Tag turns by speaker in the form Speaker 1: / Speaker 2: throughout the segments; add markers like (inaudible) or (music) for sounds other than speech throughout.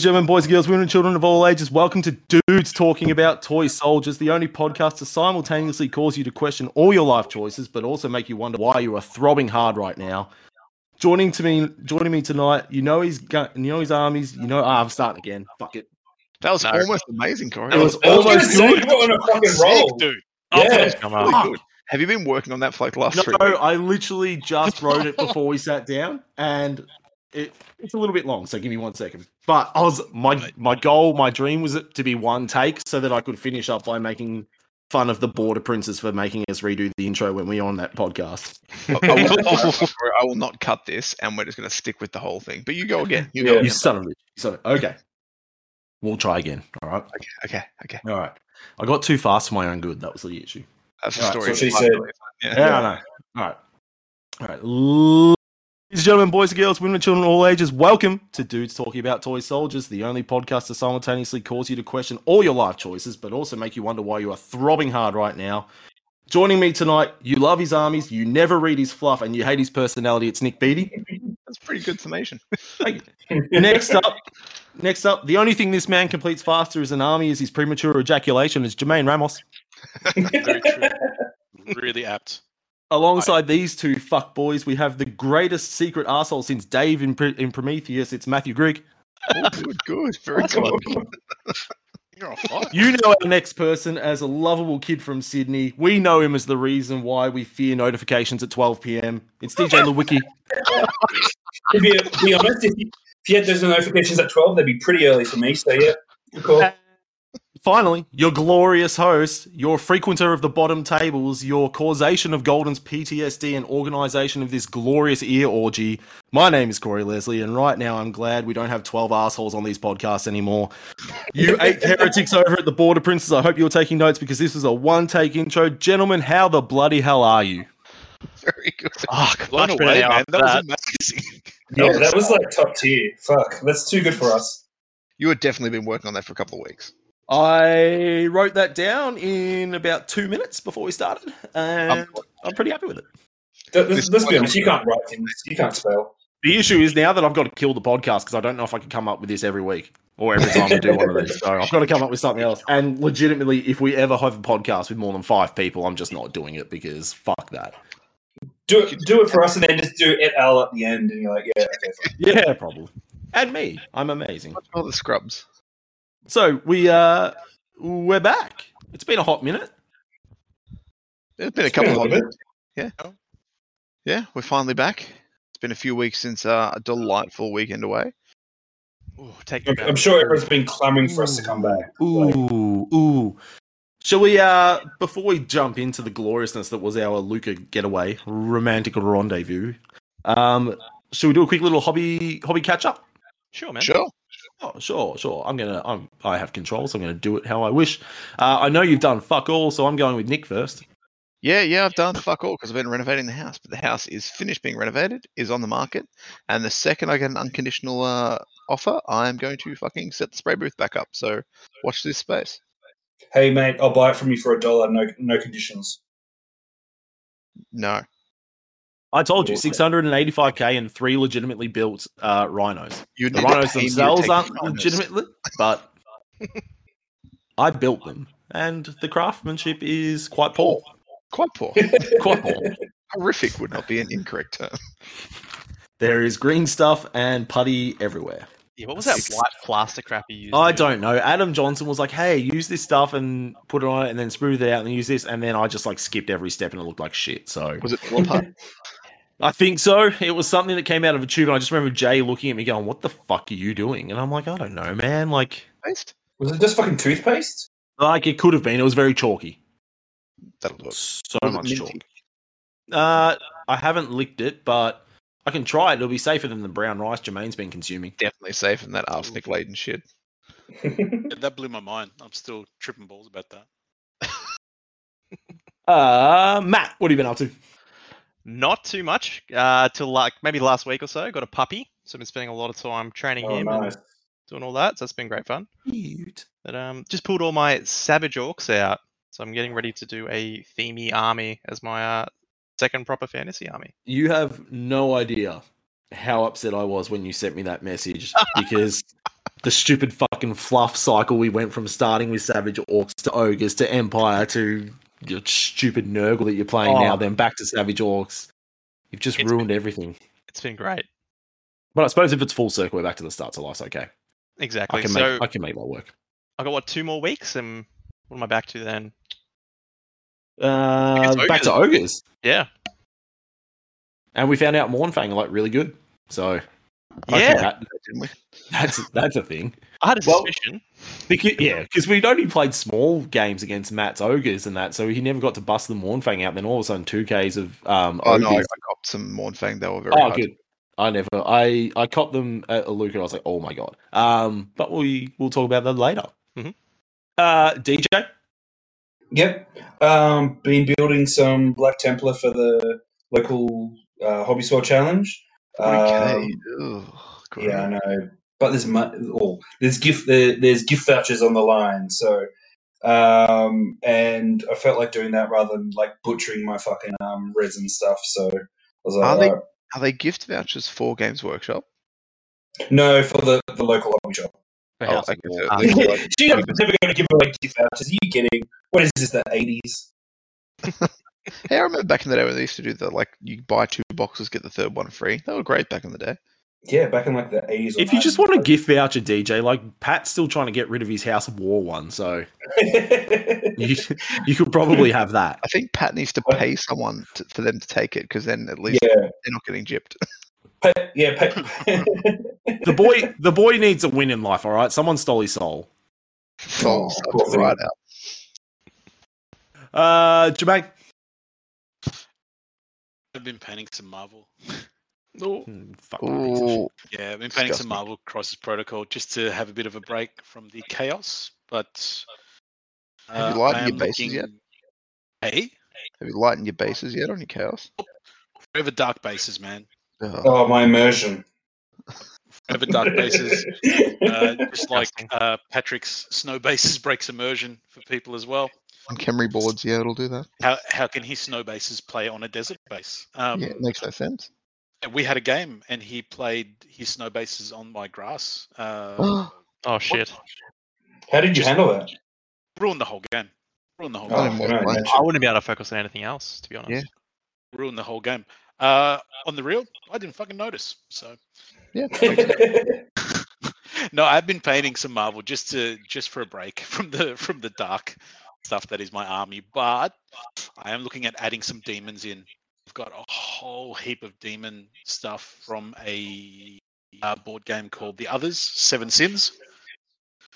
Speaker 1: Ladies and gentlemen, boys and girls, women and children of all ages, welcome to Dudes Talking About Toy Soldiers, the only podcast to simultaneously cause you to question all your life choices, but also make you wonder why you are throbbing hard right now. Joining to me, joining me tonight, you know he's got, you know his armies, you know. Ah, I'm starting again. Fuck it.
Speaker 2: That was
Speaker 3: No.
Speaker 2: almost amazing, Corey.
Speaker 1: It was
Speaker 3: was
Speaker 1: almost
Speaker 3: say,
Speaker 1: good.
Speaker 3: on a fucking
Speaker 4: Sick,
Speaker 3: roll.
Speaker 4: dude.
Speaker 3: Yeah.
Speaker 2: Come on. Have you been working on that for like the last
Speaker 1: No,
Speaker 2: three weeks?
Speaker 1: I literally just wrote it before we sat down, and it, it's a little bit long. So give me one second. But I was my my goal, my dream was it to be one take, so that I could finish up by making fun of the border princes for making us redo the intro when we were on that podcast.
Speaker 2: I, I will, I will not cut this, and we're just going to stick with the whole thing. But you go again. You go
Speaker 3: Yeah.
Speaker 1: You
Speaker 2: again.
Speaker 1: son of a bitch. So okay, we'll try again. All right,
Speaker 2: Okay, okay, okay.
Speaker 1: all right. I got too fast for my own good. That was the issue.
Speaker 2: That's the
Speaker 1: Alright,
Speaker 2: story.
Speaker 3: so she said.
Speaker 2: life. Yeah.
Speaker 1: Yeah, I know. All right. All right. Ladies and gentlemen, boys and girls, women and children of all ages, welcome to Dudes Talking About Toy Soldiers, the only podcast to simultaneously cause you to question all your life choices, but also make you wonder why you are throbbing hard right now. Joining me tonight, you love his armies, you never read his fluff, and you hate his personality. It's Nick Beatty. (laughs)
Speaker 2: That's a pretty good summation. (laughs)
Speaker 1: Next up, next up, the only thing this man completes faster as an army is his premature ejaculation. Is Jermaine Ramos. (laughs)
Speaker 4: Very true. really apt.
Speaker 1: Alongside these two fuck boys, we have the greatest secret asshole since Dave in, in Prometheus. It's Matthew Grigg.
Speaker 2: Oh, good, good. Very good. (laughs)
Speaker 4: You're on fire.
Speaker 1: You know our next person as a lovable kid from Sydney. We know him as the reason why we fear notifications at 12 p.m. It's DJ (laughs) Lewicki.
Speaker 3: to be, be honest, if you, if you had those notifications at 12, they'd be pretty early for me. So, yeah, cool.
Speaker 1: Finally, your glorious host, your frequenter of the bottom tables, your causation of Golden's PTSD and organization of this glorious ear orgy. My name is Corey Leslie, and right now I'm glad we don't have 12 assholes on these podcasts anymore. You (laughs) eight heretics over at the Border Princes, I hope you're taking notes because this is a one take intro. Gentlemen, how the bloody hell are you?
Speaker 2: Very good.
Speaker 3: Fuck.
Speaker 4: Blown
Speaker 3: much
Speaker 4: away, man.
Speaker 3: after
Speaker 4: That was amazing. (laughs)
Speaker 3: Yeah, that was like top tier. Fuck, that's too good for us.
Speaker 2: You had definitely been working on that for a couple of weeks.
Speaker 1: I wrote that down in about two minutes before we started, and I'm pretty happy with it.
Speaker 3: Th- Let's, let's be honest, you can't write things. You can't spell.
Speaker 1: The issue is now that I've got to kill the podcast because I don't know if I can come up with this every week or every time we do one of these. So I've got to come up with something else. And legitimately, if we ever have a podcast with more than five people, I'm just not doing it because fuck that.
Speaker 3: Do it, do it for us, and then just do it al at the end, and you're like, yeah, okay. fine.
Speaker 1: Yeah, probably. And me, I'm amazing.
Speaker 2: All the scrubs.
Speaker 1: So we uh we're back. It's been a hot minute.
Speaker 2: It's been a couple
Speaker 3: a
Speaker 2: of
Speaker 3: little
Speaker 2: Yeah. Yeah, we're finally back. It's been a few weeks since uh, a delightful weekend away.
Speaker 4: Ooh, take
Speaker 3: I'm. I'm sure everyone's been clamoring for us to come back. Like,
Speaker 1: Ooh, ooh. Shall we uh before we jump into the gloriousness that was our Luca getaway, romantic rendezvous, um, should we do a quick little hobby hobby catch up?
Speaker 4: Sure, man.
Speaker 2: Sure.
Speaker 1: Oh, sure, sure. I'm gonna. I'm, I have control, so I'm gonna do it how I wish. Uh, I know you've done fuck all, so I'm going with Nick first.
Speaker 2: Yeah, yeah, I've done fuck all because I've been renovating the house, but the house is finished being renovated, is on the market, and the second I get an unconditional uh, offer, I'm going to fucking set the spray booth back up. So watch this space.
Speaker 3: hey, mate, I'll buy it from you for a dollar, no, no conditions.
Speaker 2: No,
Speaker 1: I told you, 685k and three legitimately built uh, rhinos.
Speaker 2: you
Speaker 1: The rhinos themselves aren't legitimately, but (laughs) I built them, and the craftsmanship is quite poor.
Speaker 2: Quite poor. (laughs)
Speaker 1: Quite poor.
Speaker 2: Horrific would not be an incorrect term.
Speaker 1: There is green stuff and putty everywhere.
Speaker 5: Yeah, what was that white plaster crap you used?
Speaker 1: I don't know. Adam Johnson was like, "Hey, use this stuff and put it on it, and then smooth it out, and use this." And then I just like skipped every step, and it looked like shit. So
Speaker 2: Was it Philip (laughs)
Speaker 1: I think so. It was something that came out of a tube, and I just remember Jay looking at me, going, "What the fuck are you doing?" And I'm like, "I don't know, man. Like,
Speaker 2: based?
Speaker 3: Was it just fucking toothpaste?
Speaker 1: like it could have been. It was very chalky,
Speaker 2: That'll do it.
Speaker 1: so much
Speaker 2: minty?
Speaker 1: chalk." Uh, I haven't licked it, but I can try it. It'll be safer than the brown rice Jermaine's been consuming.
Speaker 2: Definitely safe in that arsenic laden shit.
Speaker 4: Yeah, (laughs) that blew my mind. I'm still tripping balls about that. (laughs)
Speaker 1: Uh, Matt, what have you been up to?
Speaker 5: Not too much. Uh, till like maybe last week or so, got a puppy, so I've been spending a lot of time training
Speaker 3: oh,
Speaker 5: him
Speaker 3: nice.
Speaker 5: and doing all that. So it's been great fun.
Speaker 1: Cute.
Speaker 5: But um, just pulled all my Savage Orcs out, so I'm getting ready to do a themey army as my uh, second proper fantasy army.
Speaker 1: You have no idea how upset I was when you sent me that message (laughs) because the stupid fucking fluff cycle we went from starting with Savage Orcs to Ogres to Empire to your stupid Nurgle that you're playing now,
Speaker 5: Oh.
Speaker 1: then back to Savage Orcs. You've just
Speaker 5: It's-
Speaker 1: ruined everything.
Speaker 5: It's been great.
Speaker 1: But I suppose if it's full circle, we're back to the start, so life's okay.
Speaker 5: Exactly.
Speaker 1: I can
Speaker 5: so
Speaker 1: make I can make that work.
Speaker 5: I got what two more weeks, and what am I back to then?
Speaker 1: Uh, back to Ogres.
Speaker 5: Yeah.
Speaker 1: And we found out Mournfang are like really good. So I think
Speaker 5: Yeah.
Speaker 1: that,
Speaker 2: Didn't we? (laughs)
Speaker 1: that's that's a thing.
Speaker 5: I had a
Speaker 1: Well-
Speaker 5: suspicion.
Speaker 1: Because, yeah, because we'd only played small games against Matt's ogres and that, so he never got to bust the Mournfang out. Then all of a sudden, two Ks of um,
Speaker 2: Oh no, I, I
Speaker 1: ogres.
Speaker 2: copped some Mournfang. They were very
Speaker 1: Oh,
Speaker 2: hard.
Speaker 1: good. I never. I I copped them at a Luke, and I was like, oh my god. Um, but we we'll talk about that later.
Speaker 5: Mhm.
Speaker 1: Uh, DJ.
Speaker 3: Yep. Um, been building some Black Templar for the local uh, Hobby Store Challenge.
Speaker 2: Okay.
Speaker 3: Um,
Speaker 2: Ugh,
Speaker 3: yeah, I know. But there's mu- oh, there's gift there, there's gift vouchers on the line. So, um, and I felt like doing that rather than like butchering my fucking um resin stuff. So I was like,
Speaker 2: Are they-
Speaker 3: "Alright."
Speaker 2: Are they gift vouchers for Games Workshop?
Speaker 3: no, for the, the local hobby shop.
Speaker 2: Oh,
Speaker 1: House of
Speaker 2: okay,
Speaker 1: War.
Speaker 2: so they're (laughs)
Speaker 3: She's never going to give away gift vouchers. Are you kidding? What is this? The eighties? (laughs)
Speaker 2: Hey, I remember back in the day when they used to do the like you buy two boxes, get the third one free. They were great back in the day.
Speaker 3: Yeah, back in like the eighties.
Speaker 1: If you just want a gift voucher, DJ, like Pat's still trying to get rid of his House of War one, so (laughs) you you could probably have that.
Speaker 2: I think Pat needs to pay someone to, for them to take it because then at least
Speaker 3: yeah,
Speaker 2: they're not getting gypped. (laughs)
Speaker 3: pay, yeah, pay. (laughs)
Speaker 1: The boy, the boy needs a win in life. All right, someone stole his soul.
Speaker 2: So,
Speaker 3: Oh,
Speaker 2: so
Speaker 3: poor
Speaker 2: it's
Speaker 3: thing.
Speaker 2: right out.
Speaker 1: Uh, Jermaine.
Speaker 4: I've been painting some Marvel. (laughs)
Speaker 5: Oh,
Speaker 1: Hmm, fuck that piece of shit.
Speaker 2: Ooh,
Speaker 4: Yeah, I've been painting some Marvel Crisis Protocol just to have a bit of a break from the chaos. But
Speaker 2: Have you
Speaker 4: uh,
Speaker 2: lightened your
Speaker 4: am
Speaker 2: bases yet?
Speaker 4: Hey,
Speaker 2: have you lightened your bases yet on your chaos?
Speaker 4: forever dark bases, man.
Speaker 2: Ugh.
Speaker 3: oh, my immersion.
Speaker 4: Forever dark bases. (laughs) Uh, just like uh, Patrick's snow bases (laughs) breaks immersion for people as well.
Speaker 2: On Camry boards, yeah, it'll do that.
Speaker 4: How how can his snow bases play on a desert base? Um,
Speaker 2: yeah, it makes no sense.
Speaker 4: We had a game and he played his snow bases on my grass. Uh, (gasps)
Speaker 2: Oh,
Speaker 5: oh shit!
Speaker 3: How did you handle that?
Speaker 4: ruined the whole game. Ruined the whole
Speaker 2: Oh,
Speaker 3: Oh,
Speaker 4: game.
Speaker 3: I
Speaker 2: more
Speaker 3: can
Speaker 2: fun.
Speaker 3: imagine.
Speaker 5: I wouldn't be able to focus on anything else, to be honest.
Speaker 2: Yeah.
Speaker 4: Ruined the whole game. Uh, on the real, I didn't fucking notice. So
Speaker 2: yeah. (laughs) (laughs)
Speaker 4: no, I've been painting some Marvel just to just for a break (laughs) from the from the dark stuff that is my army. But I am looking at adding some demons in. I've got a whole heap of demon stuff from a uh, board game called The Others Seven Sins,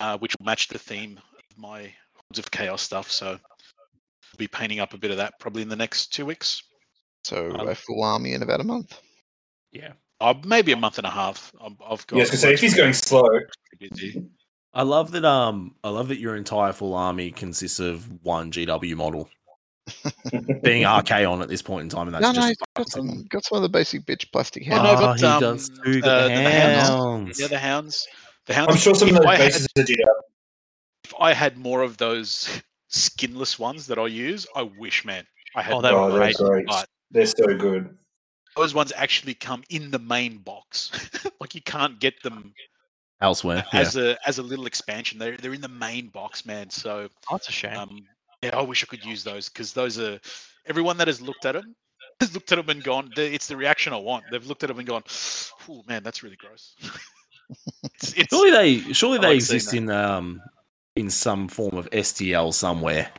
Speaker 4: uh, which will match the theme of my Hordes of Chaos stuff. So I'll be painting up a bit of that probably in the next two weeks.
Speaker 2: So
Speaker 4: Um,
Speaker 2: a full army in about a month.
Speaker 1: Yeah,
Speaker 4: Uh, maybe a month and a half. I've, I've got.
Speaker 3: Yeah, I say if he's going slow,
Speaker 4: busy.
Speaker 1: I love that. Um, I love that your entire full army consists of one GW model being (laughs) Archaon at this point in time, and that's
Speaker 2: no, no,
Speaker 1: just
Speaker 2: he's got some, got some of the basic bitch plastic
Speaker 4: Oh, no, I've
Speaker 1: Ah, he
Speaker 4: um,
Speaker 1: does too.
Speaker 4: uh,
Speaker 1: got the
Speaker 4: the hounds.
Speaker 1: hounds.
Speaker 4: Yeah, the hounds. The hounds.
Speaker 3: I'm sure some of
Speaker 4: if
Speaker 3: those
Speaker 4: I had-
Speaker 3: bases are GW.
Speaker 4: if I had more of those (laughs) skinless ones that I use, I wish, man. I had
Speaker 5: Oh, they
Speaker 4: more
Speaker 5: were
Speaker 3: Oh,
Speaker 4: of
Speaker 3: they're
Speaker 4: those,
Speaker 3: great. They're so good.
Speaker 4: those ones actually come in the main box. (laughs) like you can't get them
Speaker 1: Elsewhere, yeah.
Speaker 4: as a as a little expansion. They're they're in the main box, man. So
Speaker 5: Oh, that's a shame.
Speaker 4: um, yeah, I wish I could use those because those are everyone that has looked at them (laughs) has looked at them and gone. "The- It's the reaction I want. They've looked at them and gone, "Oh man, that's really gross." (laughs) it's, it's
Speaker 1: Surely they, surely
Speaker 4: I
Speaker 1: they
Speaker 4: like
Speaker 1: exist in um in some form of STL somewhere.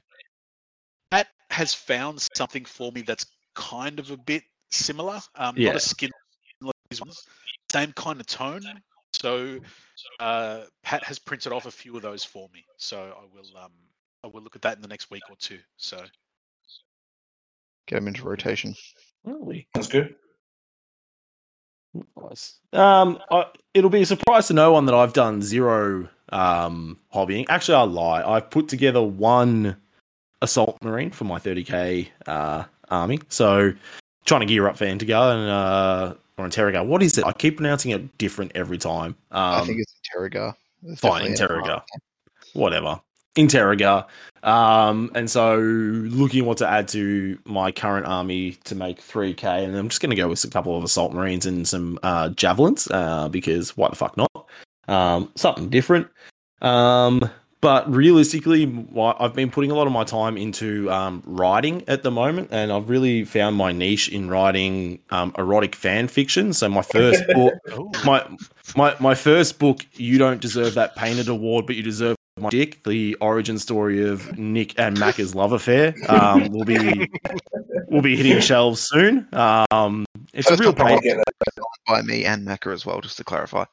Speaker 4: Pat has found something for me that's kind of a bit similar. Um,
Speaker 1: Yeah.
Speaker 4: Not a skin these ones, same kind of tone. So uh, Pat has printed off a few of those for me. So I will um, I will look at that in the next week or two. So
Speaker 2: Get them into rotation.
Speaker 1: Really
Speaker 3: That's good.
Speaker 1: nice. Um, I, it'll be a surprise to no one that I've done zero um hobbying. Actually, I lie. I've put together one assault marine for my 30k uh army. So trying to gear up for Antigar and uh or Interrogar. What is it? I keep pronouncing it different every time. Um,
Speaker 2: I think it's Interrogar. It's
Speaker 1: fine, Interrogar. Whatever. Interroga. Um, and so looking what to add to my current army to make 3k, and I'm just going to go with a couple of assault marines and some uh, javelins uh, because why the fuck not? Um, something different. Um, but realistically, I've been putting a lot of my time into um, writing at the moment, and I've really found my niche in writing um, erotic fan fiction. So my first (laughs) book, my my my first book, you don't deserve that painted award, but you deserve my dick. The origin story of Nick and Macca's love affair um, will be will be hitting shelves soon. Um, it's a real pain.
Speaker 2: by me and Macca as well, just to clarify.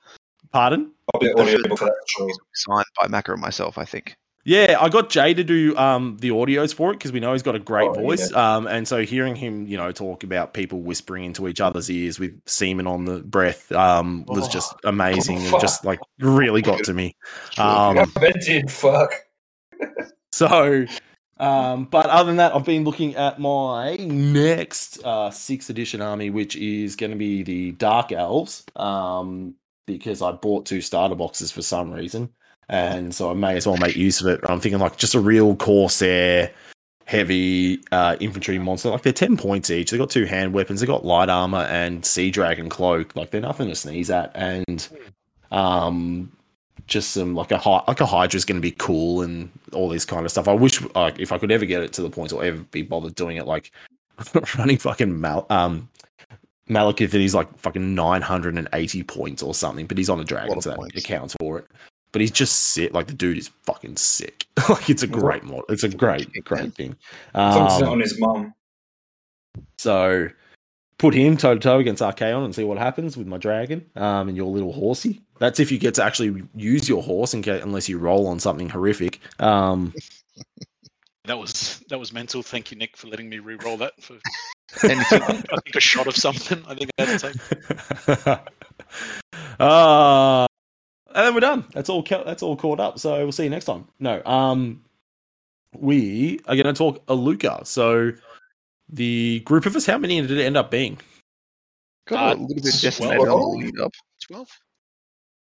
Speaker 1: Pardon?
Speaker 3: I'll be audio for that.
Speaker 2: Signed by Macca and myself, I think.
Speaker 1: Yeah, I got Jay to do um, the audios for it because we know he's got a great
Speaker 3: Oh,
Speaker 1: voice. Um, and so hearing him, you know, talk about people whispering into each other's ears with semen on the breath um, was
Speaker 3: Oh.
Speaker 1: just amazing and just like really got to me. (laughs)
Speaker 2: It's
Speaker 1: Um,
Speaker 3: Yeah, did fuck. (laughs)
Speaker 1: So, um, but other than that, I've been looking at my next uh, sixth edition army, which is going to be the Dark Elves, um, because I bought two starter boxes for some reason, and so I may as well make use of it. I'm thinking like just a real Corsair heavy uh, infantry monster. Like they're ten points each. They've got two hand weapons. They've got light armor and Sea Dragon cloak. Like they're nothing to sneeze at, and um just some like a like a hydra is going to be cool and all this kind of stuff. I wish like if I could ever get it to the point or ever be bothered doing it, like (laughs) running fucking Mal- um Malekith and he's like fucking nine hundred and eighty points or something, but he's on a dragon,
Speaker 2: of
Speaker 1: so that
Speaker 2: points.
Speaker 1: accounts for it. But he's just sick. Like the dude is fucking sick. (laughs) like it's a great mod. It's a great great thing.
Speaker 3: As long as it's not
Speaker 1: Um,
Speaker 3: on his mum.
Speaker 1: so put him toe to toe against Archaon and see what happens with my dragon um, and your little horsey. That's if you get to actually use your horse, in case, unless you roll on something horrific. Um, (laughs)
Speaker 4: that was that was mental. Thank you, Nick, for letting me re-roll that for
Speaker 2: Anything. (laughs)
Speaker 4: I think a shot of something. I think I had to take.
Speaker 1: uh, (laughs) and then we're done. That's all. That's all caught up. So we'll see you next time. No. Um, we are going to talk Aluka. So the group of us, how many did it end up being?
Speaker 2: Got a
Speaker 4: Uh,
Speaker 2: little bit
Speaker 4: well,
Speaker 2: decimated on the
Speaker 3: well.
Speaker 2: lead up.
Speaker 4: Twelve.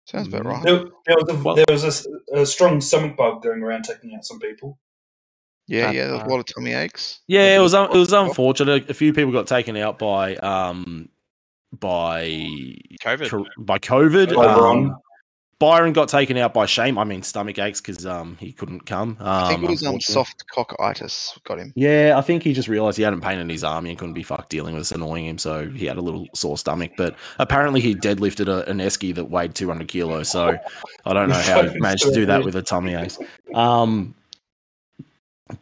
Speaker 2: Sounds about right.
Speaker 3: There, there was, a, there was a s- a, strong stomach bug going around taking out some people.
Speaker 2: Yeah, yeah, there's a lot of tummy aches.
Speaker 1: Yeah, it was un- it was unfortunate. A few people got taken out by um by
Speaker 5: COVID.
Speaker 1: co- by COVID.
Speaker 3: Over
Speaker 1: Um. Byron got taken out by shame. I mean, stomach aches because um he couldn't come. Um,
Speaker 2: I think it was um,
Speaker 1: unfortunately.
Speaker 2: soft cockitis got him.
Speaker 1: Yeah, I think he just realized he hadn't in his army and couldn't be fucked dealing with us annoying him, so he had a little sore stomach. But apparently, he deadlifted a, an esky that weighed 200 kilos. So I don't know how he (laughs) managed to do that with a tummy ache. Um,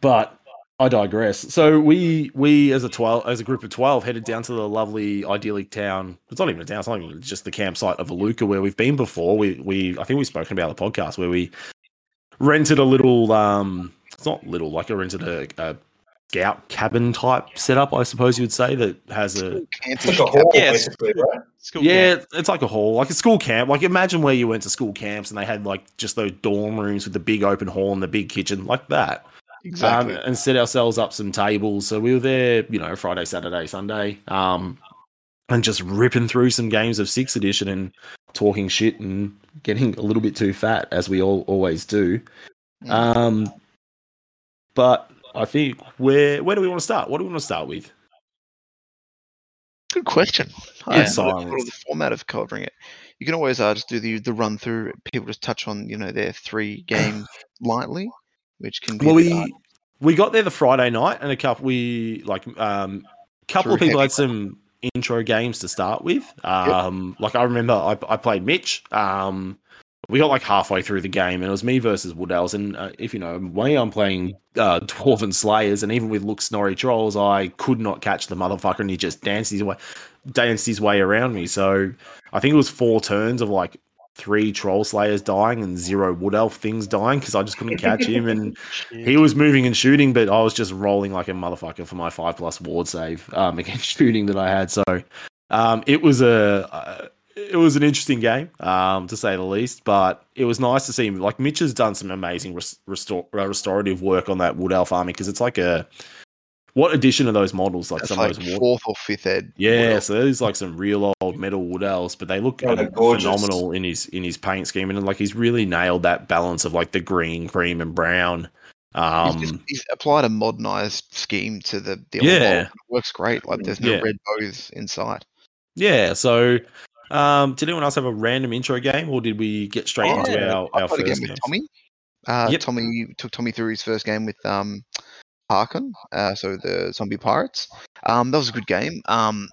Speaker 1: but I digress. So we we as a twelve as a group of twelve headed down to the lovely idyllic town. It's not even a town. It's not even just the campsite of Aluka where we've been before. We we I think we've spoken about the podcast where we rented a little. um It's not little like I rented a, a scout cabin type setup. I suppose you would say that has a
Speaker 3: It's like a hall,
Speaker 5: Yes.
Speaker 3: basically, right?
Speaker 5: School
Speaker 1: yeah,
Speaker 5: camp.
Speaker 1: it's like a hall, like a school camp. Like imagine where you went to school camps and they had like just those dorm rooms with the big open hall and the big kitchen, like that.
Speaker 2: Exactly.
Speaker 1: Um, and set ourselves up some tables. So we were there, you know, Friday, Saturday, Sunday, um, and just ripping through some games of Sixth Edition and talking shit and getting a little bit too fat, as we all always do. Um, but I think where where do we want to start? What do we want to start with?
Speaker 2: Good question.
Speaker 1: In
Speaker 2: I
Speaker 1: silence.
Speaker 2: the format of covering it. You can always uh, just do the the run through. People just touch on you know their three (sighs) games lightly, which can be
Speaker 1: Well,
Speaker 2: a bit
Speaker 1: we we got there the Friday night, and a couple we like um couple of people had some intro games to start with. Um, like I remember I, I played Mitch. Um, we got like halfway through the game, and it was me versus Wood Elves. And uh, if you know me, I'm playing uh, (laughs) Dwarven Slayers, and even with Look Snorri Trolls, I could not catch the motherfucker, and he just danced his way, danced his way around me. So I think it was four turns of like three Troll Slayers dying and zero Wood Elf things dying because I just couldn't catch him, and (laughs) he was moving and shooting, but I was just rolling like a motherfucker for my five plus ward save um, (laughs) against shooting that I had. So um, it was a uh, it was an interesting game um, to say the least, but it was nice to see him. Like Mitch has done some amazing res- restore, uh, restorative work on that Wood Elf army because it's like a what edition are those models? Like
Speaker 2: That's
Speaker 1: some
Speaker 2: like
Speaker 1: of those war-
Speaker 2: fourth or fifth ed.
Speaker 1: yeah,
Speaker 2: Well,
Speaker 1: so there's like some real old metal wood else? But they look
Speaker 3: they're gorgeous.
Speaker 1: phenomenal in his in his paint scheme, and like he's really nailed that balance of like the green, cream, and brown.
Speaker 2: He's,
Speaker 1: Um,
Speaker 2: just, he's applied a modernized scheme to the, the
Speaker 1: Yeah.
Speaker 2: yeah. It works great. Like there's no
Speaker 1: Yeah.
Speaker 2: red bows inside.
Speaker 1: yeah. So, um, did anyone else have a random intro game, or did we get straight
Speaker 2: Oh,
Speaker 1: into
Speaker 2: yeah.
Speaker 1: our,
Speaker 2: I
Speaker 1: our
Speaker 2: played a
Speaker 1: first
Speaker 2: game with? Tommy. Uh,
Speaker 1: Yep.
Speaker 2: Tommy took Tommy through his first game with um, Harkon, uh, so the Zombie Pirates. Um, that was a good game. Um,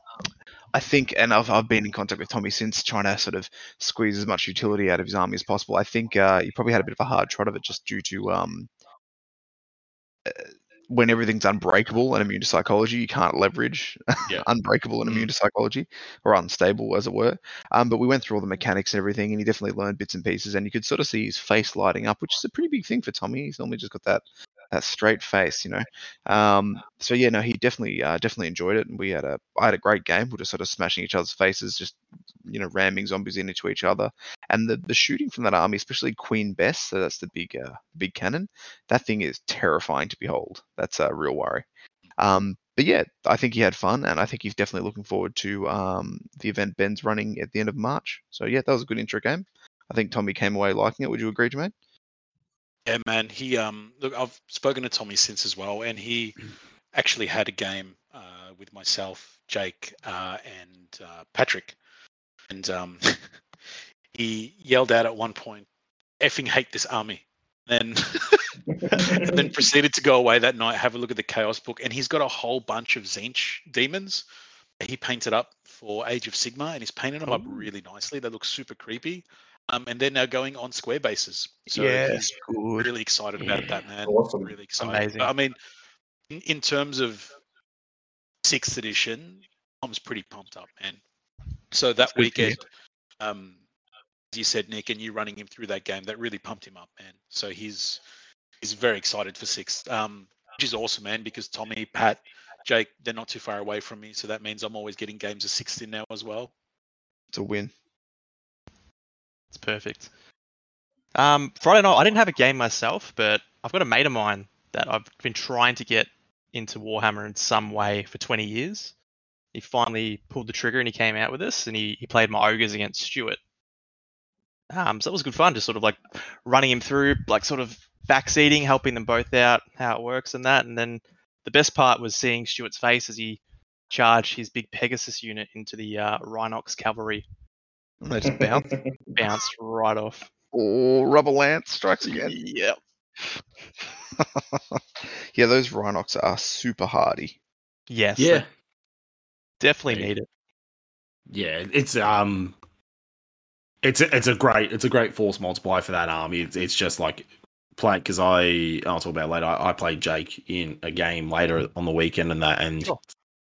Speaker 2: I think, and I've, I've been in contact with Tommy since, trying to sort of squeeze as much utility out of his army as possible. I think uh, he probably had a bit of a hard trot of it just due to um, uh, when everything's unbreakable and immune to psychology, you can't leverage
Speaker 1: Yeah. (laughs)
Speaker 2: unbreakable and immune to psychology, or unstable, as it were. Um, but we went through all the mechanics and everything, and he definitely learned bits and pieces. And you could sort of see his face lighting up, which is a pretty big thing for Tommy. He's normally just got that that straight face, you know. Um, so yeah, no, he definitely uh, definitely enjoyed it, and we had a I had a great game. We are just sort of smashing each other's faces, just you know, ramming zombies into each other. And the the shooting from that army, especially Queen Bess, so that's the big uh, big cannon. That thing is terrifying to behold. That's a real worry. Um, but yeah, I think he had fun, and I think he's definitely looking forward to um, the event Ben's running at the end of March. So yeah, that was a good intro game. I think Tommy came away liking it. Would you agree, Jermaine?
Speaker 4: Yeah, man. He um look, I've spoken to Tommy since as well, and he (clears throat) actually had a game uh, with myself, Jake, uh, and uh, Patrick, and um, (laughs) he yelled out at one point, "Effing hate this army." Then (laughs) and then (laughs) proceeded to go away that night, have a look at the chaos book, and he's got a whole bunch of Tzeentch demons. that He painted up for Age of Sigmar, and he's painted them up really nicely. They look super creepy. Um, and they're now going on square bases. So
Speaker 2: Yeah,
Speaker 4: he's
Speaker 2: good.
Speaker 4: really excited about that, man.
Speaker 3: Awesome.
Speaker 4: Really excited.
Speaker 5: Amazing.
Speaker 4: I mean, in, in terms of sixth edition, Tom's pretty pumped up, man. So that
Speaker 2: hear.
Speaker 4: weekend, um, as you said, Nick, and you running him through that game, that really pumped him up, man. So he's he's very excited for sixth, um, which is awesome, man. Because Tommy, Pat, Jake, they're not too far away from me, so that means I'm always getting games of sixth in now as well.
Speaker 2: It's a win.
Speaker 5: It's perfect. Um, Friday night, I didn't have a game myself, but I've got a mate of mine that I've been trying to get into Warhammer in some way for 20 years. He finally pulled the trigger and he came out with us, and he, he played my ogres against Stuart. Um, so that was good fun, just sort of like running him through, like sort of backseating, helping them both out, how it works and that. And then the best part was seeing Stuart's face as he charged his big Pegasus unit into the uh, Rhinox cavalry.
Speaker 2: And they just bounce.
Speaker 5: bounce right off.
Speaker 2: oh, rubber lance strikes again.
Speaker 5: Yep. (laughs)
Speaker 2: yeah, those Rhinox are super hardy.
Speaker 5: Yes.
Speaker 1: Yeah,
Speaker 5: Definitely
Speaker 1: Hey.
Speaker 5: need it.
Speaker 1: yeah. It's um, it's a, it's a great it's a great force multiplier for that army. It's, it's just like playing because I I'll talk about it later. I, I played Jake in a game later on the weekend and that and.
Speaker 5: Sure.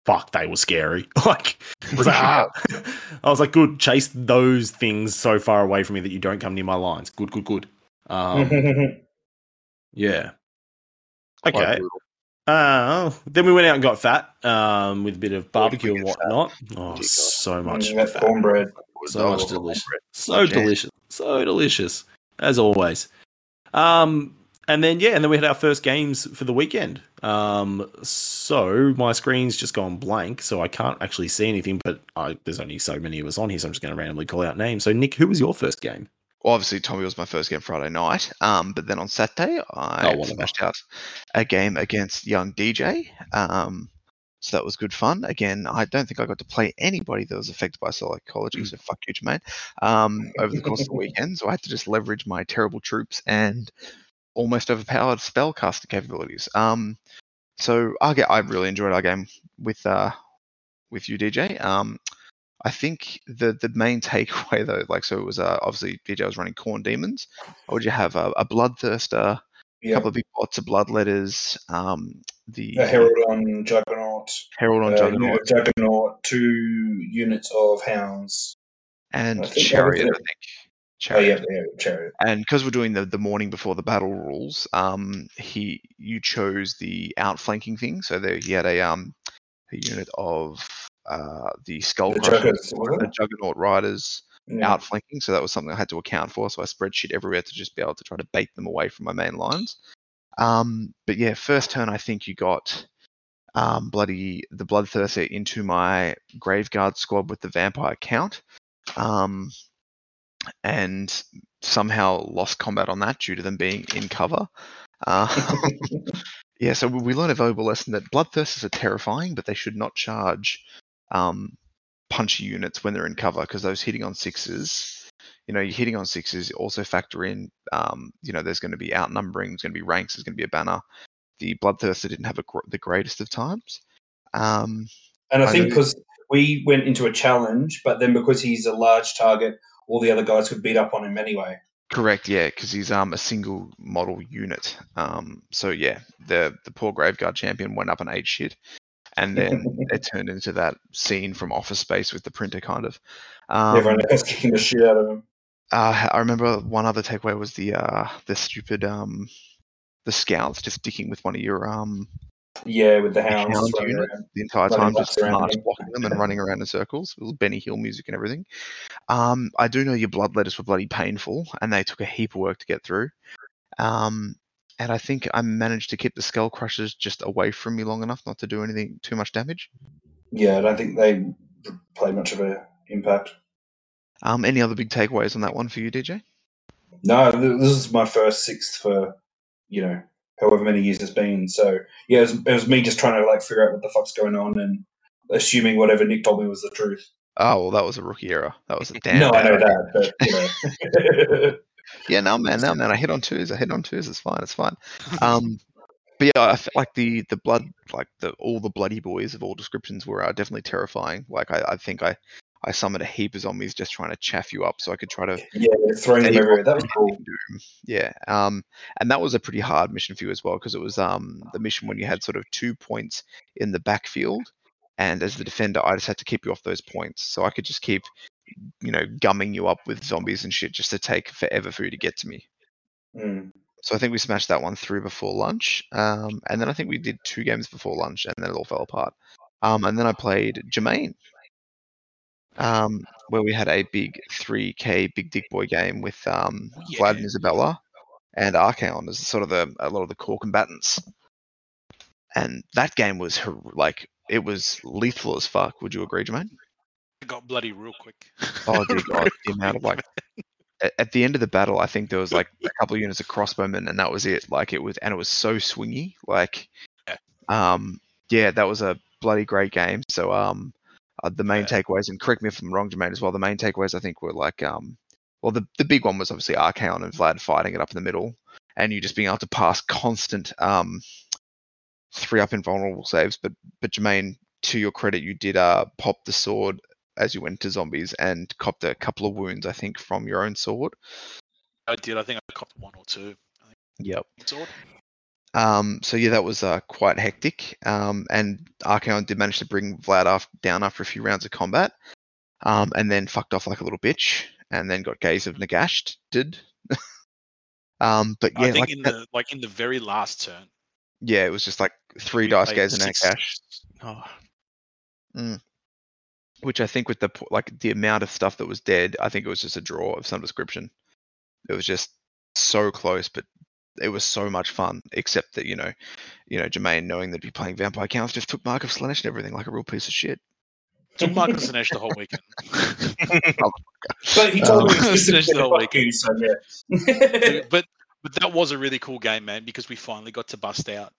Speaker 1: Fuck, they were scary. (laughs) Like, I was like, ah. (laughs) (laughs) I was like, good, chase those things so far away from me that you don't come near my lines. Good, good, good. Um, yeah. Okay. Uh, then we went out and got fat um, with a bit of barbecue and
Speaker 2: fat?
Speaker 1: whatnot. Oh, so much
Speaker 3: Mm,
Speaker 1: fat.
Speaker 3: cornbread.
Speaker 1: So much delicious. So delicious. So delicious. As always. Um, and then, yeah, and then we had our first games for the weekend. Um, so my screen's just gone blank, so I can't actually see anything, but I, there's only so many of us on here, so I'm just going to randomly call out names. So, Nick, who was your first game?
Speaker 2: Well, obviously, Tommy was my first game Friday night. Um, but then on Saturday, I
Speaker 1: Oh,
Speaker 2: smashed out a game against Young DJ. Um, so that was good fun. Again, I don't think I got to play anybody that was affected by psychology, so fuck you, Jermaine. Um, over the course of the (laughs) weekend, so I had to just leverage my terrible troops and almost overpowered spellcasting capabilities. Um, so I get, I really enjoyed our game with uh, with you, DJ. Um, I think the the main (laughs) takeaway though, like so it was uh, obviously DJ was running Khorne demons. Or would you have a, a bloodthirster, a couple of big pots of bloodletters, um, the
Speaker 3: A Herald on Juggernaut.
Speaker 2: Herald on
Speaker 3: uh,
Speaker 2: Juggernaut,
Speaker 3: Juggernaut. Two units of Hounds.
Speaker 2: and chariot,
Speaker 3: I think
Speaker 2: Chariot. I
Speaker 3: it.
Speaker 2: think.
Speaker 3: Oh yeah, yeah, Chariot.
Speaker 2: And because we're doing the, the morning before the battle rules, um, he you chose the outflanking thing. So there he had a um a unit of uh the skull
Speaker 3: The
Speaker 2: Crushers, the? Juggernaut riders
Speaker 3: Yeah.
Speaker 2: outflanking. So that was something I had to account for. So I spread shit everywhere to just be able to try to bait them away from my main lines. Um, but yeah, first turn I think you got um, bloody the Bloodthirster into my Graveguard squad with the Vampire count, um, and somehow lost combat on that due to them being in cover. Uh, (laughs) (laughs) yeah, so we learned a valuable lesson that Bloodthirsters are terrifying, but they should not charge um, punchy units when they're in cover because those hitting on sixes, you know, you're hitting on sixes. Also factor in, um, you know, there's going to be outnumbering, there's going to be ranks, there's going to be a banner. The Bloodthirster didn't have a gr- the greatest of times. Um,
Speaker 3: And I
Speaker 2: I
Speaker 3: think because we went into a challenge, but then because he's a large target, all the other guys could beat up on him anyway.
Speaker 2: Correct, yeah, because he's um a single model unit. Um, so yeah, the the poor Graveguard champion went up and ate shit, and (laughs) then it turned into that scene from Office Space with the printer, kind of. Um,
Speaker 3: Everyone else kicking the shit out of him.
Speaker 2: uh, I remember one other takeaway was the uh the stupid um the scouts just sticking with one of your um
Speaker 3: Yeah, with the hounds.
Speaker 2: hound unit. the entire time, just march
Speaker 3: them.
Speaker 2: blocking them and running around in circles. It was Benny Hill music and everything. Um, I do know your blood letters were bloody painful, and they took a heap of work to get through. Um, and I think I managed to keep the skull crushers just away from me long enough not to do anything too much damage.
Speaker 3: Yeah, I don't think they play much of an impact.
Speaker 2: Um, any other big takeaways on that one for you, DJ?
Speaker 3: No, this is my first sixth for you know however many years it's been. So yeah, it was, it was me just trying to like figure out what the fuck's going on and assuming whatever Nick told me was the truth.
Speaker 2: Oh well, that was a rookie error. That was a damn.
Speaker 3: no, I know that, but you know. (laughs)
Speaker 2: Yeah, no man, no man. I hit on twos. I hit on twos. It's fine. It's fine. Um, but yeah, I felt like the the blood, like the all the bloody boys of all descriptions were uh, definitely terrifying. Like I, I think I I summoned a heap of zombies just trying to chaff you up so I could try to
Speaker 3: yeah, throwing them everywhere. That was cool.
Speaker 2: Doom. Yeah. Um, and that was a pretty hard mission for you as well because it was um the mission when you had sort of two points in the backfield, and as the defender, I just had to keep you off those points, so I could just keep, you know, gumming you up with zombies and shit just to take forever for you to get to me.
Speaker 3: Mm.
Speaker 2: So I think we smashed that one through before lunch, um, and then I think we did two games before lunch, and then it all fell apart. Um, and then I played Jermaine, um, where we had a big 3K big dick boy game with um,
Speaker 4: Oh, yeah.
Speaker 2: Vlad and Isabella and Archaon as sort of the a lot of the core combatants. And that game was like it was lethal as fuck. Would you agree, Jermaine?
Speaker 4: It got bloody real quick.
Speaker 2: Oh dear God, (laughs) the amount of like at, at the end of the battle, I think there was like a couple of units of crossbowmen, and that was it. Like it was, and it was so swingy. Like,
Speaker 4: Yeah.
Speaker 2: um, yeah, that was a bloody great game. So, um, uh, the main
Speaker 4: Yeah.
Speaker 2: takeaways, and correct me if I'm wrong, Jermaine, as well. The main takeaways I think were like, um, well, the the big one was obviously Archaon and Vlad fighting it up in the middle, and you just being able to pass constant um three up invulnerable saves. But but Jermaine, to your credit, you did uh pop the sword as you went to zombies and copped a couple of wounds, I think, from your own sword.
Speaker 4: I did. I think I copped one or two.
Speaker 2: Yep.
Speaker 4: Sword.
Speaker 2: Um, so yeah, that was uh, quite hectic. Um, and Archaon did manage to bring Vlad off, down after a few rounds of combat, um, and then fucked off like a little bitch, and then got Gaze of Nagash Did. (laughs) um, but yeah,
Speaker 4: I think
Speaker 2: like
Speaker 4: in
Speaker 2: that-
Speaker 4: the like in the very last turn.
Speaker 2: yeah, it was just like three dice Gaze of Nagash. Oh. Mm. Which I think with the like the amount of stuff that was dead, I think it was just a draw of some description. It was just so close, but it was so much fun. Except that you know, you know, Jermaine knowing that he'd be playing Vampire Counts just took Mark of Slaanesh and everything like a real piece of shit.
Speaker 4: Took Mark of Slaanesh the whole weekend. (laughs) (laughs)
Speaker 3: But he told me
Speaker 2: Um,
Speaker 3: specifically
Speaker 4: the whole weekend.
Speaker 3: you, so yeah.
Speaker 4: but but that was a really cool game, man, because we finally got to bust out.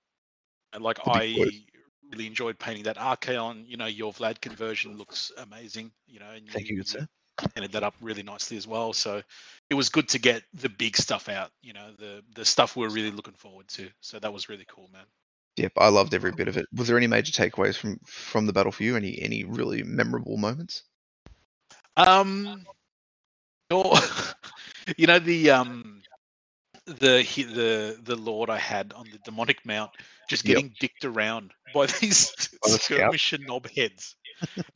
Speaker 4: And like I
Speaker 2: boys.
Speaker 4: really enjoyed painting that Archaon. You know, your Vlad conversion looks amazing. You know, and
Speaker 2: Thank you, good sir.
Speaker 4: Ended that up really nicely as well. So it was good to get the big stuff out. You know, the the stuff we're really looking forward to. So that was really cool, man.
Speaker 2: Yep, I loved every bit of it. Was there any major takeaways from from the battle for you? Any any really memorable moments?
Speaker 4: Um, or, (laughs) you know the um the the the lord I had on the demonic mount just
Speaker 2: Yep.
Speaker 4: getting dicked around by (laughs) these skirmisher knob heads.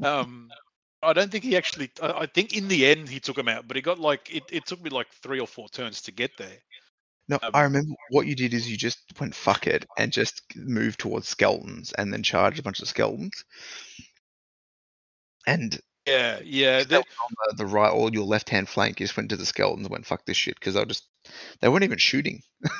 Speaker 4: Um, I don't think he actually. I, I think in the end he took him out, but he got like it. It took me like three or four turns to get there.
Speaker 2: No,
Speaker 4: Um,
Speaker 2: I remember what you did is you just went fuck it and just moved towards skeletons and then charged a bunch of skeletons. And
Speaker 4: Yeah, yeah. The,
Speaker 2: on the, the right or your left hand flank, just went to the skeletons and went fuck this shit because they were just they weren't even shooting. (laughs)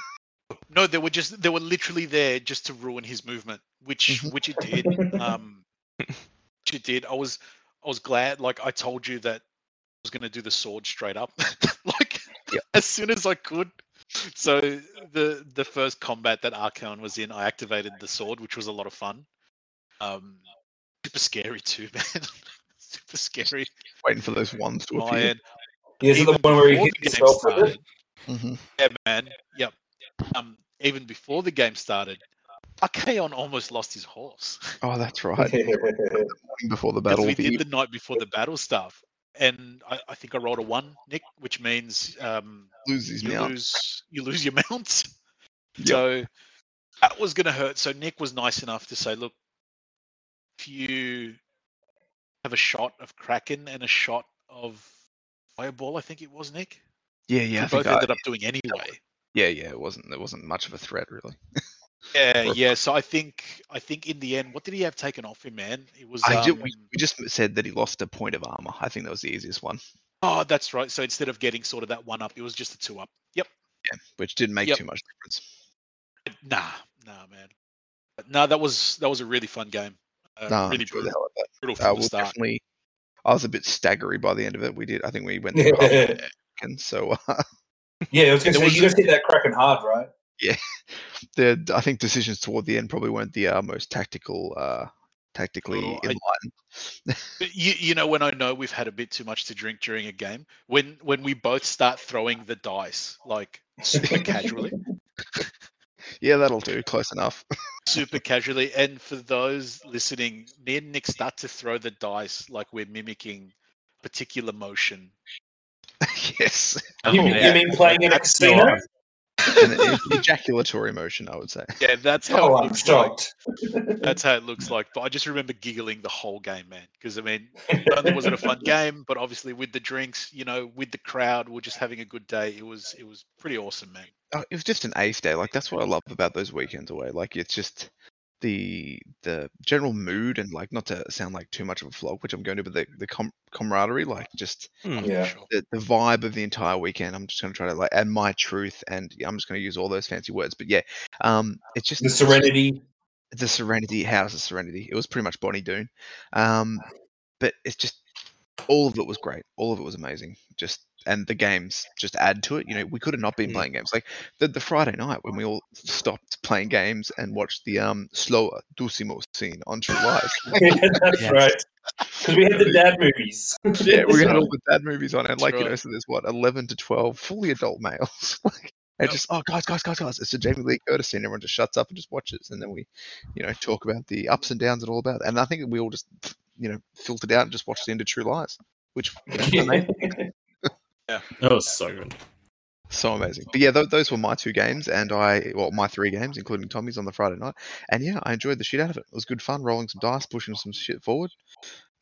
Speaker 4: No, they were just they were literally there just to ruin his movement, which
Speaker 2: Mhm.
Speaker 4: which it did. Um, (laughs) which it did. I was I was glad. Like I told you that I was going to do the sword straight up, (laughs) like
Speaker 2: Yep.
Speaker 4: as soon as I could. So the the first combat that Archaon was in, I activated the sword, which was a lot of fun. Um, super scary too, (laughs) man. super scary.
Speaker 2: Waiting for those ones to appear.
Speaker 4: Man,
Speaker 3: Yeah, is the one where you hit
Speaker 4: the
Speaker 3: yourself with it?
Speaker 4: started,
Speaker 2: hmm
Speaker 4: Yeah, man. Yep. Um, even before the game started, Archaon almost lost his horse. (laughs)
Speaker 2: Oh, that's (laughs) right. Before the battle,
Speaker 4: we did the night before the battle stuff, and I, I think I rolled a one, Nick, which means um,
Speaker 2: loses
Speaker 4: you
Speaker 2: mount.
Speaker 4: lose you lose your (laughs) mounts.
Speaker 2: Yep.
Speaker 4: So that was going to hurt. So Nick was nice enough to say, "Look, if you have a shot of Kraken and a shot of Fireball, I think it was Nick.
Speaker 2: Yeah, yeah.
Speaker 4: we
Speaker 2: I think
Speaker 4: both
Speaker 2: I,
Speaker 4: ended up doing anyway.
Speaker 2: yeah, yeah. It wasn't. It wasn't much of a threat, really.
Speaker 4: Yeah, yeah. So I think I think in the end, what did he have taken off him, man? It was.
Speaker 2: I
Speaker 4: um,
Speaker 2: ju- we, we just said that he lost a point of armor. I think that was the easiest one.
Speaker 4: Oh, that's right. So instead of getting sort of that one up, it was just a two up. Yep.
Speaker 2: Yeah, which didn't make
Speaker 4: Yep.
Speaker 2: too much difference.
Speaker 4: Nah, nah, man. But no, that was that was a really fun game. Uh,
Speaker 2: No, I
Speaker 4: really
Speaker 2: enjoyed the
Speaker 4: brutal,
Speaker 2: hell out
Speaker 4: brutal
Speaker 2: that. Uh,
Speaker 4: from
Speaker 2: we'll
Speaker 4: the start.
Speaker 2: definitely. I was a bit staggery by the end of it. We did. I think we went (laughs) through half
Speaker 3: yeah,
Speaker 2: and so uh,
Speaker 3: I was going to
Speaker 4: There
Speaker 3: say, you
Speaker 4: was-
Speaker 3: guys hit that cracking hard, right? (laughs)
Speaker 2: the I think decisions toward the end probably weren't the uh, most tactical, uh, tactically
Speaker 4: Oh,
Speaker 2: enlightened.
Speaker 4: But (laughs) you you know when I know we've had a bit too much to drink during a game when when we both start throwing the dice like super casually, (laughs)
Speaker 2: Yeah, that'll do. Close enough.
Speaker 4: super casually. And for those listening, me and Nick start to throw the dice like we're mimicking particular motion.
Speaker 2: yes,
Speaker 3: You,
Speaker 4: Oh,
Speaker 3: mean-
Speaker 4: yeah.
Speaker 3: you mean playing in a
Speaker 4: That's
Speaker 3: casino?
Speaker 4: Right.
Speaker 2: an ejaculatory motion, I would say.
Speaker 4: Yeah, that's how
Speaker 3: Oh,
Speaker 4: it
Speaker 3: I'm
Speaker 4: looks like. That's how it looks like. But I just remember giggling the whole game, man. Because I mean, not only was it a fun game, but obviously with the drinks, you know, with the crowd, we're just having a good day. It was it was pretty awesome, man.
Speaker 2: Oh, it was just an ace day. Like that's what I love about those weekends away. Like it's just the the general mood and like not to sound like too much of a flog, which I'm going to, but the the com- camaraderie, like just
Speaker 5: Hmm.
Speaker 3: Yeah.
Speaker 2: The, the vibe of the entire weekend. I'm just going to try to like add my truth, and I'm just going to use all those fancy words. But yeah, um, it's just
Speaker 3: The serenity.
Speaker 2: the Serenity House of Serenity. It was pretty much Bonnie Doon. Um, but it's just all of it was great. All of it was amazing. Just and the games just add to it. You know, we could have not been
Speaker 5: Mm.
Speaker 2: playing games like the, the Friday night when we all stopped playing games and watched the um slower Dulcimo scene on True Lies. (laughs)
Speaker 3: yeah, that's
Speaker 5: Yes.
Speaker 3: right. Because we had the dad movies.
Speaker 2: yeah, we had all (laughs) the bad movies on, and
Speaker 4: That's
Speaker 2: like you know, so there's what eleven to twelve fully adult males. (laughs) like, and
Speaker 4: Yep.
Speaker 2: just oh guys, guys, guys, guys, it's a Jamie Lee Curtis scene. Everyone just shuts up and just watches, and then we, you know, talk about the ups and downs and all about. It. And I think we all just, you know, filtered out and just watched the end of True Lies, which you know, was amazing.
Speaker 1: That was so good.
Speaker 2: so amazing. But yeah, th- those were my two games, and I well my three games, including Tommy's on the Friday night. And yeah, I enjoyed the shit out of it. It was good fun, rolling some dice, pushing some shit forward,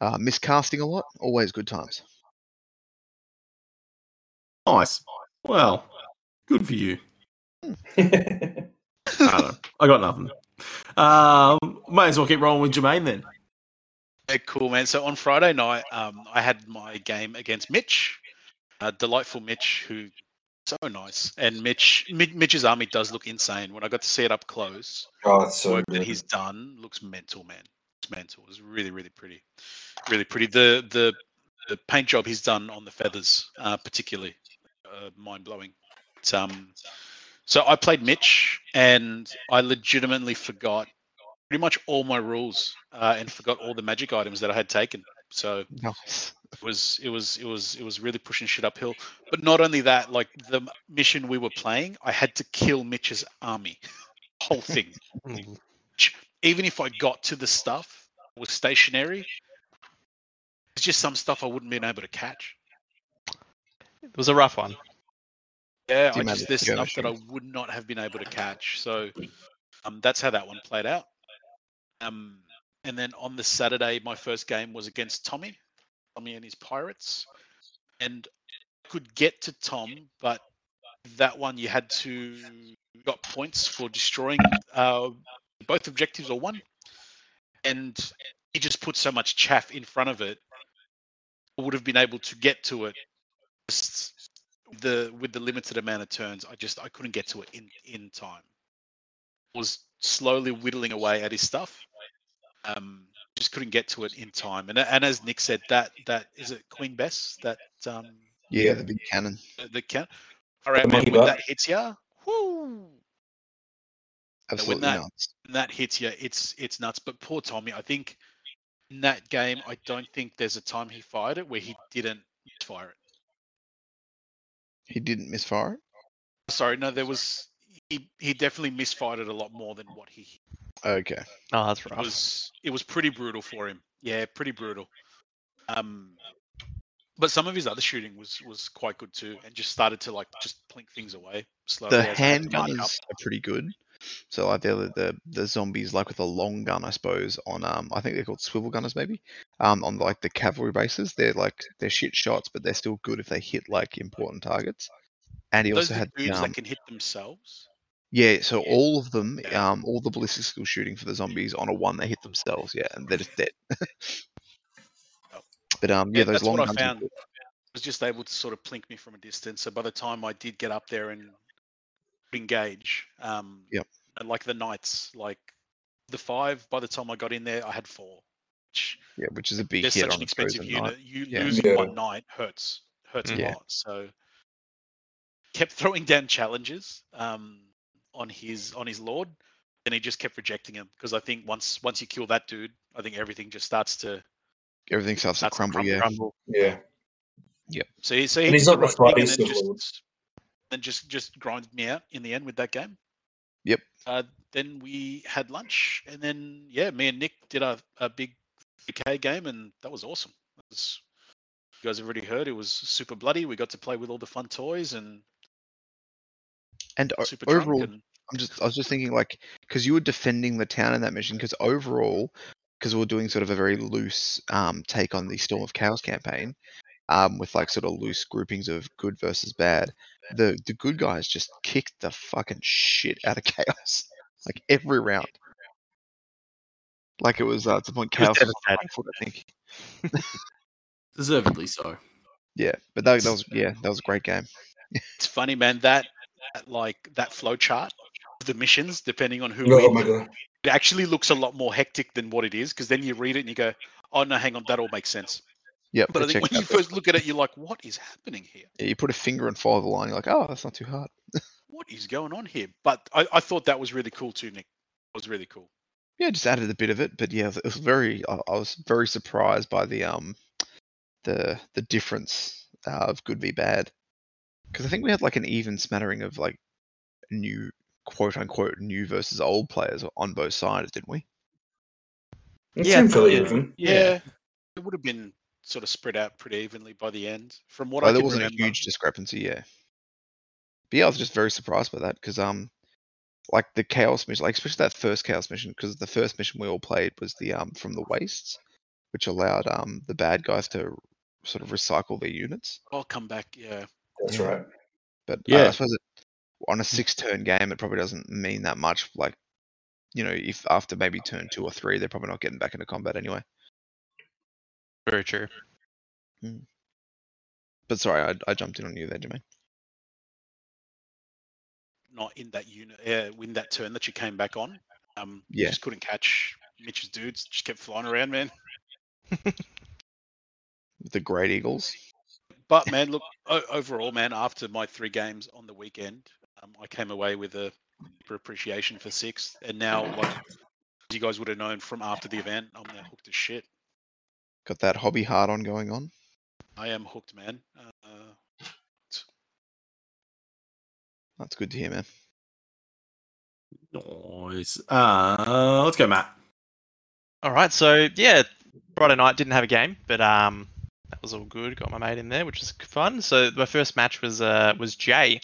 Speaker 2: uh, miscasting a lot. Always good times.
Speaker 1: Nice. Well, good for you. I don't know. I got nothing. Um, might as well keep rolling with Jermaine then.
Speaker 4: Yeah, cool, man. So on Friday night, um, I had my game against Mitch, uh, delightful Mitch, who so nice. And Mitch, Mi- Mitch's army does look insane. When I got to see it up close,
Speaker 3: oh, it's so
Speaker 4: work that he's done looks mental, man. It's mental. It's really, really pretty, really pretty. The the the paint job he's done on the feathers, uh, particularly, uh, mind blowing. Um, so I played Mitch, and I legitimately forgot pretty much all my rules, uh, and forgot all the magic items that I had taken. So
Speaker 2: Nice.
Speaker 4: It was it was it was it was really pushing shit uphill. But not only that, like the mission we were playing, I had to kill Mitch's army, (laughs) whole thing
Speaker 5: Hmm.
Speaker 4: even if I got to the stuff that was stationary, it's just some stuff I wouldn't been able to catch.
Speaker 5: It was a rough one.
Speaker 4: Yeah,
Speaker 2: Do
Speaker 4: I just there's stuff that I would not have been able to catch. So um, that's how that one played out. Um, and then on the Saturday, my first game was against Tommy, Tommy and his Pirates, and I could get to Tom, but that one you had to got points for destroying uh, both objectives or one, and he just put so much chaff in front of it. I would have been able to get to it just the with the limited amount of turns, I just I couldn't get to it in in time. Was slowly whittling away at his stuff. Um, just couldn't get to it in time. And and as Nick said, that that is it Queen Bess that um
Speaker 2: Yeah, the big cannon.
Speaker 4: the, the can. All right, man, when that hits you, whoo,
Speaker 2: Absolutely
Speaker 4: that-
Speaker 2: nuts.
Speaker 4: when that hits you, it's it's nuts. But poor Tommy, I think in that game, I don't think there's a time he fired it where he didn't fire it.
Speaker 2: He didn't misfire it.
Speaker 4: Sorry, no, there was he he definitely misfired it a lot more than what he hit.
Speaker 2: Okay.
Speaker 5: Oh, that's
Speaker 4: It
Speaker 5: rough.
Speaker 4: was it was pretty brutal for him. Yeah, pretty brutal. Um, but some of his other shooting was was quite good too, and just started to like just plink things away slowly.
Speaker 2: The
Speaker 4: as I had to mark
Speaker 2: handgunners
Speaker 4: up.
Speaker 2: are pretty good. So like they're the, the the zombies like with a long gun, I suppose. On um, I think they're called swivel gunners maybe. Um, on like the cavalry bases, they're like they're shit shots, but they're still good if they hit like important targets. And he
Speaker 4: Those
Speaker 2: also
Speaker 4: are
Speaker 2: had
Speaker 4: the
Speaker 2: the,
Speaker 4: dudes
Speaker 2: um,
Speaker 4: that can hit themselves.
Speaker 2: Yeah. So all of them, um, all the ballistic skill shooting for the zombies on a one, they hit themselves. Yeah, and they're just dead. but um, yeah,
Speaker 4: Yeah,
Speaker 2: those
Speaker 4: that's
Speaker 2: long
Speaker 4: what I
Speaker 2: guns. are
Speaker 4: found.
Speaker 2: good.
Speaker 4: was just able to sort of plink me from a distance. So by the time I did get up there and engage, um,
Speaker 2: Yep.
Speaker 4: and like the knights, like the five, by the time I got in there, I had four. Which
Speaker 2: Yeah, which is a big
Speaker 4: they're
Speaker 2: hit
Speaker 4: such
Speaker 2: on
Speaker 4: an expensive
Speaker 2: frozen night.
Speaker 4: unit. You
Speaker 2: Yeah.
Speaker 4: losing
Speaker 3: Yeah.
Speaker 4: one knight hurts, hurts
Speaker 2: Yeah.
Speaker 4: a lot. So kept throwing down challenges um, on his on his lord, and he just kept rejecting him because I think once once you kill that dude, I think everything just starts to
Speaker 2: Everything starts to
Speaker 4: starts to
Speaker 2: crumble. Yeah,
Speaker 5: Rumble.
Speaker 3: Yeah.
Speaker 4: So he, so he
Speaker 3: And he's not
Speaker 4: the
Speaker 3: the
Speaker 4: right thing and
Speaker 3: flightest
Speaker 4: then just, and just just grinded me out in the end with that game.
Speaker 2: Yep.
Speaker 4: Uh, then we had lunch, and then yeah, me and Nick did a, a big UK game, and that was awesome. It was, you guys have already heard it was super bloody. We got to play with all the fun toys and
Speaker 2: and o-
Speaker 4: super drunk.
Speaker 2: overall,
Speaker 4: And,
Speaker 2: I'm just I was just thinking like because you were defending the town in that mission because overall because we are doing sort of a very loose um, take on the Storm of Chaos campaign um, with like sort of loose groupings of good versus bad. The the good guys just kicked the fucking shit out of (laughs) Chaos like every round. Like it was uh, to the point Chaos was on
Speaker 5: devastating.
Speaker 2: the front foot, I think.
Speaker 1: Deservedly so.
Speaker 2: Yeah, but that, that was yeah that was a great game.
Speaker 4: it's funny, man. That, that like that flow chart of the missions, depending on who
Speaker 3: Oh
Speaker 4: wins,
Speaker 3: my
Speaker 4: it actually looks a lot more hectic than what it is. Because then you read it and you go, "Oh no, hang on, that all makes sense."
Speaker 2: yeah
Speaker 4: But I think when you first look at it, you're like, "What is happening here?"
Speaker 2: Yeah, you put a finger and follow the line. You're like, oh, that's not too hard. (laughs)
Speaker 4: what is going on here? But I, I thought that was really cool too, Nick. It was really cool.
Speaker 2: Yeah, just added a bit of it, but yeah, it was very. I, I was very surprised by the um, the the difference uh, of good v bad, because I think we had like an even smattering of like new quote unquote new versus old players on both sides, didn't we?
Speaker 3: It
Speaker 5: Yeah,
Speaker 3: seemed fairly
Speaker 5: yeah.
Speaker 3: even.
Speaker 4: Yeah, it would have been sort of spread out pretty evenly by the end, from what
Speaker 2: Like,
Speaker 4: I
Speaker 2: there wasn't
Speaker 4: remember.
Speaker 2: a huge discrepancy, yeah. But yeah, I was just very surprised by that because um, like the chaos mission, like especially that first chaos mission, because the first mission we all played was the um from the wastes, which allowed um the bad guys to sort of recycle their units.
Speaker 4: I'll come back. Yeah,
Speaker 3: That's right.
Speaker 2: But
Speaker 1: Yeah.
Speaker 2: uh, I suppose it, on a six-turn game, it probably doesn't mean that much. Like, you know, if after maybe turn two or three, they're probably not getting back into combat anyway.
Speaker 5: Very true.
Speaker 2: But sorry, I, I jumped in on you there, Jimmy.
Speaker 4: not in that unit, uh, in that turn that you came back on. Um,
Speaker 2: Yeah.
Speaker 4: just couldn't catch Mitch's dudes. Just kept flying around, man. (laughs)
Speaker 2: The Great Eagles.
Speaker 4: But man, look, overall, man, after my three games on the weekend, um, I came away with a deeper appreciation for six, and now, like you guys would have known from after the event, I'm now hooked as shit.
Speaker 2: Got that hobby hard on going on.
Speaker 4: I am hooked, man. Uh,
Speaker 2: That's good to hear, man.
Speaker 1: Nice. Uh, let's go, Matt.
Speaker 5: All right, so yeah, Friday night didn't have a game, but um, that was all good. Got my mate in there, which was fun. So my first match was uh was Jay,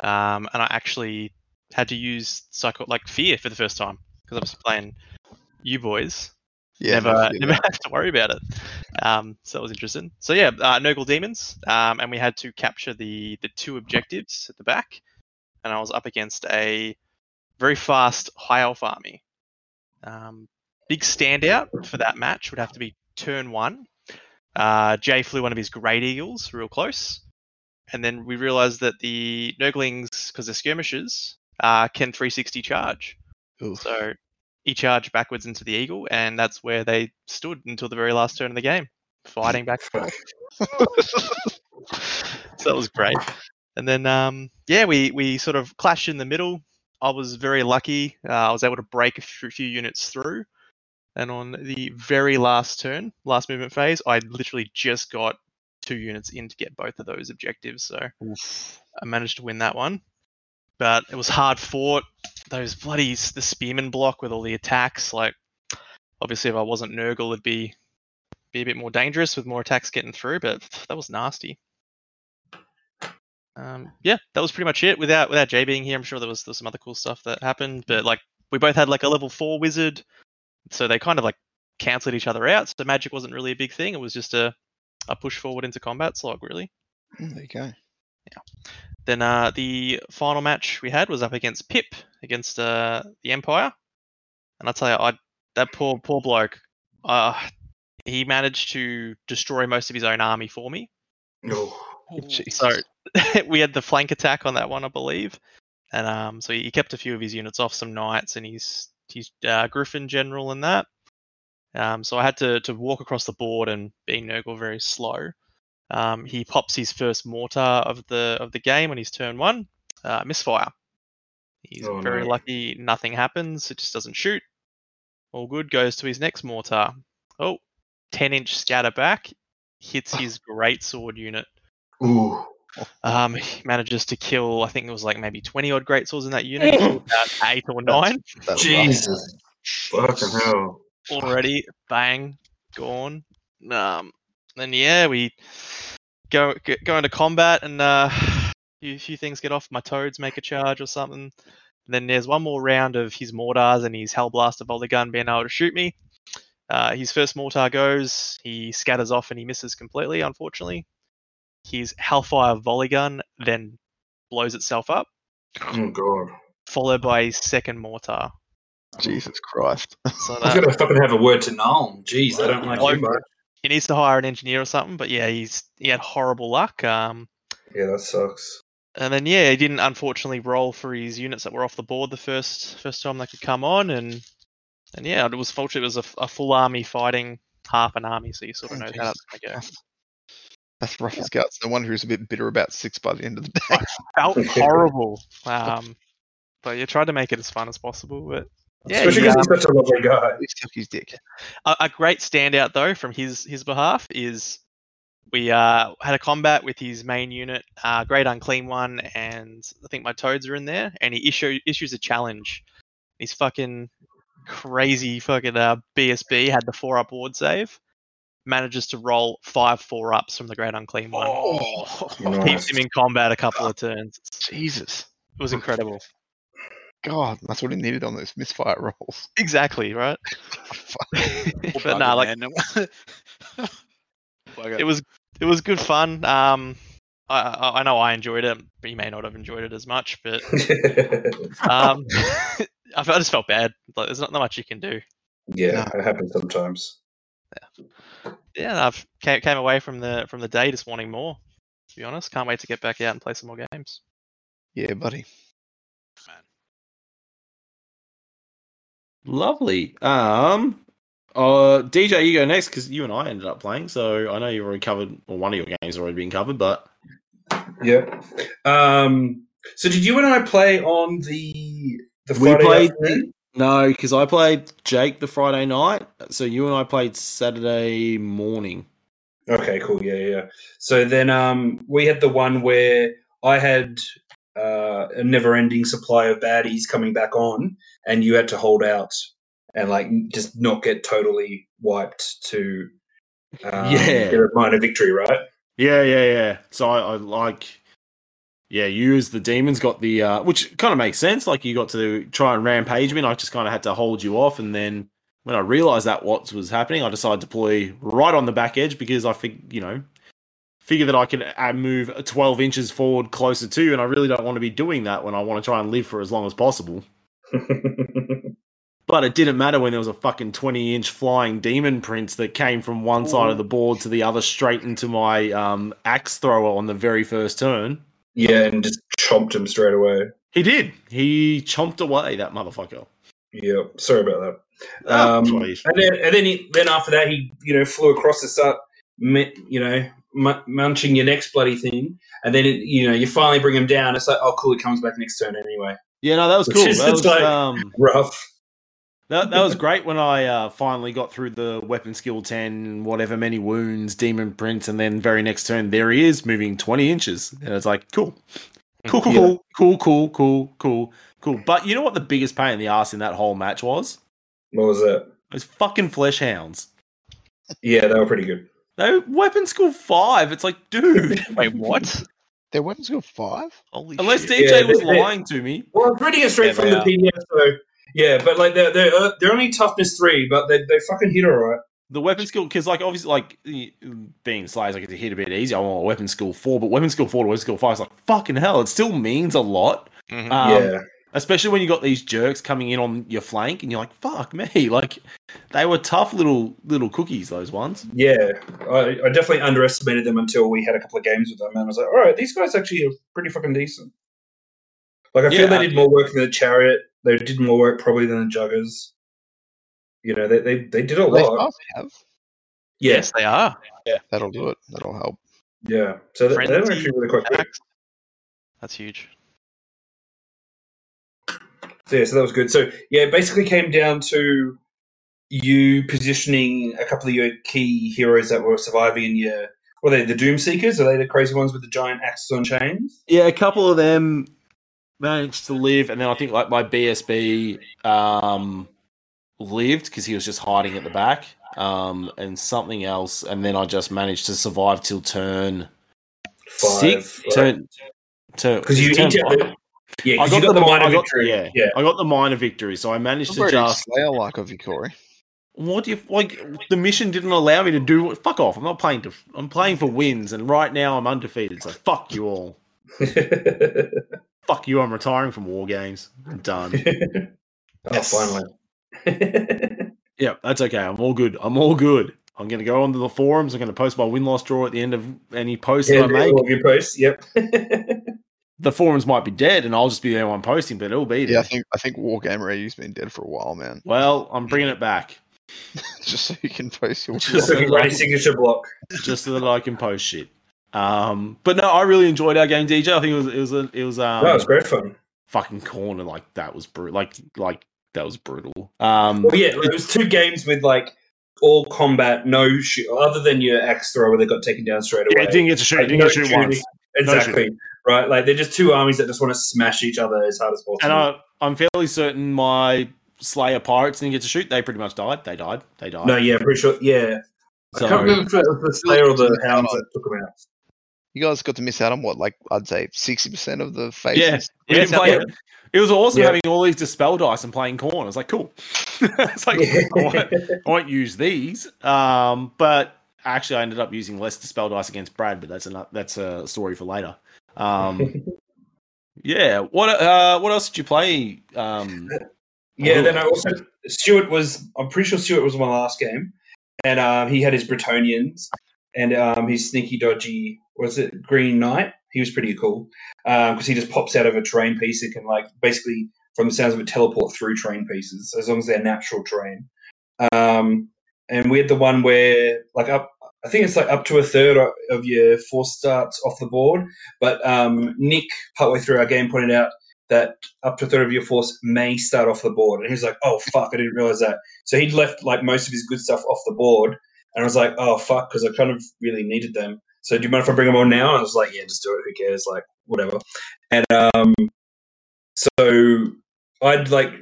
Speaker 5: um, and I actually had to use psycho like fear for the first time because I was playing you boys.
Speaker 2: Yeah,
Speaker 5: never never have to worry about it. Um, so that was interesting. So yeah, uh, Nurgle Demons, um, and we had to capture the the two objectives at the back, and I was up against a very fast high elf army. Um, big standout for that match would have to be turn one. Uh, Jay flew one of his great eagles real close, and then we realized that the Nurglings, because they're skirmishers, uh, can 360 charge.
Speaker 2: Oof.
Speaker 5: So he charged backwards into the eagle, and that's where they stood until the very last turn of the game, fighting back (laughs) so that was great. And then, um, yeah, we, we sort of clashed in the middle. I was very lucky. Uh, I was able to break a few, few units through. And on the very last turn, last movement phase, I literally just got two units in to get both of those objectives. So I managed to win that one. But it was hard fought. Those bloody the spearman block with all the attacks. Like, obviously, if I wasn't Nurgle, it'd be be a bit more dangerous with more attacks getting through. But that was nasty. Um, yeah, that was pretty much it. Without without Jay being here, I'm sure there was, there was some other cool stuff that happened. But like, we both had like a level four wizard, so they kind of like cancelled each other out. So magic wasn't really a big thing. It was just a a push forward into combat slog, really.
Speaker 2: Mm, There you go. Yeah.
Speaker 5: Then uh, the final match we had was up against Pip against uh, the Empire, and I tell you, I that poor poor bloke, uh, he managed to destroy most of his own army for me.
Speaker 3: Oh.
Speaker 5: So (laughs) we had the flank attack on that one, I believe, and um, so he kept a few of his units off some knights and his his uh, Griffin general and that. Um, so I had to to walk across the board and being Nurgle very slow. Um, he pops his first mortar of the of the game on his turn one, uh, misfire. He's
Speaker 3: Oh,
Speaker 5: very
Speaker 3: no.
Speaker 5: lucky. Nothing happens. It just doesn't shoot. All good. Goes to his next mortar. Oh, 10 inch scatter back. Hits his great sword unit.
Speaker 3: Ooh. (laughs)
Speaker 5: Um, he manages to kill. I think it was like maybe 20 odd great swords in that unit. (laughs) about eight or nine
Speaker 2: That's
Speaker 3: Jesus. Fucking hell.
Speaker 5: already. Bang, gone. Um, then yeah, we go go, go into combat and uh, few few things get off. My toads make a charge or something. then there's one more round of his mortars and his Hellblaster volley gun being able to shoot me. Uh, his first mortar goes, he scatters off and he misses completely, unfortunately. His Hellfire volley gun then blows itself up,
Speaker 3: Oh god.
Speaker 5: followed by his second mortar.
Speaker 2: Jesus Christ.
Speaker 5: So
Speaker 3: I was
Speaker 5: that,
Speaker 3: gonna fucking have a word to Nuln. Jeez, I don't like
Speaker 5: Like-
Speaker 3: him much.
Speaker 5: he needs to hire an engineer or something, but yeah, he's he had horrible luck. Um,
Speaker 3: Yeah, that sucks.
Speaker 5: and then yeah, he didn't unfortunately roll for his units that were off the board the first first time they could come on, and and yeah, it was fortunate. It was a, a full army fighting half an army, so you sort of
Speaker 2: Oh,
Speaker 5: know how that's gonna go. (laughs)
Speaker 2: That's rough as guts. No wonder he was a bit bitter about six by the end of the day.
Speaker 5: I (laughs) Felt (laughs) horrible. Um, but you tried to make it as fun as possible. But yeah,
Speaker 3: Especially
Speaker 5: he,
Speaker 3: because
Speaker 5: um,
Speaker 3: he's such a lovely guy.
Speaker 2: He took his dick.
Speaker 5: a, a great standout though from his his behalf is we uh, had a combat with his main unit, uh, great unclean one, and I think my toads are in there, and he issue, issues a challenge. He's fucking crazy fucking uh, BSB had the four up ward save, manages to roll five four ups from the great unclean one,
Speaker 4: Oh, (laughs)
Speaker 3: Nice.
Speaker 5: keeps him in combat a couple of turns.
Speaker 2: Jesus.
Speaker 5: It was incredible.
Speaker 2: God, that's what he needed on those misfire rolls.
Speaker 5: exactly right. (laughs)
Speaker 2: Fuck. (laughs)
Speaker 5: but nah, like it was it was good fun. Um, I, I I know I enjoyed it. But you may not have enjoyed it as much, but um, I felt- I just felt bad. Like, there's not, not much you can do.
Speaker 3: yeah, it happens sometimes.
Speaker 5: Yeah, yeah. I've came, came away from the from the day just wanting more. To be honest, can't wait to get back out and play some more games.
Speaker 2: Yeah, buddy.
Speaker 4: Man.
Speaker 1: Lovely. Um, uh, DJ, you go next because you and I ended up playing. So I know you've already covered, or one of your games already been covered, but
Speaker 3: Yeah. Um, so did you and I play on the the
Speaker 1: we played.
Speaker 3: afternoon?
Speaker 1: No, because I played Jake the Friday night. So you and I played Saturday morning.
Speaker 3: Okay, cool. Yeah, yeah. So then um, we had the one where I had uh, a never-ending supply of baddies coming back on, and you had to hold out and like just not get totally wiped to um,
Speaker 1: Yeah.
Speaker 3: get a minor victory, right?
Speaker 1: Yeah, yeah, yeah. So I, I like, yeah, you as the demons got the, uh, which kind of makes sense. Like you got to try and rampage me, and I just kind of had to hold you off. And then when I realized that what was happening, I decided to deploy right on the back edge because I think, you know, figure that I can uh, move 12 inches forward closer to you. And I really don't want to be doing that when I want to try and live for as long as possible. (laughs) But it didn't matter when there was a fucking 20 inch flying demon prince that came from one side of the board to the other straight into my um, axe thrower on the very first turn.
Speaker 3: Yeah, and just chomped him straight away.
Speaker 1: He did. He chomped away that motherfucker.
Speaker 3: Yeah, sorry about that.
Speaker 1: Ah,
Speaker 3: Um,
Speaker 1: please.
Speaker 3: and then, and then, he, then after that, he you know flew across the start, you know, mu- munching your next bloody thing, and then it, you know you finally bring him down. It's like, oh, cool, he comes back next turn anyway.
Speaker 1: Yeah, no, that was
Speaker 3: Which
Speaker 1: cool.
Speaker 3: is
Speaker 1: That was,
Speaker 3: like-
Speaker 1: um,
Speaker 3: Rough.
Speaker 1: That, that was great when I uh, finally got through the weapon skill 10, whatever many wounds, demon prince, and then very next turn, there he is moving 20 inches. And it's like, cool. Cool, cool,
Speaker 3: Yeah.
Speaker 1: cool, cool, cool, cool, cool, cool. But you know what the biggest pain in the ass in that whole match was?
Speaker 3: What was that?
Speaker 1: Those fucking flesh hounds.
Speaker 3: Yeah, they were pretty good.
Speaker 1: No, weapon skill 5. It's like, dude. (laughs)
Speaker 5: Wait, what?
Speaker 2: Their weapons go five.
Speaker 5: Holy
Speaker 1: Unless
Speaker 5: shit.
Speaker 1: DJ
Speaker 3: Yeah,
Speaker 1: was
Speaker 3: they- they-
Speaker 1: lying to me.
Speaker 3: Well, I'm reading it straight
Speaker 2: Yeah,
Speaker 3: from the. PDF, so yeah, but like they're they're, uh, they're only toughness three, but they they fucking hit alright.
Speaker 1: The weapon skill, because like obviously, like being slayers, I get to hit a bit easier. I want weapon skill four, but weapon skill four to weapon skill five is like fucking hell. It still means a lot,
Speaker 5: Mhm.
Speaker 1: um,
Speaker 3: yeah,
Speaker 1: especially when you got these jerks coming in on your flank, and you're like, "Fuck me!" (laughs) Like they were tough little little cookies. Those ones.
Speaker 3: yeah. I, I definitely underestimated them until we had a couple of games with them, and I was like, all right, these guys actually are pretty fucking decent. Like I feel
Speaker 1: Yeah,
Speaker 3: they did more work than the chariot. They did more work probably than the juggers. You know, they they, they did a
Speaker 2: They
Speaker 3: lot.
Speaker 2: half have.
Speaker 3: Yeah,
Speaker 5: Yes, they are.
Speaker 2: Yeah, that'll do it. That'll help.
Speaker 3: yeah. So they, they were actually really quite good.
Speaker 5: That's huge.
Speaker 3: So, yeah, so that was good. So yeah, it basically came down to you positioning a couple of your key heroes that were surviving in your. Were they the Doom Seekers? Are they the crazy ones with the giant axes on chains?
Speaker 1: Yeah, a couple of them managed to live, and then I think like my BSB um, lived because he was just hiding at the back, um, and something else, and then I just managed to survive till turn
Speaker 3: Five.
Speaker 1: six.
Speaker 3: right?
Speaker 1: Turn, turn
Speaker 3: Because you
Speaker 1: turn
Speaker 3: each have
Speaker 1: five.
Speaker 3: the, yeah,
Speaker 1: I
Speaker 3: 'cause
Speaker 1: got,
Speaker 3: got
Speaker 1: the,
Speaker 3: the minor
Speaker 1: I got,
Speaker 3: victory.
Speaker 1: Yeah,
Speaker 3: yeah.
Speaker 1: I got the minor victory, so I managed to
Speaker 2: Very
Speaker 1: just.
Speaker 2: Slayer like of Vikori.
Speaker 1: What do you like? The mission didn't allow me to do. Fuck off! I'm not playing to. I'm playing for wins, and right now I'm undefeated. So fuck you all. (laughs) Fuck you! I'm retiring from war games. I'm done. (laughs)
Speaker 3: oh, finally. (laughs)
Speaker 1: Yeah, that's okay. I'm all good. I'm all good. I'm going to go onto the forums. I'm going to post my win loss draw at the end of any post
Speaker 3: yeah,
Speaker 1: that I make.
Speaker 3: all your posts. Yep.
Speaker 1: The forums might be dead, and I'll just be the one posting, but it'll be there.
Speaker 2: Yeah, I think I think Wargamer AU's been dead for a while, man.
Speaker 1: well, I'm bringing it back (laughs)
Speaker 2: Just so you can post your.
Speaker 1: Just
Speaker 3: so
Speaker 1: so
Speaker 3: you
Speaker 1: that
Speaker 3: run
Speaker 1: I
Speaker 3: a
Speaker 1: can-
Speaker 3: signature block.
Speaker 1: just so that I can post shit. Um, but no, I really enjoyed our game, DJ. I think it was it was a, it was um,
Speaker 3: that was great fun.
Speaker 1: fucking corner like that was brutal. Like like that was brutal. Um,
Speaker 3: Well, yeah, it was two games with like all combat, no shoot, other than your axe throw where they got taken down straight away.
Speaker 1: yeah, didn't get to shoot.
Speaker 3: Like,
Speaker 1: didn't
Speaker 3: no
Speaker 1: get to shoot once.
Speaker 3: Exactly. right. Like they're just two armies that just want to smash each other as hard as possible.
Speaker 1: And I, I'm fairly certain my Slayer pirates didn't get to shoot. They pretty much died. They died. They died.
Speaker 3: no, yeah, pretty sure. Yeah,
Speaker 1: So-
Speaker 3: I can't remember if it was the Slayer or the Hounds that took them out.
Speaker 2: You guys got to miss out on what, like I'd say, sixty percent of the phases.
Speaker 1: Yeah, we
Speaker 5: Yeah,
Speaker 1: didn't play it. It was awesome
Speaker 3: Yeah.
Speaker 1: having all these dispel dice and playing Khorne. I was like cool. (laughs) it's like I, won't, I won't use these. Um, but actually, I ended up using less dispel dice against Brad. But that's a that's a story for later. Um, (laughs) yeah. What uh, what else did you play? Um,
Speaker 3: Yeah, then I also Stuart was. I'm pretty sure Stuart was my last game, and um, he had his Bretonnians and um, his sneaky, dodgy. Was it Green Knight? He was pretty cool because he just pops out of a terrain piece. It can like basically, from the sounds of it, teleport through terrain pieces as long as they're natural terrain. Um, and we had the one where like up. I think it's like up to a third of your force starts off the board, but um, Nick, partway through our game, pointed out that up to a third of your force may start off the board. And he's like, oh, fuck, I didn't realize that. So he'd left like most of his good stuff off the board. And I was like, oh, fuck, because I kind of really needed them. So do you mind if I bring them on now? And I was like, yeah, just do it. Who cares? Like, whatever. And um, so I'd like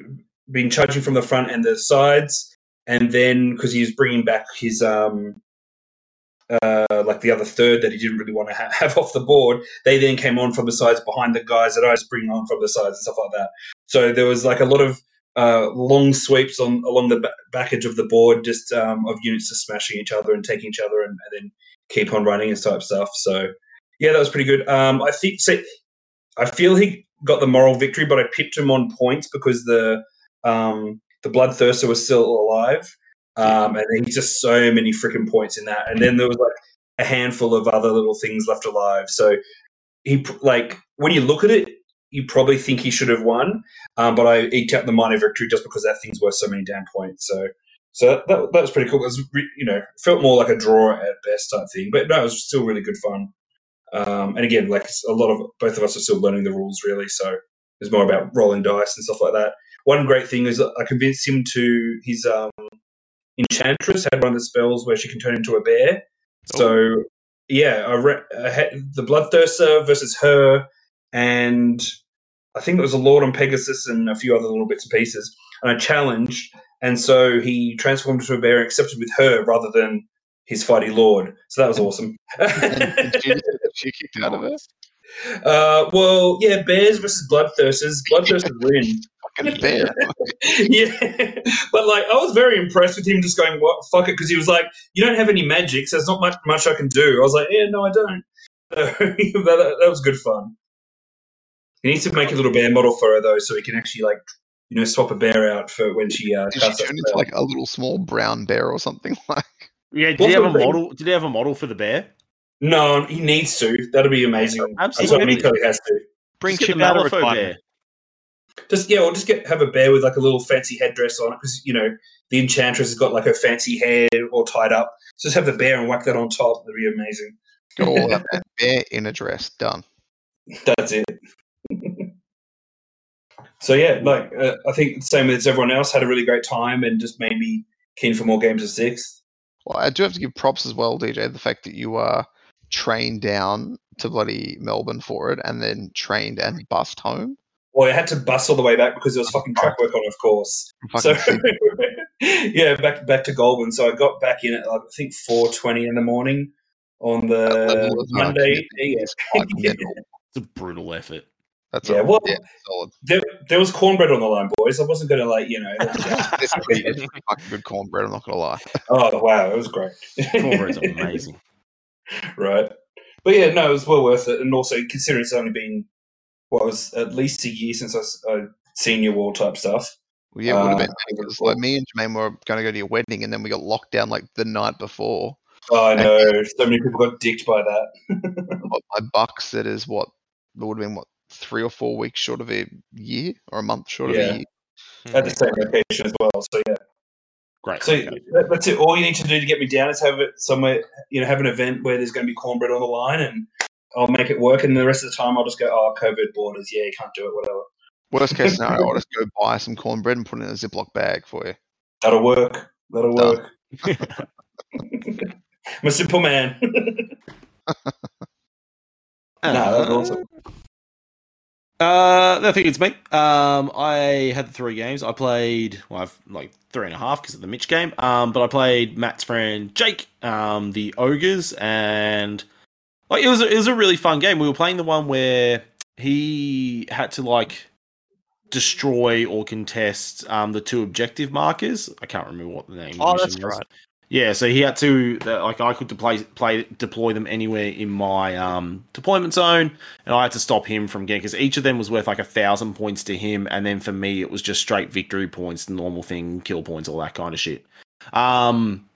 Speaker 3: been charging from the front and the sides. And then because he was bringing back his um, uh, like the other third that he didn't really want to ha- have (laughs) off the board, they then came on from the sides behind the guys that I was bringing on from the sides and stuff like that. So there was like a lot of uh, long sweeps on along the ba- back edge of the board, just um, of units just smashing each other and taking each other, and, and then keep on running and type stuff. So yeah, that was pretty good. Um, I think I feel he got the moral victory, but I pipped him on points because the um, the Bloodthirster was still alive, um, and then just so many freaking points in that. And then there was like a handful of other little things left alive. So he like when you look at it, you probably think he should have won. Um, but I eked out the minor victory just because that thing's worth so many damn points. So so that, that was pretty cool. It was you know felt more like a draw at best type thing, but no, it was still really good fun. Um, and again, like a lot of both of us are still learning the rules really, so it's more about rolling dice and stuff like that. One great thing is I convinced him to his um, enchantress had one of the spells where she can turn into a bear. So yeah, I, re- I had the bloodthirster versus her, and I think it was a Lord on Pegasus and a few other little bits and pieces. And I challenged, and so he transformed into a bear and accepted with her rather than his fighty lord. So that was awesome.
Speaker 2: Did you get (laughs) she kicked out of it?
Speaker 3: uh, well, yeah, bears versus bloodthirsters. Bloodthirsters win. (laughs)
Speaker 2: Fucking bear. (laughs)
Speaker 3: yeah, but like I was very impressed with him just going, "What fuck it?" Because he was like, "You don't have any magic, so there's not much much I can do." I was like, "Yeah, no, I don't." So that, that was good fun. He needs to make a little bear model for her though, so he can actually like you know swap a bear out for when she uh,
Speaker 2: Did she turn into like a little small brown bear or something (laughs) like?
Speaker 1: Yeah, did
Speaker 3: What's
Speaker 1: he have a
Speaker 3: thing?
Speaker 1: model? Did he have a model for the bear?
Speaker 3: No, he needs to. That'd be amazing.
Speaker 1: Absolutely.
Speaker 3: Miko has to.
Speaker 5: Bring
Speaker 1: Just get
Speaker 5: Chip
Speaker 1: the
Speaker 5: out of
Speaker 1: Malifaux
Speaker 5: retirement.
Speaker 3: Just yeah, or just get have a bear with like a little fancy headdress on it because you know the enchantress has got like her fancy hair all tied up. So Just have the bear and whack that on top. That'd be amazing.
Speaker 2: Got all (laughs) that. Bear in a dress. Done.
Speaker 3: That's it. (laughs) so yeah, like uh, I think the same as everyone else had a really great time and just made me keen for more games of six.
Speaker 2: Well, I do have to give props as well, DJ. The fact that you uh trained down to bloody Melbourne for it, and then trained and bussed home.
Speaker 3: Well, I had to bus all the way back because there was fucking track work on, of course. So (laughs) yeah, back back to Goulburn. So I got back in at like, I think four twenty in the morning on the
Speaker 2: level of,
Speaker 3: Monday.
Speaker 2: commitment
Speaker 3: Yeah,
Speaker 2: is quite mental.
Speaker 1: It's a brutal effort.
Speaker 2: That's
Speaker 3: Yeah,
Speaker 2: a,
Speaker 3: well-
Speaker 2: yeah, solid.
Speaker 3: there, there was cornbread on the line, boys. I wasn't going to like you know. (laughs) (laughs)
Speaker 2: It's pretty, it's pretty fucking good cornbread. I'm not gonna lie. (laughs)
Speaker 3: oh wow, it was great.
Speaker 1: Cornbread's amazing.
Speaker 3: right? But yeah, no, it was well worth it, and also considering it's only been what was at least a year since I, s- I seen your wall type stuff.
Speaker 2: Well, yeah, it would have
Speaker 3: Uh,
Speaker 2: been like me and Jermaine were going to go to your wedding, and then we got locked down like the night before.
Speaker 3: Oh, I know so many people got dicked by that.
Speaker 2: But my buck said is what it would have been what three or four weeks short of a year or a month short of a year.
Speaker 3: At the hmm. same location as well. So yeah,
Speaker 1: Great.
Speaker 3: so
Speaker 1: Okay.
Speaker 3: that's it. All you need to do to get me down is have it somewhere. You know, have an event where there's going to be cornbread on the line, and I'll make it work. And the rest of the time, I'll just go, oh, COVID borders. Yeah, you can't do it. Whatever.
Speaker 2: Worst case (laughs) scenario, I'll just go buy some cornbread and put it in a Ziploc bag for you.
Speaker 3: That'll work. That'll
Speaker 2: Done.
Speaker 3: work. (laughs) I'm a simple man. no, that was awesome.
Speaker 1: Uh, Uh, I think it's me. Um, I had the three games. I played, well, I've like three and a half because of the Mitch game. Um, but I played Matt's friend Jake, um, the ogres, and like it was a, it was a really fun game. We were playing the one where he had to like destroy or contest um the two objective markers. I can't remember what the name.
Speaker 5: Oh, that's
Speaker 1: was.
Speaker 5: right.
Speaker 1: Yeah, so he had to like I could deploy play deploy them anywhere in my um, deployment zone, and I had to stop him from getting because each of them was worth like a thousand points to him, and then for me it was just straight victory points, the normal thing, kill points, all that kind of shit. Um,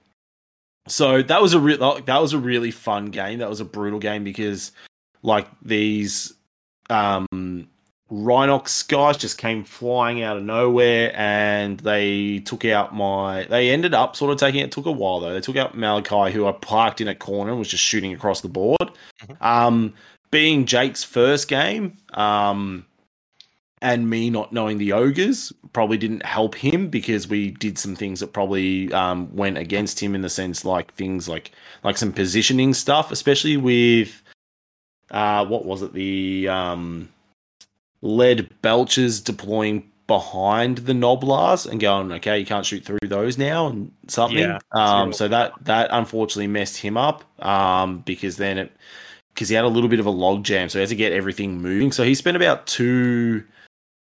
Speaker 1: so that was a real that was a really fun game. That was a brutal game because like these um Rhinox guys just came flying out of nowhere and they took out my. They ended up sort of taking it. Took a while though. They took out Malakai, who I parked in a corner and was just shooting across the board. Um, being Jake's first game, um, and me not knowing the ogres probably didn't help him because we did some things that probably um, went against him in the sense like things like like some positioning stuff, especially with uh, what was it the um, Lead Belchers deploying behind the Gnoblars and going, okay, you can't shoot through those now and something.
Speaker 5: Yeah,
Speaker 1: um, so that that unfortunately messed him up um, because then it because he had a little bit of a log jam, so he had to get everything moving. So he spent about two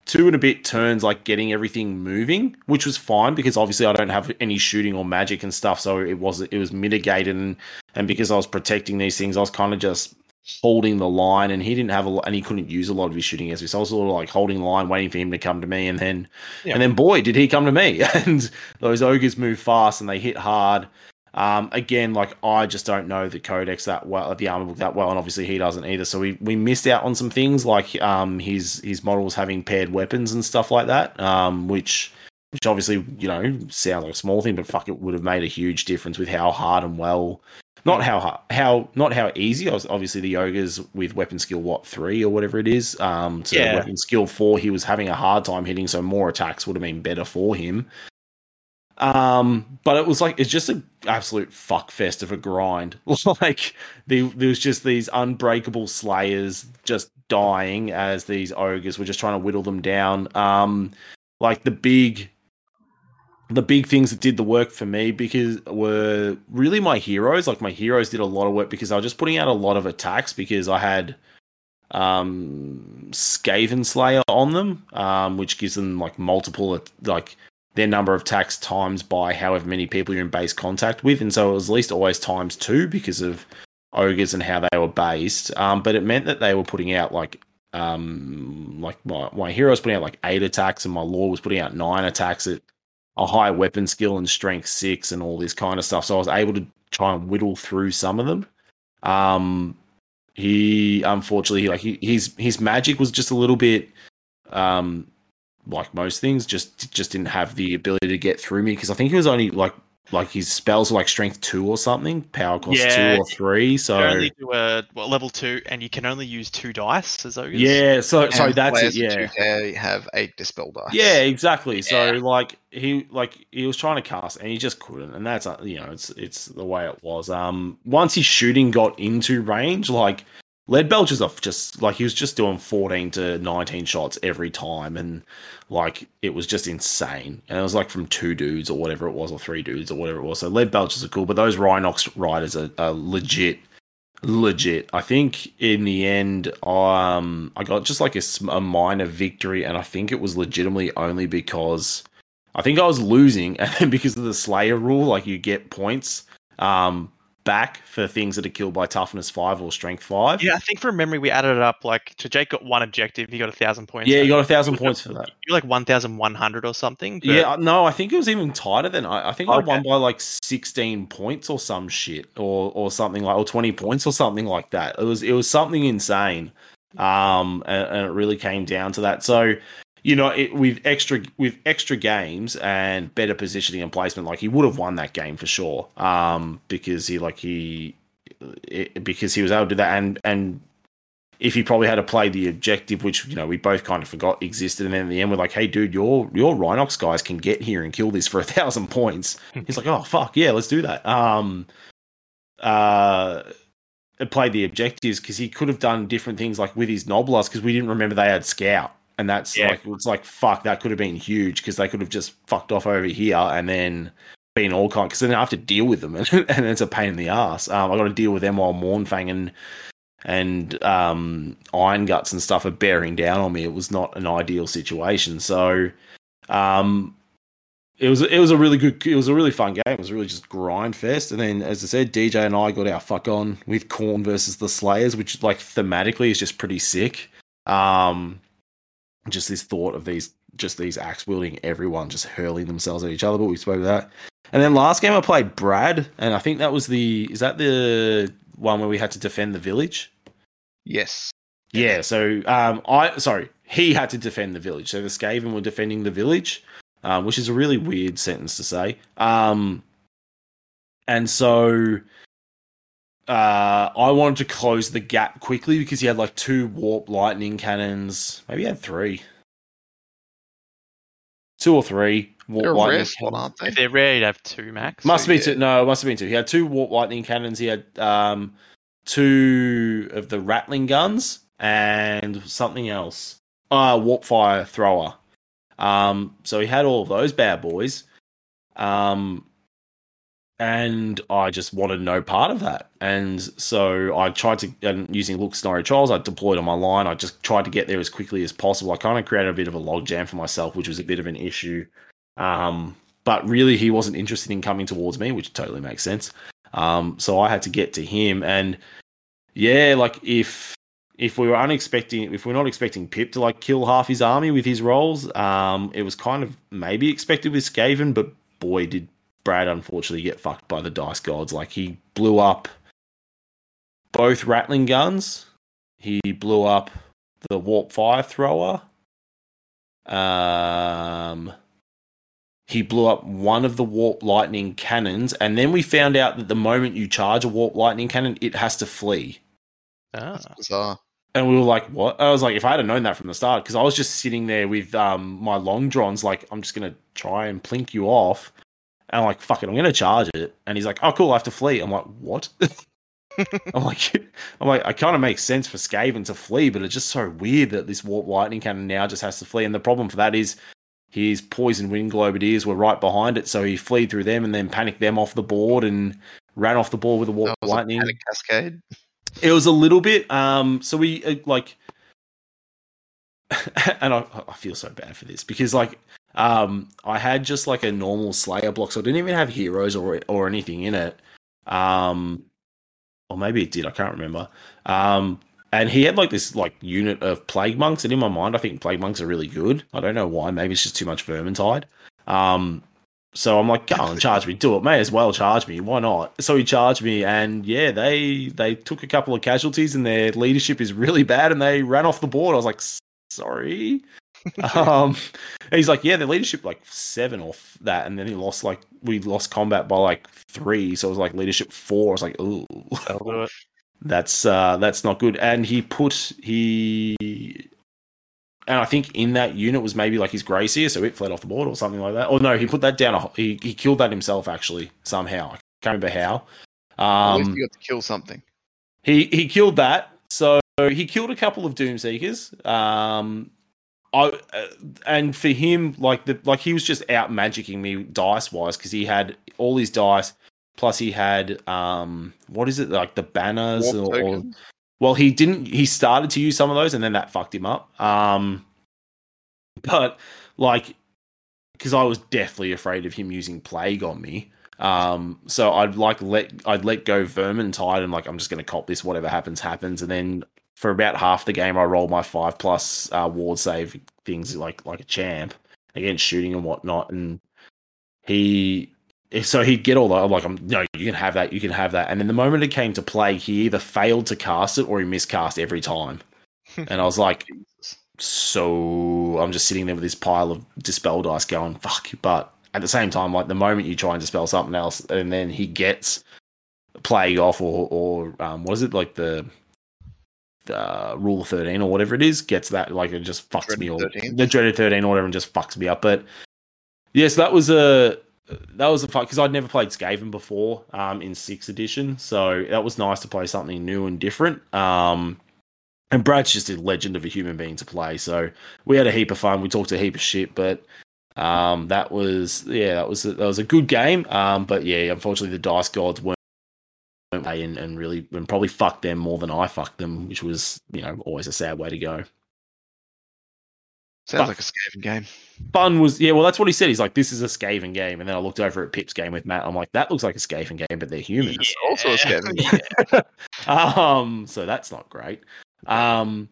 Speaker 1: two and a bit turns like getting everything moving, which was fine because obviously I don't have any shooting or magic and stuff, so it was it was mitigated and and because I was protecting these things, I was kind of just holding the line, and he didn't have a lot, and he couldn't use a lot of his shooting as. So I was sort of like holding the line, waiting for him to come to me, and then
Speaker 5: Yeah.
Speaker 1: and then boy, did he come to me! (laughs) And those ogres move fast and they hit hard. Um, again, like I just don't know the codex that well, the armor book that well, and obviously he doesn't either. So we, we missed out on some things like um his his models having paired weapons and stuff like that. Um, which which obviously you know sounds like a small thing, but fuck, it would have made a huge difference with how hard and well, not how hard, how not how easy. Obviously, the ogres with weapon skill what three or whatever it is, um, to
Speaker 5: Yeah.
Speaker 1: weapon skill four, he was having a hard time hitting, so more attacks would have been better for him. Um, but it was like it's just an absolute fuck fest of a grind. (laughs) like the, there was just these unbreakable slayers just dying as these ogres were just trying to whittle them down. Um, like the big, the big things that did the work for me because were really my heroes. Like my heroes did a lot of work because I was just putting out a lot of attacks because I had um Skaven Slayer on them, um, which gives them like multiple like their number of attacks times by however many people you're in base contact with, and so it was at least always times two because of ogres and how they were based. Um, but it meant that they were putting out like um like my, my hero was putting out like eight attacks and my lord was putting out nine attacks at a high weapon skill and strength six and all this kind of stuff. So I was able to try and whittle through some of them. Um he unfortunately like he, his his magic was just a little bit um like most things just just didn't have the ability to get through me because I think he was only like like his spells were like strength two or something, power cost
Speaker 5: Yeah.
Speaker 1: two or three. So
Speaker 5: you only do a well, level two, and you can only use two dice as ogres.
Speaker 1: yeah, so so that's it.
Speaker 2: players in
Speaker 1: Yeah,
Speaker 2: 2K have eight dispel dice.
Speaker 1: yeah, exactly. So like he like he was trying to cast and he just couldn't, and that's uh, you know it's it's the way it was. Um, once his shooting got into range, like Lead Belcher's off just like he was just doing fourteen to nineteen shots every time, and like it was just insane. And it was like from two dudes or whatever it was, or three dudes or whatever it was. So Lead Belchers are cool, but those Rhinox riders are, are legit legit. I think in the end, um, I got just like a, a minor victory, and I think it was legitimately only because I think I was losing, (laughs) and then because of the Slayer rule, like you get points um, back for things that are killed by toughness five or strength five.
Speaker 5: Yeah, I think from memory we added it up. Like, so Jake got one objective, he got a thousand points.
Speaker 1: Yeah, you got a thousand points for that.
Speaker 5: You're like one thousand one hundred or something. but-
Speaker 1: Yeah, no, I think it was even tighter than I. I think I won by like sixteen points or some shit, or or something like, or twenty points or something like that. It was it was something insane, um, and, and it really came down to that. So, you know, it, with extra with extra games and better positioning and placement, like he would have won that game for sure, um, because he like he it, because he was able to do that, and and if he probably had to play the objective, which you know we both kind of forgot existed, and then in the end we're like, "Hey, dude, your your Rhinox guys can get here and kill this for a thousand points." (laughs) He's like, "Oh fuck yeah, let's do that." Um, uh, played the objectives because he could have done different things like with his Gnoblars because we didn't remember they had Scout, and that's
Speaker 5: Yeah.
Speaker 1: like it's like fuck that could have been huge because they could have just fucked off over here and then been all kind because then I have to deal with them and, (laughs) and it's a pain in the ass. Um, I got to deal with them while Mournfang and and um, Iron Guts and stuff are bearing down on me. It was not an ideal situation. So um, it was it was a really good it was a really fun game. It was really just grind fest. And then as I said, DJ and I got our fuck on with Khorne versus the Slayers, which like thematically is just pretty sick. Um, just this thought of these just these axe wielding everyone just hurling themselves at each other. But we spoke of that. And then last game I played Brad, and I think that was the is that the one where we had to defend the village.
Speaker 2: Yes.
Speaker 1: Yeah, so um, I sorry, he had to defend the village. So the Skaven were defending the village, um, which is a really weird sentence to say. Um, and so uh, I wanted to close the gap quickly because he had like two warp lightning cannons. Maybe he had three, two or three warp
Speaker 2: They're a
Speaker 1: lightning
Speaker 2: rare slot,
Speaker 1: cannons.
Speaker 2: aren't they?
Speaker 5: They're rare, you'd have two max.
Speaker 1: Must
Speaker 2: So,
Speaker 1: be
Speaker 2: yeah.
Speaker 1: two. No, it must have been two. He had two warp lightning cannons. He had um, two of the ratling guns and something else. Uh, warp fire thrower. Um, so he had all of those bad boys. Um, and I just wanted no part of that. And so I tried to, and using Look Scenario Trials, I deployed on my line. I just tried to get there as quickly as possible. I kind of created a bit of a logjam for myself, which was a bit of an issue. Um, but really, he wasn't interested in coming towards me, which totally makes sense. Um, so I had to get to him, and yeah, like if if we were unexpecting, if we're not expecting Pip to like kill half his army with his rolls, um, it was kind of maybe expected with Skaven, but boy, did Brad unfortunately get fucked by the dice gods. Like he blew up both ratling guns. He blew up the warp fire thrower. Um, he blew up one of the warp lightning cannons, and then we found out that the moment you charge a warp lightning cannon, it has to flee.
Speaker 5: Ah,
Speaker 2: bizarre.
Speaker 1: And we were like, "What?" I was like, "If I had known that from the start, because I was just sitting there with um, my Longdrongs, like I'm just gonna try and plink you off." And I'm like, "Fuck it, I'm gonna charge it." And he's like, "Oh, cool, I have to flee." I'm like, "What?" (laughs) I'm like, (laughs) I'm like, I kind of makes sense for Skaven to flee, but it's just so weird that this warp lightning cannon now just has to flee. And the problem for that is his poison wind globadiers were right behind it, so he fleed through them and then panicked them off the board and ran off the board with the warp
Speaker 2: That was a
Speaker 1: lightning.
Speaker 2: cascade.
Speaker 1: It was a little bit. Um, so we uh, like, (laughs) and I, I feel so bad for this because like, um, I had just like a normal Slayer block, so I didn't even have heroes or or anything in it. Um, or maybe it did. I can't remember. Um, and he had like this like unit of plague monks, and in my mind, I think plague monks are really good. I don't know why. Maybe it's just too much vermintide. Um, so I'm like, go on, charge me, do it. May as well charge me. Why not? So he charged me, and yeah, they they took a couple of casualties, and their leadership is really bad, and they ran off the board. I was like, sorry. Um, he's like, yeah, the leadership like seven off that, and then he lost like we lost combat by like three, so it was like leadership four. I was like, ooh,
Speaker 5: that'll do it. (laughs)
Speaker 1: that's uh that's not good. And he put he and I think in that unit was maybe like his Grey Seer, so it fled off the board or something like that. Or no, he put that down. A, he he killed that himself actually somehow. I can't remember how.
Speaker 2: At least
Speaker 1: Um,
Speaker 2: you got to kill something.
Speaker 1: he he killed that. So he killed a couple of Doomseekers. Um, I uh, and for him, like the like he was just out magicking me dice wise because he had all his dice plus he had um what is it like the banners or, or well, he didn't. He started to use some of those, and then that fucked him up. Um, but like, because I was deathly afraid of him using plague on me. Um, so I'd like let I'd let go Vermintide, and like I'm just gonna cop this. Whatever happens, happens. And then for about half the game, I rolled my five plus uh, ward save things like like a champ against shooting and whatnot, and he so he'd get all the I'm like I'm no you can have that you can have that. And then the moment it came to play he either failed to cast it or he miscast every time. (laughs) And I was like so I'm just sitting there with this pile of dispel dice going fuck you. But at the same time like the moment you try and dispel something else and then he gets plague off or or um, what is it like the uh, rule of 13 or whatever it is gets that like it just fucks
Speaker 2: Dreaded
Speaker 1: me all
Speaker 2: 13?
Speaker 1: the dreaded 13 or whatever and just fucks me up but yes that was a that was a fun because I'd never played Skaven before um, in sixth edition, so that was nice to play something new and different. Um, and Brad's just a legend of a human being to play, so we had a heap of fun. We talked a heap of shit, but um, that was yeah, that was a, that was a good game. Um, but yeah, unfortunately, the dice gods weren't and, and really and probably fucked them more than I fucked them, which was you know always a sad way to go.
Speaker 2: Sounds
Speaker 1: But-
Speaker 2: like a Skaven game.
Speaker 1: Fun was yeah, well that's what he said. He's like, this is a Skaven game, and then I looked over at Pip's game with Matt. I'm like, that looks like a Skaven game, but they're humans.
Speaker 2: Also a Skaven (laughs) game.
Speaker 1: um, so that's not great. Um,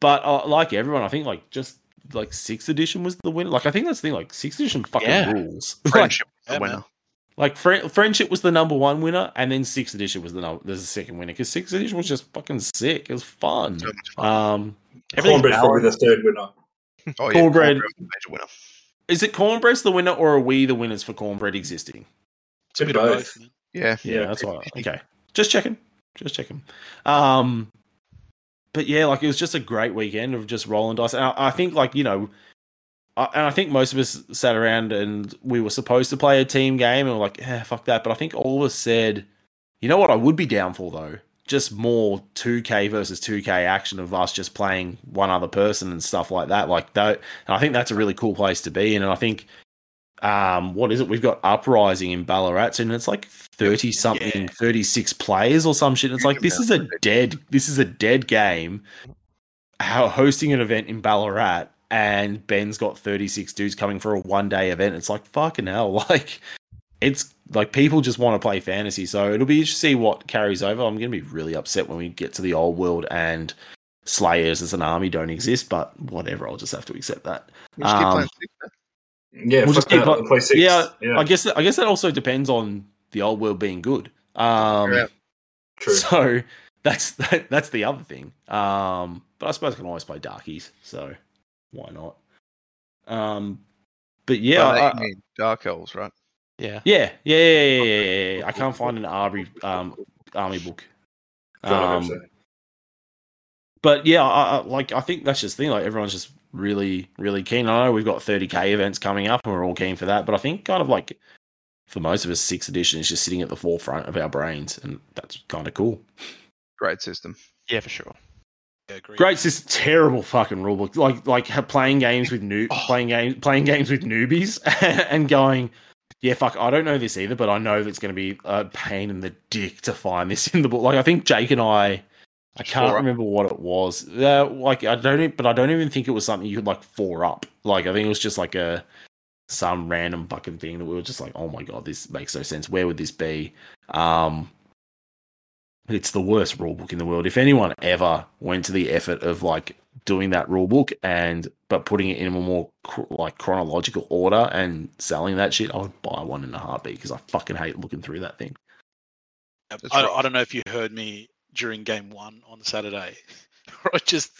Speaker 1: but uh, like everyone, I think like just like sixth edition was the winner. Like I think that's the thing. Like sixth edition fucking
Speaker 5: Yeah.
Speaker 1: rules. (laughs)
Speaker 2: Friendship was the winner.
Speaker 1: Like Fri friendship was the number one winner, and then sixth edition was the number. There's a second winner because sixth edition was just fucking sick. It was fun.
Speaker 2: So much fun.
Speaker 1: Um,
Speaker 5: Everything's
Speaker 3: Cornbread's probably the third winner.
Speaker 2: oh, yeah,
Speaker 1: Cornbread-
Speaker 2: Cornbread the major winner.
Speaker 1: is it Cornbread's the winner, or are we the winners for Cornbread existing?
Speaker 3: To
Speaker 4: Bit of
Speaker 3: both.
Speaker 4: man.
Speaker 2: Yeah.
Speaker 1: Yeah, that's why. Okay, just checking, just checking. Um, but yeah, like it was just a great weekend of just rolling dice, and I, I think like you know, I, and I think most of us sat around and we were supposed to play a team game, and we're like, yeah, fuck that. But I think all of us said, you know what, I would be down for though, just more two K versus two K action of us just playing one other person and stuff like that. Like that, and I think that's a really cool place to be in, and I think um, what is it? We've got Uprising in Ballarat, and it's like thirty something,
Speaker 4: Yeah.
Speaker 1: thirty six players or some shit. And It's like this is a dead, this is a dead game. How hosting an event in Ballarat, and Ben's got thirty six dudes coming for a one day event. It's like fucking hell, (laughs) like it's like people just want to play fantasy. So it'll be interesting to see what carries over. I'm going to be really upset when we get to the old world and Slayers as an army don't exist, but whatever. I'll just have to accept that.
Speaker 2: We'll
Speaker 1: Um,
Speaker 2: playing Six, man.
Speaker 3: Yeah,
Speaker 1: We'll just keep
Speaker 3: that, play six.
Speaker 1: Yeah,
Speaker 3: yeah,
Speaker 1: I guess I guess that also depends on the old world being good. Um,
Speaker 2: Yeah.
Speaker 3: true.
Speaker 1: So (laughs) that's that, that's the other thing. Um, but I suppose I can always play darkies, so why not? Um, but yeah,
Speaker 2: By
Speaker 1: I-
Speaker 2: mean Dark Elves, right?
Speaker 5: Yeah.
Speaker 1: yeah, yeah, yeah, yeah, yeah, yeah, yeah. I can't find an army um army book.
Speaker 3: God, I hope
Speaker 1: Um, but yeah, I, I, like I think that's just the thing. Like everyone's just really, really keen. I know we've got 30k events coming up, and we're all keen for that. But I think kind of like for most of us, sixth edition is just sitting at the forefront of our brains, and that's kind of cool.
Speaker 2: Great system.
Speaker 5: Yeah, for sure.
Speaker 4: Yeah, agree.
Speaker 1: Great, it's this terrible fucking rulebook. Like like playing games with new
Speaker 5: Oh.
Speaker 1: playing games playing games with newbies (laughs) and going. Yeah, fuck. I don't know this either, but I know that it's going to be a pain in the dick to find this in the book. Like, I think Jake and I, I can't
Speaker 2: up.
Speaker 1: remember what it was. Uh, like, I don't, but I don't even think it was something you could like four up. Like, I think it was just like a some random fucking thing that we were just like, oh my god, this makes no sense. Where would this be? Um, it's the worst rule book in the world. If anyone ever went to the effort of like doing that rule book and but putting it in a more cr- like chronological order and selling that shit, I would buy one in a heartbeat because I fucking hate looking through that thing.
Speaker 4: I,
Speaker 2: right.
Speaker 4: I don't know if you heard me during game one on Saturday. (laughs) I just,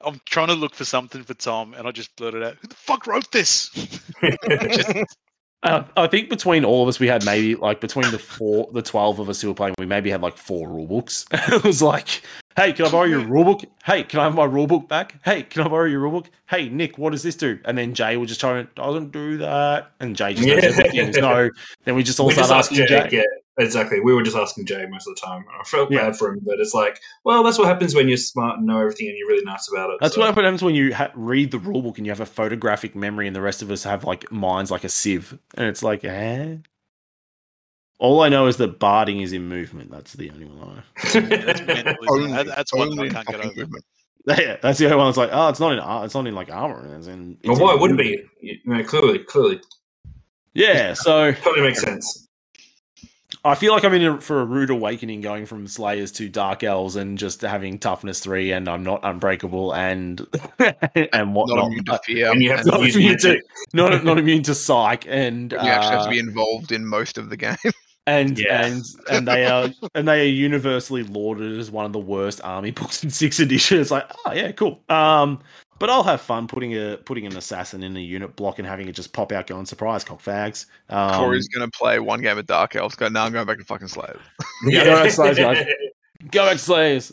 Speaker 4: I'm trying to look for something for Tom, and I just blurted out, "Who the fuck wrote this?" (laughs) (laughs) Just-
Speaker 1: Uh, I think between all of us, we had maybe like between the four, the twelve of us who were playing, we maybe had like four rule books. (laughs) it was like, hey, can I borrow your rule book? Hey, can I have my rule book back? Hey, can I borrow your rule book? Hey, Nick, what does this do? And then Jay would just try and doesn't do that, and Jay just
Speaker 3: Yeah.
Speaker 1: So then we just all
Speaker 3: we
Speaker 1: start asking
Speaker 3: Jay.
Speaker 1: Jay.
Speaker 3: Yeah, exactly. We were just asking Jay most of the time. I felt
Speaker 1: Yeah.
Speaker 3: bad for him, but it's like, well, that's what happens when you're smart and know everything and you're really nice about it.
Speaker 1: That's
Speaker 3: so.
Speaker 1: what happens when you ha- read the rule book and you have a photographic memory, and the rest of us have like minds like a sieve, and it's like, eh. All I know is that barding is in movement. That's the only one I know. (laughs)
Speaker 4: that's mental, isn't that's one I can't get over.
Speaker 2: movement. (laughs)
Speaker 1: Yeah, that's the only one. That's like, oh, it's not in, ar- it's not in like armor. It's in.
Speaker 3: well, why
Speaker 1: in
Speaker 3: wouldn't be? You know, clearly, clearly,
Speaker 1: Yeah, so
Speaker 3: totally makes sense.
Speaker 1: I feel like I'm in a, for a rude awakening, going from Slayers to Dark Elves, and just having toughness three, and I'm not unbreakable, and (laughs) and whatnot.
Speaker 2: Not immune to fear.
Speaker 3: And you have
Speaker 2: and
Speaker 3: to
Speaker 1: not immune to- not not (laughs) immune to psych, and
Speaker 2: you actually have
Speaker 1: uh,
Speaker 2: to be involved in most of the game. (laughs)
Speaker 1: and
Speaker 3: Yeah.
Speaker 1: and and they are and they are universally lauded as one of the worst army books in sixth edition. It's like, oh yeah, cool. Um, but I'll have fun putting a putting an assassin in a unit block and having it just pop out, going surprise, cock fags. Um,
Speaker 2: Corey's going to play one game of Dark Elves. Go, now. I'm going back to fucking Slayers. (laughs)
Speaker 1: Yeah, no, that's nice, guys. (laughs) go back to Slayers.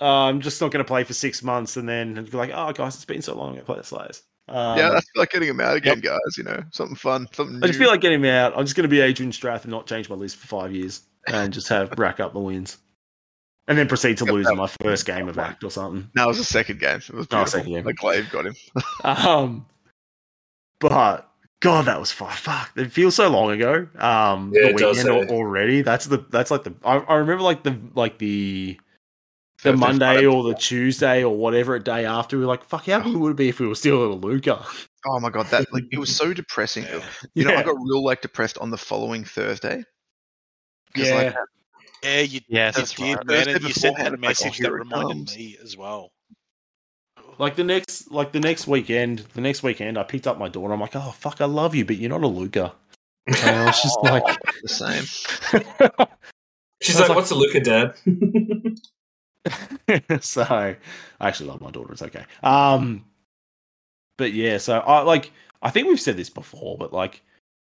Speaker 1: Uh, I'm just not going to play for six months and then be like, oh guys, it's been so long. I'm going to play the Slayers. Um,
Speaker 2: yeah, I feel like getting him out again, guys. You know, something fun, something new.
Speaker 1: I just feel like getting him out. I'm just going to be Adrian Strath and not change my list for five years and just have rack up the wins, and then proceed to lose in my first game of Act or something.
Speaker 2: no, it was the second game. It was
Speaker 1: Oh,
Speaker 2: beautiful.
Speaker 1: second game.
Speaker 2: Like Glaive got him. (laughs)
Speaker 1: Um, but God, that was fun. Fuck, it feels so long ago. Um,
Speaker 3: Yeah,
Speaker 1: the
Speaker 3: it does,
Speaker 1: weekend
Speaker 3: eh?
Speaker 1: already. That's the that's like the I, I remember like the like the the
Speaker 2: Thursday,
Speaker 1: Monday
Speaker 2: Friday.
Speaker 1: or the Tuesday or whatever day after. We were like, fuck, how good would it be if we were still at a Luca?
Speaker 2: Oh my god, that like it was so depressing.
Speaker 4: Yeah. (laughs)
Speaker 2: You know, I got real like depressed on the following Thursday. 'Cause,
Speaker 1: Yeah.
Speaker 2: like,
Speaker 4: Yeah, you,
Speaker 5: Yes,
Speaker 4: you did,
Speaker 5: right.
Speaker 4: man, and you sent
Speaker 2: beforehand,
Speaker 4: that
Speaker 2: like, oh,
Speaker 4: message that reminded
Speaker 2: comes.
Speaker 4: me as well.
Speaker 1: Like the next, like the next weekend, the next weekend, I picked up my daughter. I'm like, oh fuck, I love you, but you're not a Luca. And I was just (laughs) like,
Speaker 2: the same. (laughs)
Speaker 3: She's like,
Speaker 1: like-
Speaker 3: "What's a Luca, Dad?" (laughs)
Speaker 1: so I actually love my daughter. It's okay. Um, but yeah, so I like. I think we've said this before, but like,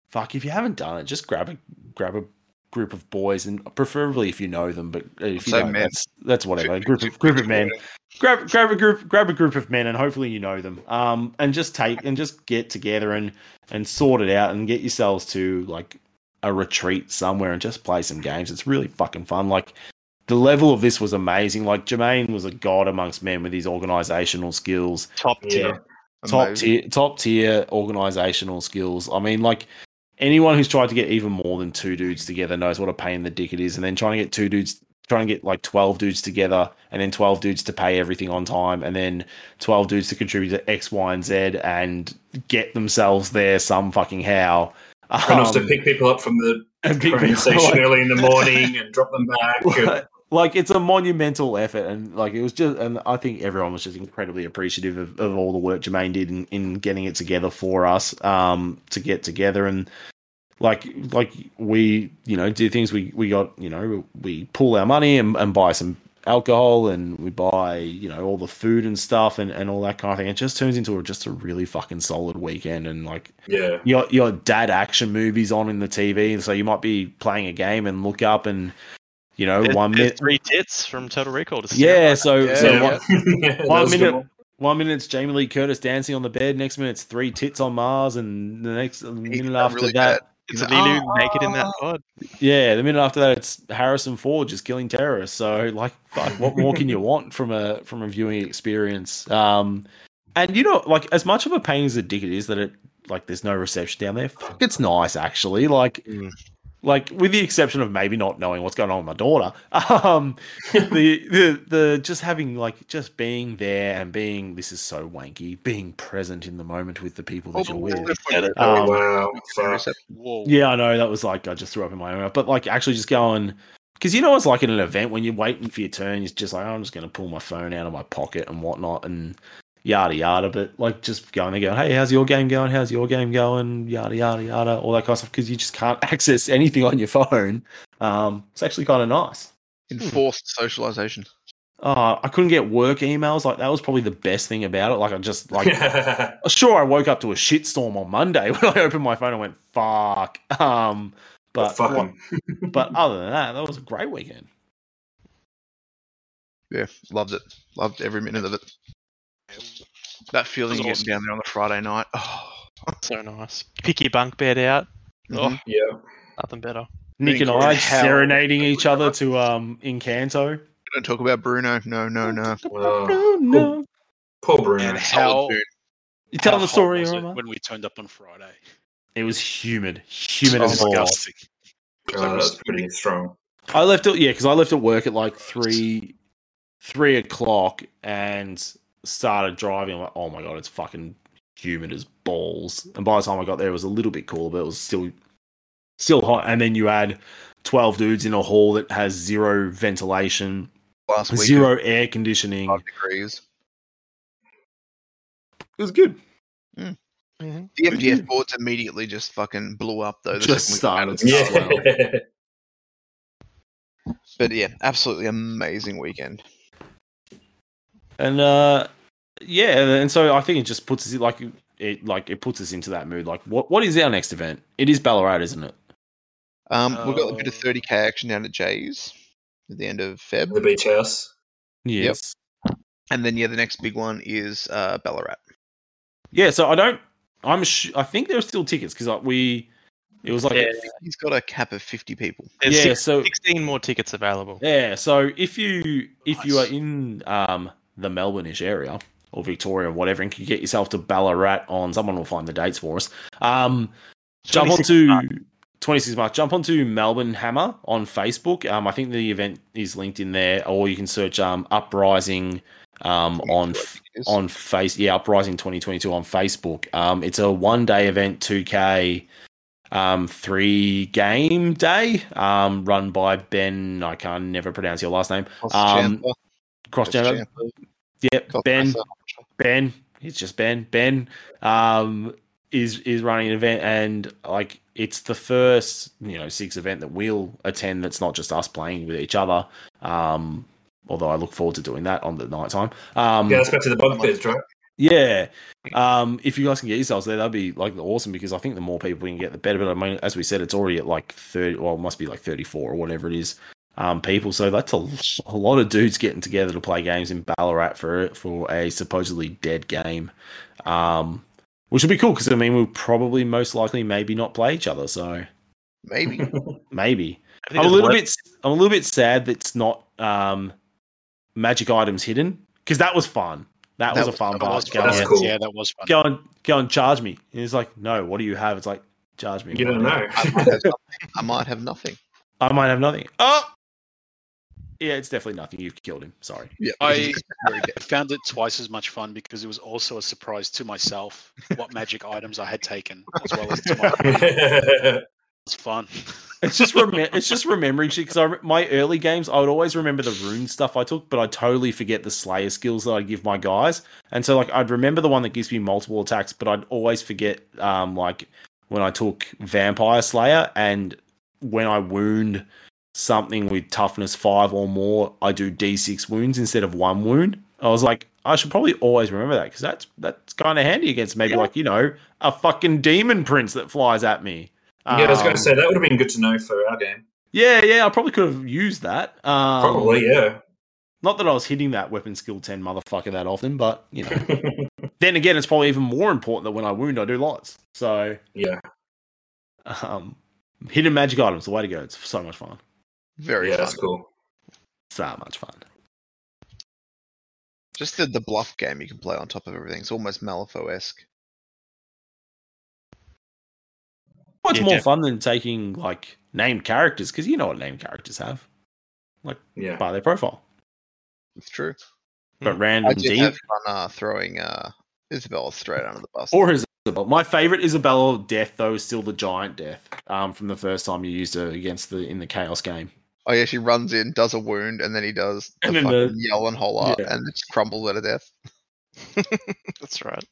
Speaker 1: fuck, if you haven't done it, just grab a grab a group of boys, and preferably if you know them. But if you
Speaker 2: Say
Speaker 1: don't,
Speaker 2: men.
Speaker 1: that's that's whatever. A group of group of men. Grab grab a group grab a group of men, and hopefully you know them. Um, and just take and just get together and and sort it out, and get yourselves to like a retreat somewhere and just play some games. It's really fucking fun. Like the level of this was amazing. Like Jermaine was a god amongst men with his organizational skills,
Speaker 5: Top
Speaker 3: Yeah.
Speaker 5: tier.
Speaker 1: top tier, top tier organizational skills. I mean, like anyone who's tried to get even more than two dudes together knows what a pain in the dick it is. And then trying to get two dudes, trying to get like twelve dudes together, and then twelve dudes to pay everything on time, and then twelve dudes to contribute to X, Y, and Z, and get themselves there some fucking how.
Speaker 3: And also
Speaker 1: Um,
Speaker 3: pick people up from the
Speaker 1: and pick
Speaker 3: station
Speaker 1: up.
Speaker 3: early in the morning and drop them back. and- (laughs)
Speaker 1: like, it's a monumental effort and like it was just and i think everyone was just incredibly appreciative of, of all the work jermaine did in, in getting it together for us um to get together and like like we you know do things we we got you know we pull our money and, and buy some alcohol and we buy you know all the food and stuff and, and all that kind of thing it just turns into a, just a really fucking solid weekend and like
Speaker 3: yeah.
Speaker 1: your your dad action movies on in the TV, so you might be playing a game and look up and you know
Speaker 5: There's,
Speaker 1: one minute.
Speaker 5: three tits from Total Recall. To
Speaker 1: Yeah, so
Speaker 2: Yeah,
Speaker 1: so
Speaker 2: yeah.
Speaker 1: one, (laughs)
Speaker 3: Yeah,
Speaker 1: one
Speaker 3: was a good
Speaker 1: minute
Speaker 3: one.
Speaker 1: one minute it's Jamie Lee Curtis dancing on the bed, next minute it's three tits on Mars, and the next minute
Speaker 2: got
Speaker 1: after
Speaker 2: really
Speaker 1: that,
Speaker 5: Is Leeloo naked in that pod?
Speaker 1: yeah, the minute after that it's Harrison Ford just killing terrorists. So like, fuck, what more can you want from a from a viewing experience? Um, and you know, like as much of a pain as a dick it is that it like there's no reception down there. Fuck, it's nice actually. Like
Speaker 5: Mm.
Speaker 1: Like with the exception of maybe not knowing what's going on with my daughter (laughs) um the the the just having like just being there and being this is so wanky being present in the moment with the people that
Speaker 2: Oh,
Speaker 1: you're with.
Speaker 2: We'll go
Speaker 3: Oh,
Speaker 1: Um,
Speaker 3: wow.
Speaker 1: Yeah i know that was like i just threw up in my own mouth but like actually just going because you know it's like in an event when you're waiting for your turn you're just like oh, i'm just going to pull my phone out of my pocket and whatnot and yada yada but like just going there going hey how's your game going how's your game going yada yada yada all that kind of stuff because you just can't (laughs) access anything on your phone um it's actually kind of nice
Speaker 2: Enforced socialization.
Speaker 1: uh, I couldn't get work emails. Like that was probably the best thing about it. Like I just like (laughs) sure I woke up to a shitstorm on Monday (laughs) when I opened my phone and went fuck. Um, but
Speaker 3: fuck 'em.
Speaker 1: but other than that, that was a great weekend.
Speaker 2: Yeah, loved it. Loved every minute of it. That feeling
Speaker 4: That
Speaker 2: getting
Speaker 4: was
Speaker 2: down there on the Friday night. (sighs) Oh,
Speaker 5: So nice. Pick your bunk bed out. Oh,
Speaker 2: Mhm.
Speaker 3: yeah.
Speaker 5: nothing better.
Speaker 1: Nick and I
Speaker 2: hell.
Speaker 1: serenading each other to um Encanto.
Speaker 2: don't talk about Bruno. No, no, no.
Speaker 3: Oh,
Speaker 1: no.
Speaker 3: poor Bruno.
Speaker 4: And how.
Speaker 1: You tell
Speaker 4: how
Speaker 1: the story,
Speaker 4: was it
Speaker 1: Roma?
Speaker 4: when we turned up on Friday.
Speaker 1: It was humid, humid
Speaker 4: It
Speaker 1: as
Speaker 4: was
Speaker 1: balls.
Speaker 4: disgusting.
Speaker 3: Oh, that's pretty strong.
Speaker 1: I left it, yeah, because I left at work at like three, three o'clock and started driving. I'm like, oh my god, it's fucking humid as balls. And by the time I got there, it was a little bit cooler, but it was still, still hot. And then you add twelve dudes in a hall that has zero ventilation,
Speaker 2: Last week,
Speaker 1: zero air conditioning.
Speaker 2: five degrees.
Speaker 1: It was good.
Speaker 5: Mm-hmm.
Speaker 2: The MDF boards immediately just fucking blew up though.
Speaker 1: Just
Speaker 2: second
Speaker 1: started
Speaker 2: out.
Speaker 1: to
Speaker 3: Yeah. (laughs)
Speaker 2: But yeah, absolutely amazing weekend.
Speaker 1: And uh, yeah, and so I think it just puts us like it like it puts us into that mood. Like, what what is our next event? It is Ballarat, isn't it?
Speaker 2: Um, we've got a bit of
Speaker 4: Uh,
Speaker 2: 30k action down at Jay's at the end of Feb,
Speaker 3: the beach house.
Speaker 1: Yes.
Speaker 2: and then yeah, the next big one is uh, Ballarat.
Speaker 1: Yeah, so I don't. I'm. Sh- I think there are still tickets because like, we. It was like.
Speaker 5: Yeah.
Speaker 2: He's got a cap of 50 people.
Speaker 5: There's
Speaker 1: Yeah,
Speaker 5: six-
Speaker 1: so-
Speaker 5: 16 more tickets available.
Speaker 1: Yeah, so if you if you are in um the Melbourne-ish area or Victoria or whatever, and can get yourself to Ballarat on, someone will find the dates for us. Um, jump
Speaker 5: 26
Speaker 1: onto
Speaker 5: March.
Speaker 1: 26 March. Jump onto Melbourne Hammer on Facebook. Um, I think the event is linked in there, or you can search um Uprising um on
Speaker 2: I think it is.
Speaker 1: on face yeah uprising 2022 on facebook um it's a one day event 2k um three game day um run by ben i can never pronounce your last name
Speaker 2: Cost
Speaker 1: um, cross
Speaker 2: Cost
Speaker 1: channel
Speaker 2: Champa,
Speaker 1: yep
Speaker 2: Cost
Speaker 1: ben ben it's just ben ben um is is running an event and like it's the first you know six event that we'll attend that's not just us playing with each other um although i look forward to doing that on the night time um
Speaker 3: Yeah, that's back to the bunk beds, right?
Speaker 1: yeah. Um, if you guys can get yourselves there, that'd be like awesome because I think the more people we can get, the better. But I mean, as we said, it's already at like thirty. Well, it must be like thirty-four or whatever it is. Um, people. So that's a, a lot of dudes getting together to play games in Ballarat for for a supposedly dead game. Um, which would be cool because I mean we'll probably most likely maybe not play each other. So
Speaker 2: Maybe. (laughs)
Speaker 1: maybe
Speaker 5: I think
Speaker 1: I'm a little
Speaker 5: one-
Speaker 1: bit. I'm a little bit sad that it's not um, magic items hidden because that was fun. That,
Speaker 2: That
Speaker 1: was,
Speaker 2: was-
Speaker 1: a fun
Speaker 2: that
Speaker 1: part.
Speaker 2: was
Speaker 1: Go
Speaker 2: fun.
Speaker 3: That's
Speaker 1: on,
Speaker 3: cool.
Speaker 4: Yeah, that was fun.
Speaker 1: go and go and charge me. And he's like, no. What do you have? It's like charge me.
Speaker 3: You don't know.
Speaker 2: I might have nothing. (laughs) I might have nothing.
Speaker 1: I might have nothing. Oh, Yeah, it's definitely nothing. You've killed him. Sorry.
Speaker 2: Yeah,
Speaker 4: I- (laughs) found it twice as much fun because it was also a surprise to myself what magic (laughs) items I had taken, as well as to my (laughs) it's fun.
Speaker 1: It's just rem- it's just remembering shit because I re- my early games I would always remember the rune stuff I took, but I totally forget the Slayer skills that I give my guys. And so like I'd remember the one that gives me multiple attacks, but I'd always forget um like when I took Vampire Slayer and when I wound something with toughness five or more, I do D6 wounds instead of one wound. I was like, I should probably always remember that because that's that's kind of handy against maybe
Speaker 2: Yeah.
Speaker 1: like you know a fucking demon prince that flies at me.
Speaker 3: yeah, I was going
Speaker 1: Um,
Speaker 3: to say that would have been good to know for our game.
Speaker 1: yeah, yeah, I probably could have used that. Um,
Speaker 3: Probably, yeah.
Speaker 1: Not that I was hitting that weapon skill 10 motherfucker that often, but, you know. (laughs) then again, it's probably even more important that when I wound, I do lots. So,
Speaker 3: yeah,
Speaker 1: um, hidden magic items, the way to go. It's so much fun.
Speaker 2: Very
Speaker 3: yeah,
Speaker 2: fun.
Speaker 3: that's cool.
Speaker 1: So much fun.
Speaker 2: Just the, the bluff game you can play on top of everything. It's almost Malifaux esque.
Speaker 1: Much
Speaker 5: Yeah,
Speaker 1: more
Speaker 5: Jeff.
Speaker 1: fun than taking, like, named characters, because you know what named characters have like
Speaker 3: Yeah,
Speaker 1: by their profile.
Speaker 2: It's true.
Speaker 1: But
Speaker 5: Hmm.
Speaker 1: random
Speaker 2: I did
Speaker 1: D
Speaker 2: have fun uh, throwing uh, Isabella straight under the bus.
Speaker 1: or Isabella. My favorite Isabella death, though, is still the giant death um, from the first time you used her against the in the Chaos game.
Speaker 2: Oh yeah, she runs in, does a wound, and then he does the
Speaker 1: And then
Speaker 2: fucking
Speaker 1: the-
Speaker 2: yell and holler,
Speaker 1: Yeah.
Speaker 2: and just crumbles to death. (laughs)
Speaker 5: That's right.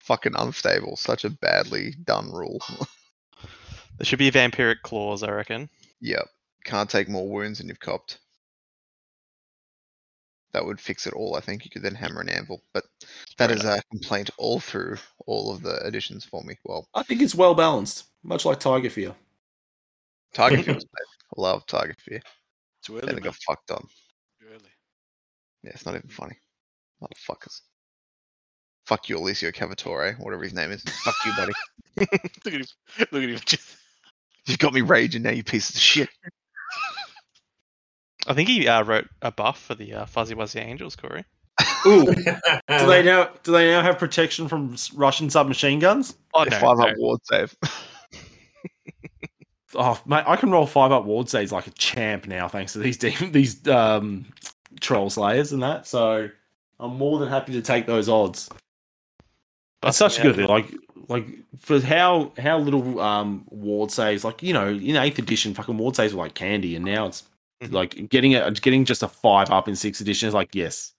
Speaker 2: Fucking unstable. Such a badly done rule.
Speaker 5: There should be vampiric claws, I reckon.
Speaker 2: yep. Can't take more wounds than you've copped. That would fix it all. I think you could then hammer an anvil, but that
Speaker 5: Fair
Speaker 2: is a complaint all through all of the editions for me. Well,
Speaker 1: I think it's well balanced, much like Tiger Fear.
Speaker 2: Target Fear was bad. Love Target Fear.
Speaker 4: Too
Speaker 2: Then
Speaker 4: early,
Speaker 2: it got
Speaker 4: man.
Speaker 2: fucked on.
Speaker 4: Too early.
Speaker 2: Yeah, it's not even funny. Motherfuckers. Fuck you, Alessio Cavatore, whatever his name is. Fuck you, buddy. (laughs)
Speaker 4: look at him. Look at him.
Speaker 2: You've got me raging now, you pieces of shit.
Speaker 5: I think he uh, wrote a buff for the uh, Fuzzy Wuzzy Angels, Corey.
Speaker 1: Ooh, (laughs) do (laughs) they now do they now have protection from Russian submachine guns?
Speaker 5: Oh,
Speaker 2: Yeah,
Speaker 5: no,
Speaker 2: five
Speaker 5: no.
Speaker 2: up ward save.
Speaker 1: Oh mate, I can roll five up ward saves like a champ now, thanks to these demon, these um, troll slayers and that. So I'm more than happy to take those odds. That's such a good thing. Like like for how how little um ward saves, like you know, in eighth edition, fucking ward saves were like candy, and now it's
Speaker 5: Mhm.
Speaker 1: like getting a getting just a five up in sixth edition is like yes,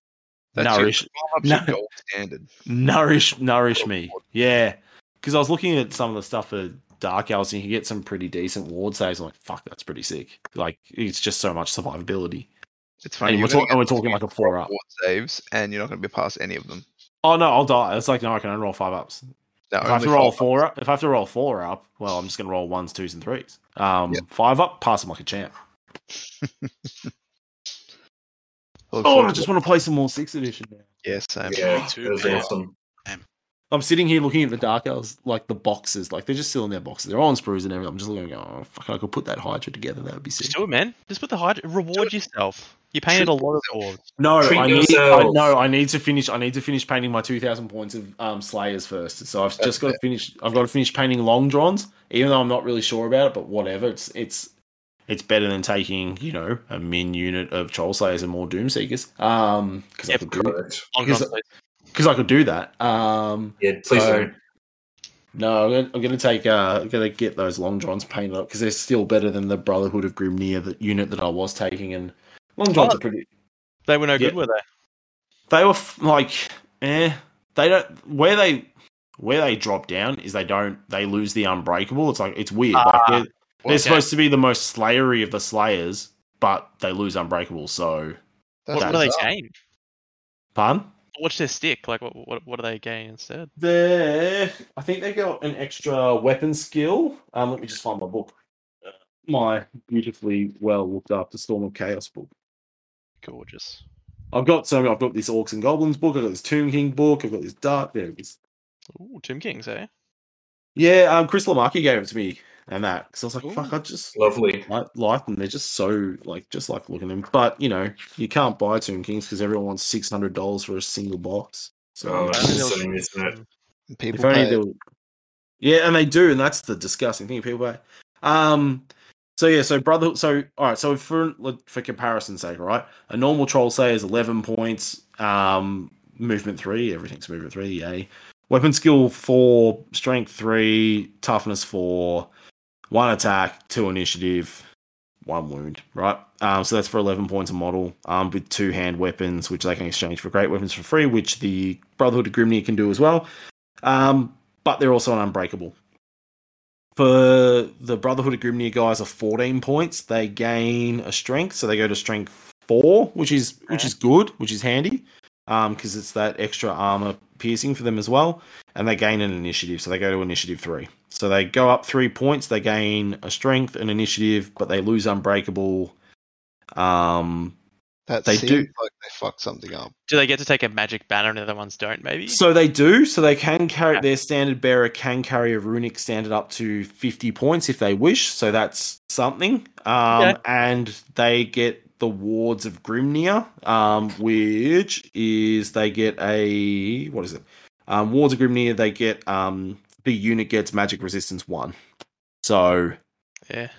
Speaker 2: That's
Speaker 1: nourish
Speaker 2: your
Speaker 1: No.
Speaker 2: gold standard.
Speaker 1: nourish nourish me yeah because i was looking at some of the stuff for dark elves and you can get some pretty decent ward saves. I'm like fuck that's pretty sick. Like it's just so much survivability.
Speaker 2: It's funny.
Speaker 1: and we're, talk- and we're talking like a
Speaker 2: four
Speaker 1: four up.
Speaker 2: ward saves, and you're not going to be past any of them.
Speaker 1: oh no i'll die. It's like no i can only roll five ups.
Speaker 2: No,
Speaker 1: if i have to roll
Speaker 2: five
Speaker 1: four up if i have to roll four up well i'm just gonna roll ones twos and threes. Um
Speaker 2: Yeah.
Speaker 1: five up pass them like a champ. (laughs) Oh i just want to play some more sixth edition now.
Speaker 2: Yeah, same.
Speaker 3: yeah,
Speaker 4: too,
Speaker 3: that was awesome.
Speaker 1: I'm sitting here looking at the Dark Elves, like the boxes, like they're just still in their boxes. They're all on sprues and everything. I'm just looking, oh, fuck, I could put that Hydra together. That would be sick.
Speaker 5: Just do it, man. Just put the Hydra. Reward yourself. You painted a lot of orbs.
Speaker 1: No,
Speaker 3: Treat
Speaker 1: I need, I, no, I need to finish. I need to finish painting my two thousand points of um, Slayers first. So I've just got to finish. I've got to finish painting Longdrongs, even though I'm not really sure about it. But whatever, it's it's it's better than taking you know a min unit of Troll Slayers and more Doom Seekers. Um, because I
Speaker 5: Yep.
Speaker 1: could do
Speaker 3: Correct.
Speaker 5: Long
Speaker 1: Because-
Speaker 5: johns, please.
Speaker 1: because I could do that. Um,
Speaker 3: Yeah, please
Speaker 1: So-
Speaker 3: don't.
Speaker 1: No, I'm gonna, I'm gonna take. Uh, I'm gonna get those Longdrongs painted up because they're still better than the Brotherhood of Grimnir, the unit that I was taking. And Longdrongs
Speaker 5: Oh.
Speaker 1: are pretty.
Speaker 5: They were no
Speaker 1: Yeah.
Speaker 5: good, were they?
Speaker 1: They were f- like, eh. They don't where they where they drop down is they don't they lose the unbreakable. It's like it's weird. like
Speaker 5: Ah,
Speaker 1: they're, they're
Speaker 5: okay.
Speaker 1: supposed to be the most slayery of the slayers, but they lose unbreakable. So,
Speaker 5: What, what do they
Speaker 2: bizarre.
Speaker 5: gain?
Speaker 1: pardon?
Speaker 5: What's their stick? Like, what, what, what do they gain instead?
Speaker 1: They, I think they got an extra weapon skill. Um, let me just find my book. Uh, My beautifully well looked after Storm of Chaos book.
Speaker 5: Gorgeous.
Speaker 1: I've got so I've got this Orcs and Goblins book. I've got this Tomb King book. I've got this Dark. There it is.
Speaker 5: Ooh, Tomb Kings, eh?
Speaker 1: Yeah, um, Chris Lamarcky gave it to me and that because I was like,
Speaker 5: Ooh.
Speaker 1: fuck, I just
Speaker 3: Lovely.
Speaker 1: like, like them. They're just so like just like looking at them. But you know, you can't buy Tomb Kings because everyone wants six hundred dollars for a single box. So
Speaker 3: Oh,
Speaker 5: If only
Speaker 3: insane, isn't it?
Speaker 2: People
Speaker 1: if only
Speaker 2: pay.
Speaker 1: they were- yeah, and they do, and that's the disgusting thing. People pay. Um, So yeah, so brother, so all right, so for for comparison's sake, right, a normal troll say is eleven points, um, movement three, everything's movement three, yay. Weapon skill four, strength three, toughness four, one attack, two initiative, one wound, right? Um, so that's for eleven points a model, um, with two hand weapons, which they can exchange for great weapons for free, which the Brotherhood of Grimnir can do as well. Um, but they're also an unbreakable. For the Brotherhood of Grimnir guys are 14 points. They gain a strength, so they go to strength four, which is which is good, which is handy, um, because it's that extra armor piercing for them as well. And they gain an initiative, so they go to initiative three. So they go up three points. They gain a strength, an initiative, but they lose unbreakable. Um,
Speaker 2: That
Speaker 1: They
Speaker 2: seems
Speaker 1: do-
Speaker 2: like they fucked something up.
Speaker 5: Do they get to take a magic banner and the other ones don't? Maybe.
Speaker 1: So they do. So they can carry
Speaker 5: Yeah.
Speaker 1: their standard bearer can carry a runic standard up to fifty points if they wish. So that's something. Um,
Speaker 5: Okay.
Speaker 1: and they get the wards of Grimnir, um, which is they get a what is it? Um, wards of Grimnir. They get um, the unit gets magic resistance one. So
Speaker 5: yeah.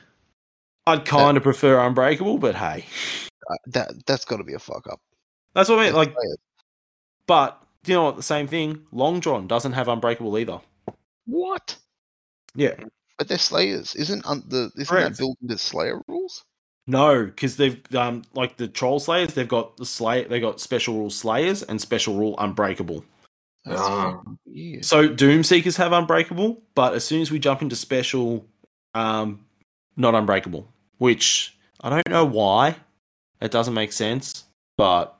Speaker 1: I'd kind of prefer unbreakable, but hey,
Speaker 2: Uh, that that's got to be a fuck up.
Speaker 1: that's what I mean. Like, but you know what? The same thing. Longdrong doesn't have unbreakable either.
Speaker 2: what?
Speaker 1: Yeah.
Speaker 2: But they're slayers. Isn't un- the isn't
Speaker 1: Correct.
Speaker 2: that built into Slayer rules?
Speaker 1: No, because they've um like the troll slayers, they've got the slay they got special rule slayers and special rule unbreakable.
Speaker 2: That's
Speaker 3: Ah.
Speaker 2: weird.
Speaker 1: So doom seekers have unbreakable, but as soon as we jump into special, um, not unbreakable, which I don't know why. It doesn't make sense, but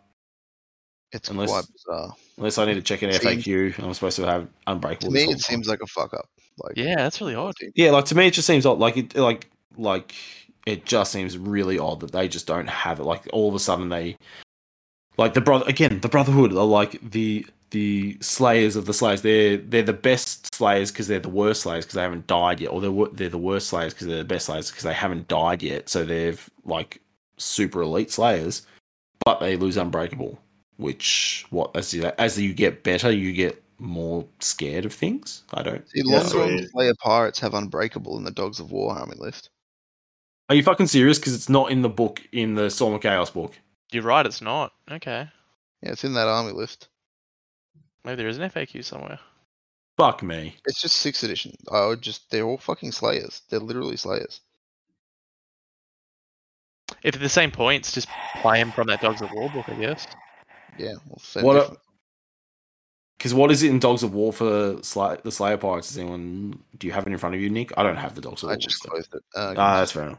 Speaker 2: It's
Speaker 1: unless-
Speaker 2: quite bizarre.
Speaker 1: unless I need to check an
Speaker 2: Seems-
Speaker 1: FAQ, I'm supposed to have unbreakable.
Speaker 2: To me, it seems like a fuck up. Like
Speaker 5: Yeah, that's really odd.
Speaker 1: Yeah, like to me, it just seems odd. Like it, like like it just seems really odd that they just don't have it. Like all of a sudden they, like the brother again, the Brotherhood are like the the Slayers of the Slayers. They're they're the best Slayers because they're the worst Slayers because they haven't died yet, or they're they're the worst Slayers because they're the best Slayers because they haven't died yet. So they're like super elite Slayers, but they lose Unbreakable. Which what as you as you get better, you get more scared of things. I don't.
Speaker 2: See,
Speaker 3: Yeah,
Speaker 2: Long
Speaker 3: so
Speaker 2: John
Speaker 3: it-
Speaker 2: Slayer pirates have unbreakable in the Dogs of War army list.
Speaker 1: Are you fucking serious? Because it's not in the book in the Storm of Chaos book.
Speaker 5: You're right. It's not. Okay.
Speaker 2: Yeah, it's in that army list.
Speaker 5: Maybe there is an FAQ somewhere.
Speaker 1: Fuck me.
Speaker 2: It's just sixth edition. I would just they're all fucking slayers. They're literally slayers.
Speaker 5: If they're the same points, just play him from that Dogs of War book, I guess.
Speaker 2: Yeah. Well, same
Speaker 1: What? Because what is it in Dogs of War for Slay- the Slayer Pirates? Does anyone? Do you have it in front of you, Nick? I don't have the Dogs of War.
Speaker 2: I just
Speaker 1: stuff.
Speaker 2: closed it. Uh,
Speaker 1: Ah, that's fair enough.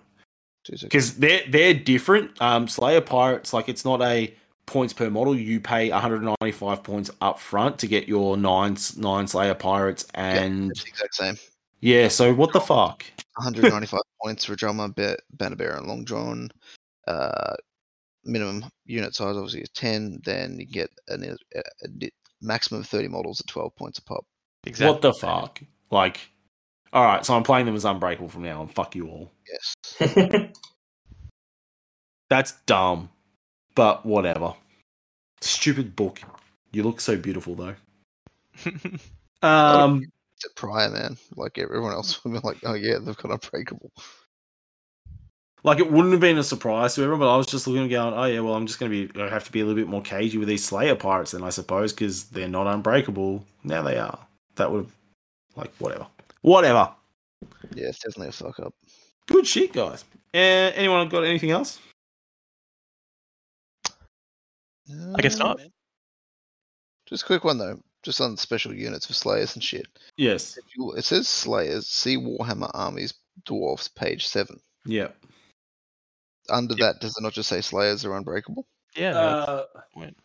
Speaker 1: Because they're they're different. Um, Slayer Pirates, like it's not a points per model. You pay 195 points up front to get your nine nine Slayer Pirates, and
Speaker 2: It's the exact same.
Speaker 1: yeah. So what the fuck? (laughs)
Speaker 2: 195 points for drummer, Be- Banner Bearer, and Longdrong. Uh, minimum unit size obviously is 10. Then you get an, a, a maximum of 30 models at 12 points a pop.
Speaker 5: Exactly.
Speaker 1: What the fuck? Like, all right. So I'm playing them as Unbreakable from now on. Fuck you all.
Speaker 2: Yes. (laughs)
Speaker 1: That's dumb, but whatever. Stupid book. You look so beautiful though. (laughs) Um,
Speaker 2: It's a prior man. Like everyone else (laughs) would be like, oh yeah, they've got unbreakable.
Speaker 1: like it wouldn't have been a surprise to everyone, but I was just looking and going, oh yeah, well I'm just gonna be, I have to be a little bit more cagey with these Slayer pirates then I suppose because they're not unbreakable. Now they are. That would have, like, whatever, whatever.
Speaker 2: Yeah, it's definitely a fuck up.
Speaker 1: Good shit, guys. Uh, anyone got anything else?
Speaker 5: I guess not.
Speaker 2: Just a quick one though. Just on special units for Slayers and shit.
Speaker 1: Yes.
Speaker 2: If you, it says Slayers. See Warhammer Armies Dwarfs, page seven.
Speaker 1: Yeah.
Speaker 2: Under that, does it not just say Slayers are unbreakable?
Speaker 5: yeah. that's
Speaker 1: Uh,
Speaker 5: the point.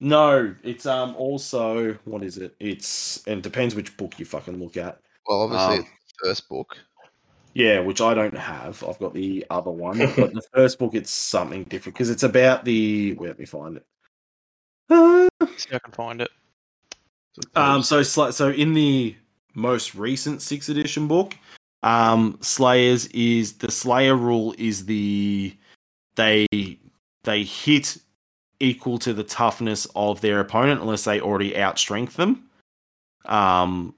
Speaker 1: no, it's um also what is it? It's and it depends which book you fucking look at.
Speaker 2: Well, obviously,
Speaker 1: Um,
Speaker 2: it's the first book.
Speaker 1: Yeah, which I don't have. I've got the other one, (laughs) but the first book it's something different because it's about the. Where let me find it. Uh,
Speaker 5: See if I can find it.
Speaker 2: So
Speaker 1: um, so so in the most recent sixth edition book, um, Slayers is the Slayer rule is the they they hit equal to the toughness of their opponent unless they already outstrength them. Um,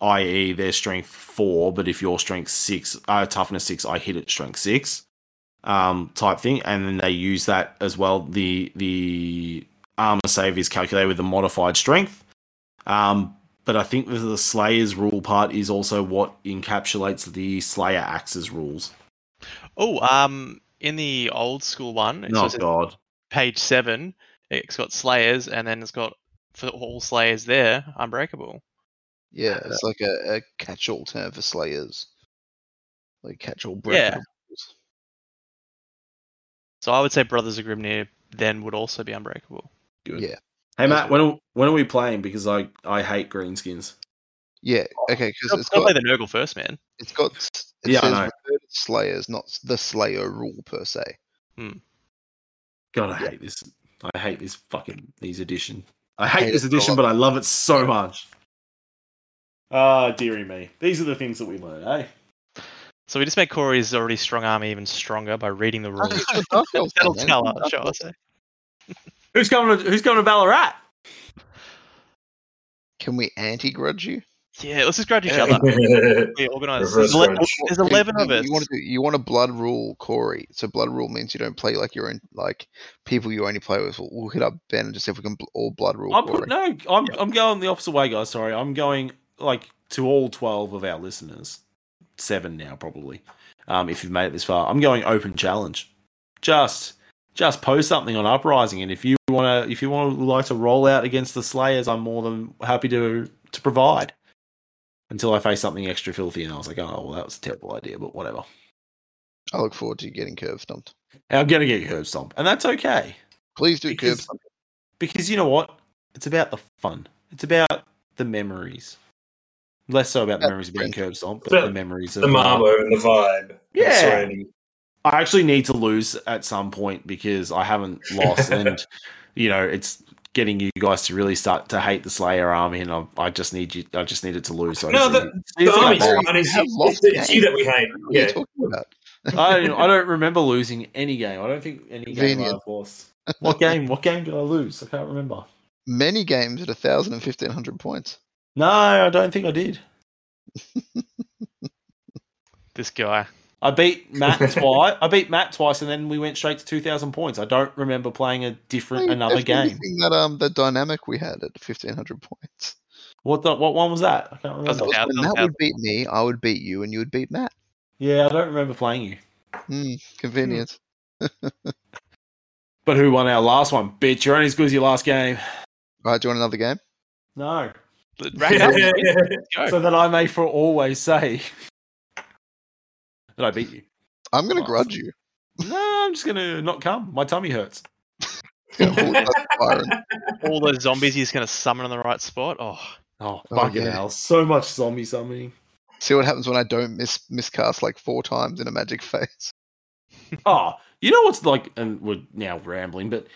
Speaker 1: i.e., their strength four, but if you're strength six, uh, toughness six, I hit at strength six, um, type thing, and then they use that as well. The the armor save is calculated with the modified strength, um, but I think the, the Slayer's rule part is also what encapsulates the Slayer Axe's rules.
Speaker 5: Oh, um, in the old school one, it
Speaker 1: Oh God,
Speaker 5: page seven, it's got Slayers, and then it's got for all Slayers there, Unbreakable.
Speaker 2: Yeah, it's like a, a catch-all term for slayers. Like catch-all
Speaker 5: Yeah. So I would say Brothers of Grimnir then would also be Unbreakable.
Speaker 1: good.
Speaker 2: Yeah.
Speaker 1: Hey Matt, when are, when are we playing? Because I I hate greenskins.
Speaker 2: Yeah, okay, because
Speaker 5: Gotta
Speaker 2: it's
Speaker 5: gotta play the Nurgle first, man.
Speaker 2: it's got it
Speaker 1: Yeah, I know.
Speaker 2: slayers, not the slayer rule per se. Hmm.
Speaker 1: God, I hate this. I hate this fucking these edition. I hate
Speaker 2: Hate
Speaker 1: this
Speaker 2: it for a
Speaker 1: edition, but I love it so much. Ah, dearie me. These are the things that we learn, eh?
Speaker 5: So we just make Corey's already strong army even stronger by reading the rules.
Speaker 2: Dark Elves (laughs)
Speaker 5: That'll
Speaker 2: then,
Speaker 5: tell us,
Speaker 2: Dark
Speaker 5: show
Speaker 2: Elves.
Speaker 5: us. eh?
Speaker 1: Who's coming? To, who's coming to Ballarat?
Speaker 2: Can we anti-grudge you?
Speaker 5: Yeah, let's just grudge each other. (laughs) We organise. There's, ele- there's eleven
Speaker 2: you,
Speaker 5: of us.
Speaker 2: You want to you want a blood rule, Corey. So blood rule means you don't play like your own like people you only play with. We'll, we'll hit up Ben and just see if we can bl- all blood rule
Speaker 1: I'm
Speaker 2: Corey.
Speaker 1: no, I'm I'm going the opposite way, guys. Sorry, I'm going like to all twelve of our listeners, seven now probably. Um, if you've made it this far, I'm going open challenge. Just just post something on Uprising, and if you wanna if you want to like to roll out against the Slayers, I'm more than happy to to provide. Until I face something extra filthy, and I was like, oh well, that was a terrible idea, but whatever.
Speaker 2: I look forward to you getting curve stomped.
Speaker 1: And I'm gonna get curb stomped, and that's okay.
Speaker 2: Please do curve
Speaker 1: Because-
Speaker 2: stomp.
Speaker 1: Because you know what? It's about the fun. It's about the memories. Less so about the memories of being
Speaker 2: friend.
Speaker 1: curb stomped, but
Speaker 3: But
Speaker 1: the memories of
Speaker 3: the
Speaker 1: uh,
Speaker 3: Marbo and the vibe.
Speaker 1: Yeah. I actually need to lose at some point because I haven't lost, (laughs) and you know it's getting you guys to really start to hate the Slayer army, and I, I just need you. I just needed to lose. So I
Speaker 3: No, the,
Speaker 1: need-
Speaker 3: the
Speaker 1: it's
Speaker 3: army's
Speaker 1: bad.
Speaker 3: fine. It's,
Speaker 2: have
Speaker 3: it's, it's you that we hate.
Speaker 2: What are you
Speaker 3: Yeah.
Speaker 2: talking about?
Speaker 1: I don't, I don't remember losing any game. I don't think any game
Speaker 2: Convenient.
Speaker 1: I've lost. What game? What game did I lose? I can't remember.
Speaker 2: Many games at a thousand and fifteen hundred points.
Speaker 1: No, I don't think I did. (laughs)
Speaker 5: This guy.
Speaker 1: I beat Matt (laughs) twice. I beat Matt twice, and then we went straight to two thousand points. I don't remember playing a different
Speaker 2: Well,
Speaker 1: another game.
Speaker 2: That um, the dynamic we had at fifteen hundred points.
Speaker 1: What the, what one was that? I can't remember.
Speaker 2: That was
Speaker 5: count,
Speaker 2: when Matt
Speaker 5: count.
Speaker 2: would beat me, I would beat you, and you would beat Matt.
Speaker 1: Yeah, I don't remember playing you.
Speaker 2: Hmm, convenience. (laughs)
Speaker 1: But who won our last one? Bitch, you're only as good as your last game.
Speaker 2: Right, do you want another game?
Speaker 1: No, (laughs)
Speaker 5: Right up, let's
Speaker 1: so that I may for always say that I beat you.
Speaker 2: I'm gonna
Speaker 1: Oh.
Speaker 2: grudge you.
Speaker 1: No, I'm just gonna not come. My tummy hurts. (laughs)
Speaker 2: Gonna hold that fire and-
Speaker 5: All those zombies he's going to summon in the right spot. Oh,
Speaker 1: Oh,
Speaker 2: Oh,
Speaker 1: fucking
Speaker 2: yeah.
Speaker 1: hell! So much zombie summoning.
Speaker 2: See what happens when I don't miss miscast like four times in a magic (laughs) phase.
Speaker 1: Oh, you know what's like, and we're now rambling, but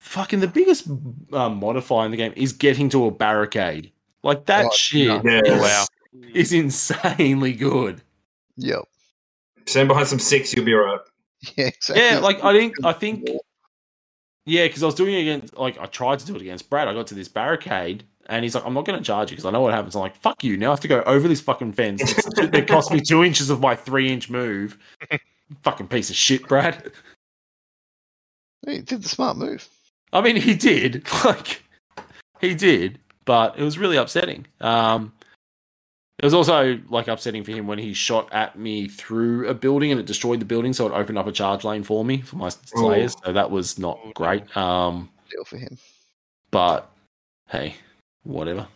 Speaker 1: fucking the biggest uh, modifier in the game is getting to a barricade. Like that
Speaker 2: Oh,
Speaker 1: shit
Speaker 3: yeah.
Speaker 1: is,
Speaker 5: wow.
Speaker 1: is insanely good.
Speaker 2: Yep.
Speaker 3: Stand behind some six, you'll be alright. (laughs)
Speaker 2: Yeah, exactly.
Speaker 1: Yeah, like I think I think yeah, because I was doing it against like I tried to do it against Brad. I got to this barricade. And he's like, I'm not going to charge you because I know what happens. I'm like, fuck you. Now I have to go over this fucking fence. (laughs) It cost me two inches of my three inch move. fucking piece of shit, Brad.
Speaker 2: He did the smart move.
Speaker 1: I mean, he did. (laughs) Like, he did, but it was really upsetting. Um, it was also like upsetting for him when he shot at me through a building and it destroyed the building, so it opened up a charge lane for me for my slayers. So that was not great. Um,
Speaker 2: Deal for him.
Speaker 1: but hey, whatever.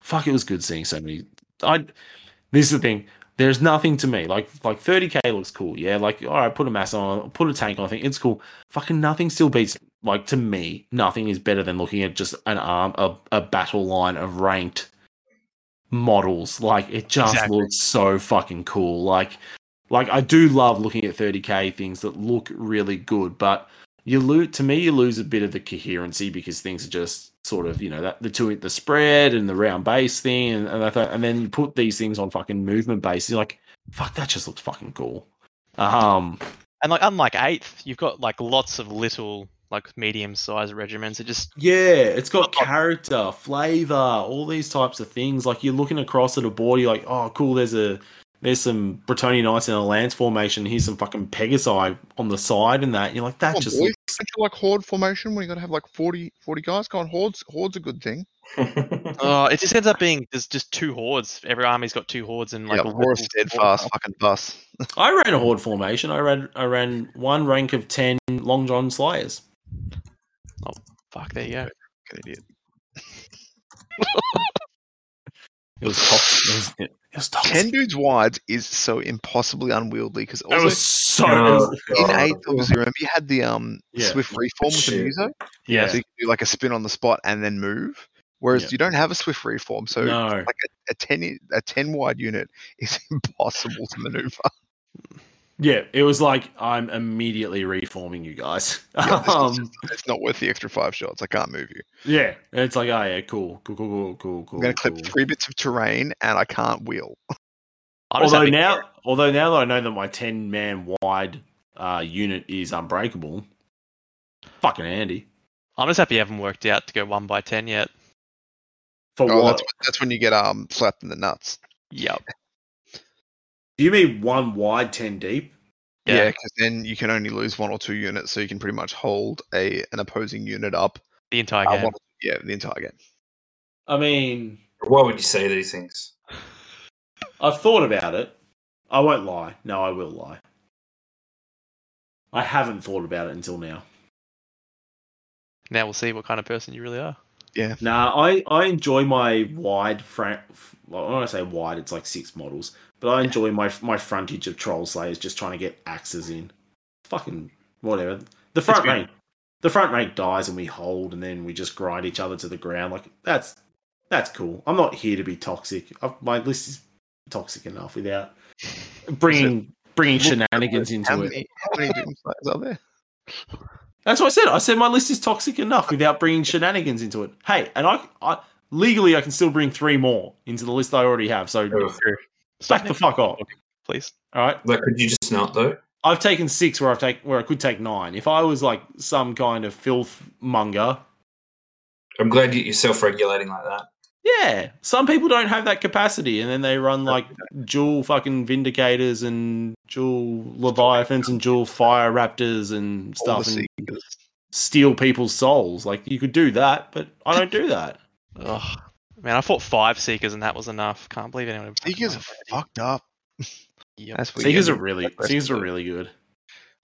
Speaker 1: Fuck, it was good seeing so many. I. This is the thing. There's nothing to me like like 30k looks cool. Yeah, like all right, put a mass on, put a tank on. I think it's cool. Fucking nothing still beats like to me. Nothing is better than looking at just an arm a, a battle line of ranked models. Like it just
Speaker 5: Exactly.
Speaker 1: looks so fucking cool. Like like I do love looking at 30k things that look really good, but you lose to me you lose a bit of the coherency because things are just sort of you know that the two the spread and the round base thing and and, I thought, and then you put these things on fucking movement base you're like fuck that just looks fucking cool um
Speaker 5: and like unlike eighth, you've got like lots of little like medium sized regiments. It just
Speaker 1: Yeah, it's got character, flavor, all these types of things. Like you're looking across at a board, you're like, oh, cool. There's a there's some Bretonnian Knights in a lance formation. Here's some fucking Pegasi on the side and that. You're like, that
Speaker 2: Come on,
Speaker 1: just
Speaker 2: boys.
Speaker 1: looks.
Speaker 2: Don't you like horde formation when you got to have like 40, 40 guys? Go on, hordes. Hordes a good thing. (laughs)
Speaker 5: oh, it just ends up being there's just two hordes. Every army's got two hordes and like
Speaker 2: yeah,
Speaker 5: a
Speaker 2: or a steadfast
Speaker 5: horde.
Speaker 2: fucking bus.
Speaker 1: I ran a horde formation. I ran I ran one rank of ten Longdrong Slayers.
Speaker 5: Oh, fuck, there you go.
Speaker 2: Fucking idiot.
Speaker 1: It was toxic. It was, it was toxic.
Speaker 2: Ten dudes wide is so impossibly unwieldy because
Speaker 1: it
Speaker 2: also
Speaker 1: was so.
Speaker 3: Oh,
Speaker 2: in
Speaker 3: God.
Speaker 2: eight, obviously, remember you had the um
Speaker 1: Yeah.
Speaker 2: swift reform with the
Speaker 3: Shit.
Speaker 2: muso,
Speaker 1: yeah.
Speaker 2: so you can do like a spin on the spot and then move. Whereas
Speaker 1: Yeah.
Speaker 2: you don't have a swift reform, so
Speaker 1: no.
Speaker 2: like a, a ten i- a ten wide unit is (laughs) impossible to maneuver.
Speaker 1: Yeah, it was like I'm immediately reforming you guys.
Speaker 2: Yeah, (laughs)
Speaker 1: um,
Speaker 2: just- it's not worth the extra five shots. I can't move you.
Speaker 1: yeah, it's like oh yeah, cool, cool, cool, cool, cool, cool.
Speaker 2: I'm going to clip
Speaker 1: cool.
Speaker 2: three bits of terrain and I can't wheel. (laughs)
Speaker 5: I'm just
Speaker 1: Although
Speaker 5: happy-
Speaker 1: now, although now that I know that my ten man wide uh, unit is unbreakable, fucking handy.
Speaker 5: I'm just happy you haven't worked out to go one by ten yet.
Speaker 1: For
Speaker 2: Oh,
Speaker 1: what?
Speaker 2: that's, that's when you get um slapped in the nuts.
Speaker 5: Yep.
Speaker 1: Do you mean one wide, ten deep?
Speaker 2: Yeah,
Speaker 5: Yeah.
Speaker 2: because then you can only lose one or two units, so you can pretty much hold a an opposing unit up.
Speaker 5: The entire
Speaker 2: uh,
Speaker 5: game.
Speaker 2: one- yeah, the entire game.
Speaker 1: I mean,
Speaker 3: Why would you say these things? (laughs)
Speaker 1: I've thought about it. I won't lie. No, I will lie. I haven't thought about it until now.
Speaker 5: Now we'll see what kind of person you really are.
Speaker 1: Nah, I, I enjoy my wide front. Well, when I say wide, it's like six models. But I enjoy my my frontage of troll slayers, just trying to get axes in. Fucking whatever. The front rank, the front rank dies, and we hold, and then we just grind each other to the ground. Like that's that's cool. I'm not here to be toxic. i my list is toxic enough without bringing bringing shenanigans into
Speaker 2: how
Speaker 1: it.
Speaker 2: how many Doom Slayers are there?
Speaker 1: That's what I said. I said my list is toxic enough without bringing shenanigans into it. Hey, and I, I legally I can still bring three more into the list I already have. So
Speaker 3: Ugh.
Speaker 1: back the fuck off.
Speaker 5: please.
Speaker 1: All right,
Speaker 3: Like, could you just not though?
Speaker 1: I've taken six where I've take where I could take nine. If I was like some kind of filth monger,
Speaker 3: I'm glad you're self-regulating like that.
Speaker 1: Yeah, some people don't have that capacity, and then they run like dual fucking vindicators and dual leviathans and dual fire raptors and stuff, and steal people's souls. Like you could do that, but I don't do that. (laughs)
Speaker 5: Ugh. Man, I fought five seekers and that was enough. Can't believe anyone. would fucking
Speaker 2: Seekers are
Speaker 5: run
Speaker 2: fucked up. (laughs)
Speaker 5: Yep.
Speaker 2: That's what you
Speaker 1: Seekers
Speaker 2: get.
Speaker 1: are really Seekers are really good.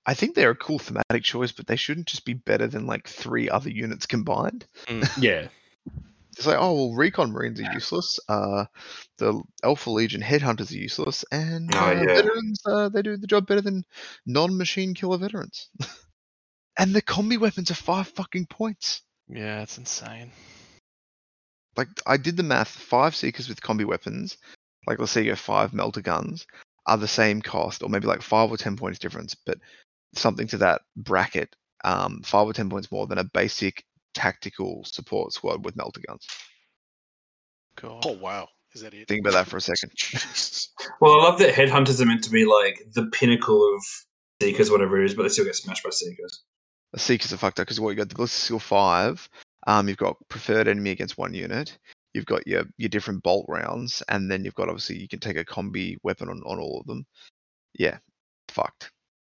Speaker 2: I think they're a cool thematic choice, but they shouldn't just be better than like three other units combined. Mm. (laughs)
Speaker 1: Yeah.
Speaker 2: It's like, oh well, recon marines are useless. Uh, the Alpha Legion headhunters are useless, and
Speaker 3: Oh,
Speaker 2: uh,
Speaker 3: yeah.
Speaker 2: veterans uh, they do the job better than non-machine killer veterans. (laughs) and the combi weapons are five fucking points.
Speaker 5: Yeah, it's insane.
Speaker 2: Like I did the math. Five seekers with combi weapons, like let's say you have five melter guns, are the same cost, or maybe like five or ten points difference, but something to that bracket. Um, five or ten points more than a basic tactical support squad with melter guns.
Speaker 5: God.
Speaker 4: Oh wow, is that it?
Speaker 2: Think about that for a second. (laughs)
Speaker 3: Well, I love that headhunters are meant to be like the pinnacle of seekers, whatever it is, but they still get smashed by seekers.
Speaker 2: The Seekers are fucked up because what you got the ballistic skill five. Um, you've got preferred enemy against one unit. You've got your your different bolt rounds, and then you've got obviously you can take a combi weapon on, on all of them. Yeah, fucked.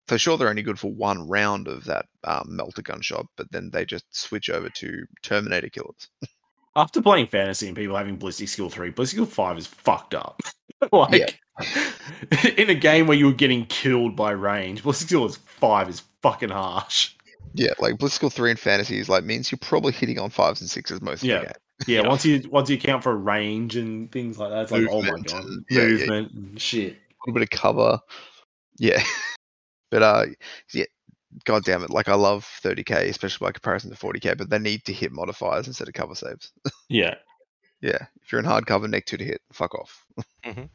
Speaker 2: So sure, they're only good for one round of that um, melter gun shot, but then they just switch over to Terminator killers.
Speaker 1: After playing fantasy and people having ballistic skill three, ballistic skill five is fucked up. (laughs) like (laughs) in a game where you were getting killed by range, ballistic skill five is fucking harsh.
Speaker 2: Yeah, like ballistic skill three in fantasy is like means you're probably hitting on fives and sixes most
Speaker 1: Yeah.
Speaker 2: of the game.
Speaker 1: Yeah,
Speaker 5: Yeah.
Speaker 1: once you once you account for range and things like that, it's like oh my god,
Speaker 2: yeah, yeah.
Speaker 1: movement and shit.
Speaker 2: a little bit of cover. Yeah. (laughs) but uh yeah, god damn it. Like I love 30k, especially by comparison to 40k, but they need to hit modifiers instead of cover saves. (laughs)
Speaker 1: Yeah,
Speaker 2: yeah. If you're in hard cover, neck two to hit, fuck off.
Speaker 5: Mhm.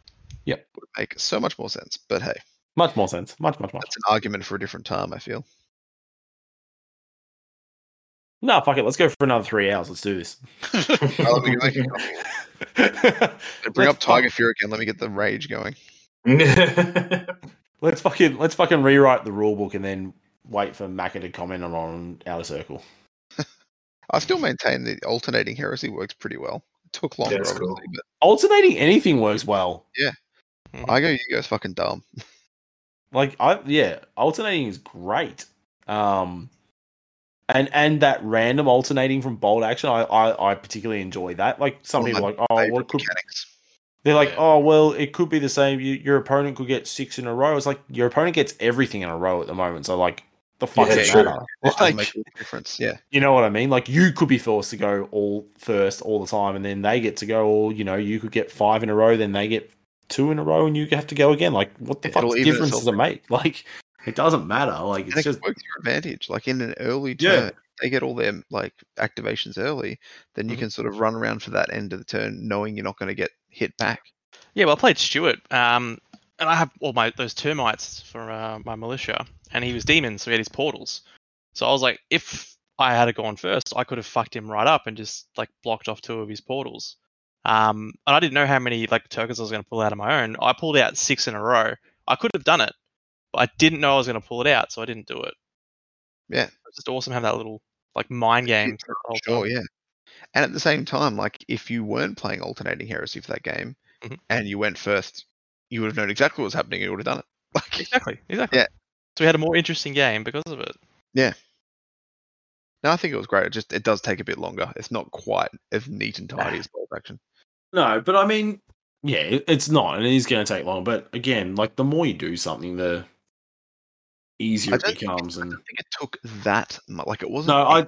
Speaker 1: Yep.
Speaker 2: Would make so much more sense. But hey,
Speaker 1: much more sense. Much much much.
Speaker 2: that's an argument for a different time, I feel.
Speaker 1: No, fuck it. Let's go for another three hours. Let's do this. (laughs)
Speaker 2: Let me make it (laughs) Bring
Speaker 1: Let's
Speaker 2: up Tiger Fury again, let me get the rage going.
Speaker 1: Let's fucking let's fucking rewrite the rule book and then wait for Macca to comment on on Outer Circle.
Speaker 2: I still maintain the alternating heresy works pretty well. It took longer,
Speaker 3: That's
Speaker 2: obviously,
Speaker 3: cool.
Speaker 2: but
Speaker 1: Alternating anything works well. Yeah.
Speaker 2: I go, you guys fucking dumb.
Speaker 1: Like I yeah, alternating is great. Um and and that random alternating from Bolt Action, I I, I particularly enjoy that. Like some
Speaker 2: One of
Speaker 1: people are
Speaker 2: my
Speaker 1: like, oh,
Speaker 2: Favorite
Speaker 1: well, it could,
Speaker 2: mechanics.
Speaker 1: They're like,
Speaker 4: Yeah.
Speaker 1: oh, well, it could be the same. You, your opponent could get six in a row. It's like your opponent gets everything in a row at the moment. So like, the fuck
Speaker 3: Yeah,
Speaker 1: does it matter? Like,
Speaker 2: make a difference. Yeah.
Speaker 1: you know what I mean? Like you could be forced to go all first all the time, and then they get to go. Or you know, you could get five in a row, then they get two in a row, and you have to go again. Like, what the fuck difference does it make? (laughs) Like, it doesn't matter. Like, it's
Speaker 2: it
Speaker 1: just
Speaker 2: works your advantage. Like in an early
Speaker 1: Yeah.
Speaker 2: They get all their like activations early, then you
Speaker 1: Mhm.
Speaker 2: can sort of run around for that end of the turn knowing you're not going to get hit back.
Speaker 5: Yeah, well, I played Stuart, um, and I have all my those termites for uh, my militia, and he was demon, so he had his portals. So I was like, if I had gone first, I could have fucked him right up and just like blocked off two of his portals. Um, and I didn't know how many like tokens I was going to pull out of my own. I pulled out six in a row. I could have done it, but I didn't know I was going to pull it out, so I didn't do it.
Speaker 2: Yeah.
Speaker 5: It's just awesome having that little like mind game. the
Speaker 2: Sure,
Speaker 5: time.
Speaker 2: yeah. And at the same time, like if you weren't playing alternating heresy for that game
Speaker 5: Mhm.
Speaker 2: and you went first, you would have known exactly what was happening and you would have done it. (laughs) Like
Speaker 5: Exactly. Exactly.
Speaker 2: Yeah.
Speaker 5: So we had a more interesting game because of it. Yeah.
Speaker 2: No, I think it was great. It just it does take a bit longer. It's not quite as neat and tidy as bolt action.
Speaker 1: no. But I mean, yeah, it's not, and it is going to take long. But again, like the more you do something, the easier
Speaker 2: I
Speaker 1: it becomes.
Speaker 2: I
Speaker 1: And
Speaker 2: don't think it took that much. Like it wasn't.
Speaker 1: no, I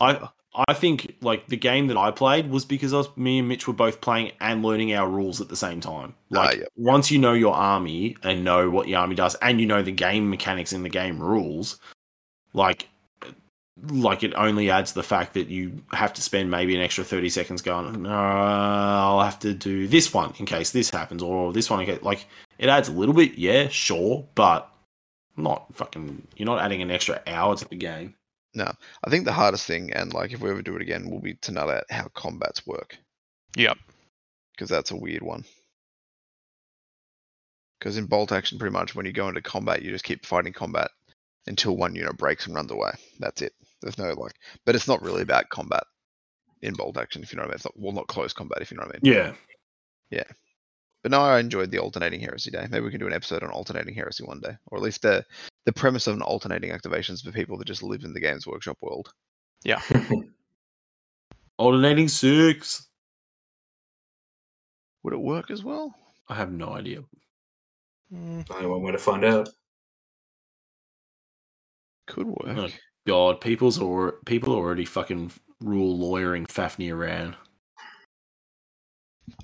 Speaker 1: I- I think like the game that I played was because I was, me and Mitch were both playing and learning our rules at the same time.
Speaker 2: Ah,
Speaker 1: Like
Speaker 2: yeah.
Speaker 1: once you know your army and know what your army does, and you know the game mechanics and the game rules, like like it only adds the fact that you have to spend maybe an extra thirty seconds going. No, I'll have to do this one in case this happens, or this one in case like it adds a little bit. Yeah, sure, but not fucking. You're not adding an extra hour to the game.
Speaker 2: No, I think the hardest thing, and like if we ever do it again, will be to nut out how combats work.
Speaker 5: Yep.
Speaker 2: because that's a weird one. Because in bolt action, pretty much when you go into combat, you just keep fighting combat until one unit breaks and runs away. That's it. There's no like, but it's not really about combat in bolt action, if you know what I mean. It's not well, not close combat, if you know what I mean.
Speaker 1: Yeah. Yeah.
Speaker 2: But no, I enjoyed the alternating heresy day. Maybe we can do an episode on alternating heresy one day, or at least the the premise of an alternating activations for people that just live in the Games Workshop world. Yeah. (laughs)
Speaker 1: alternating six.
Speaker 2: Would it work as well?
Speaker 1: I have no idea.
Speaker 5: Mm,
Speaker 3: I know one way to find out.
Speaker 2: Could work.
Speaker 1: Oh, God, people's or people already fucking rule lawyering Fafnir around.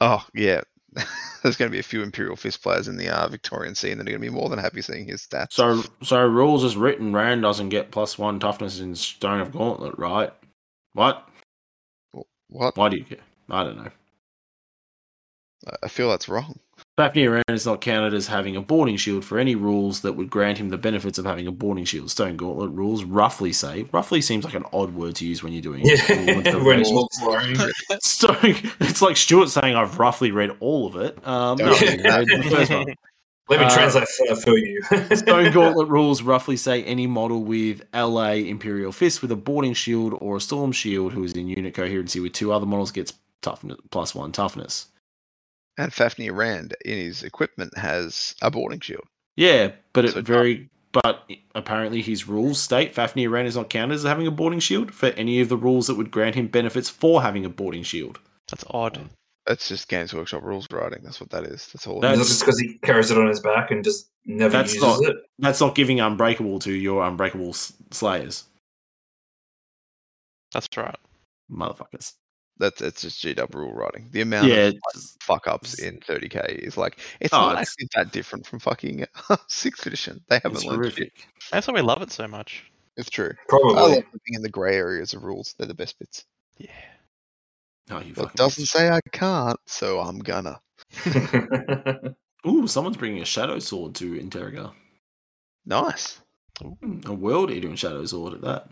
Speaker 2: Oh yeah, (laughs) there's going to be a few Imperial Fist players in the uh, Victorian scene that are going to be more than happy seeing his stats.
Speaker 1: So, so rules as written, Rand doesn't get plus one toughness in Stone of Gauntlet, right? What?
Speaker 2: what?
Speaker 1: Why do you care? I don't know.
Speaker 2: I feel that's wrong.
Speaker 1: Fafnir is not counted as having a boarding shield for any rules that would grant him the benefits of having a boarding shield. Stone Gauntlet rules roughly say. Roughly seems like an odd word to use when you're doing
Speaker 3: Yeah, (laughs) when it's. (laughs)
Speaker 1: Stone, it's like Stuart saying I've roughly read all of it. Um, no,
Speaker 3: Yeah.
Speaker 1: you read the first one. (laughs)
Speaker 3: Let me
Speaker 1: Uh,
Speaker 3: translate for, for you.
Speaker 1: Stone Gauntlet rules roughly say any model with LA Imperial Fist with a boarding shield or a storm shield who is in unit coherency with two other models gets toughness plus one toughness.
Speaker 2: And Fafnir Rand in his equipment has a boarding shield.
Speaker 1: Yeah, but it very but apparently his rules state Fafnir Rand is not counted as having a boarding shield for any of the rules that would grant him benefits for having a boarding shield.
Speaker 5: That's odd.
Speaker 2: Um, that's just Games Workshop rules writing. That's what that is. That's all. it
Speaker 1: That's-
Speaker 3: just because he carries it on his back and just never
Speaker 1: That's
Speaker 3: uses
Speaker 1: not-
Speaker 3: it?
Speaker 1: That's not giving unbreakable to your unbreakable slayers,
Speaker 5: That's right.
Speaker 1: motherfuckers.
Speaker 2: That's it's just GW rule writing. The amount
Speaker 1: Yeah,
Speaker 2: of
Speaker 1: it's-
Speaker 2: fuck ups in 30k is like it's
Speaker 1: Oh,
Speaker 2: not
Speaker 1: it's-
Speaker 2: actually that different from fucking uh, (laughs) sixth edition. They haven't
Speaker 1: it's
Speaker 2: learned shit.
Speaker 5: That's why we love it so much.
Speaker 2: It's true. I
Speaker 3: Probably.
Speaker 2: love living in the grey areas of rules. They're the best bits.
Speaker 5: Yeah.
Speaker 1: Oh, you
Speaker 2: Well, it doesn't
Speaker 1: bitch.
Speaker 2: say I can't, so I'm gonna. (laughs)
Speaker 1: Ooh, someone's bringing a shadow sword to Interroga.
Speaker 2: Nice.
Speaker 1: A world eater and shadow sword at that.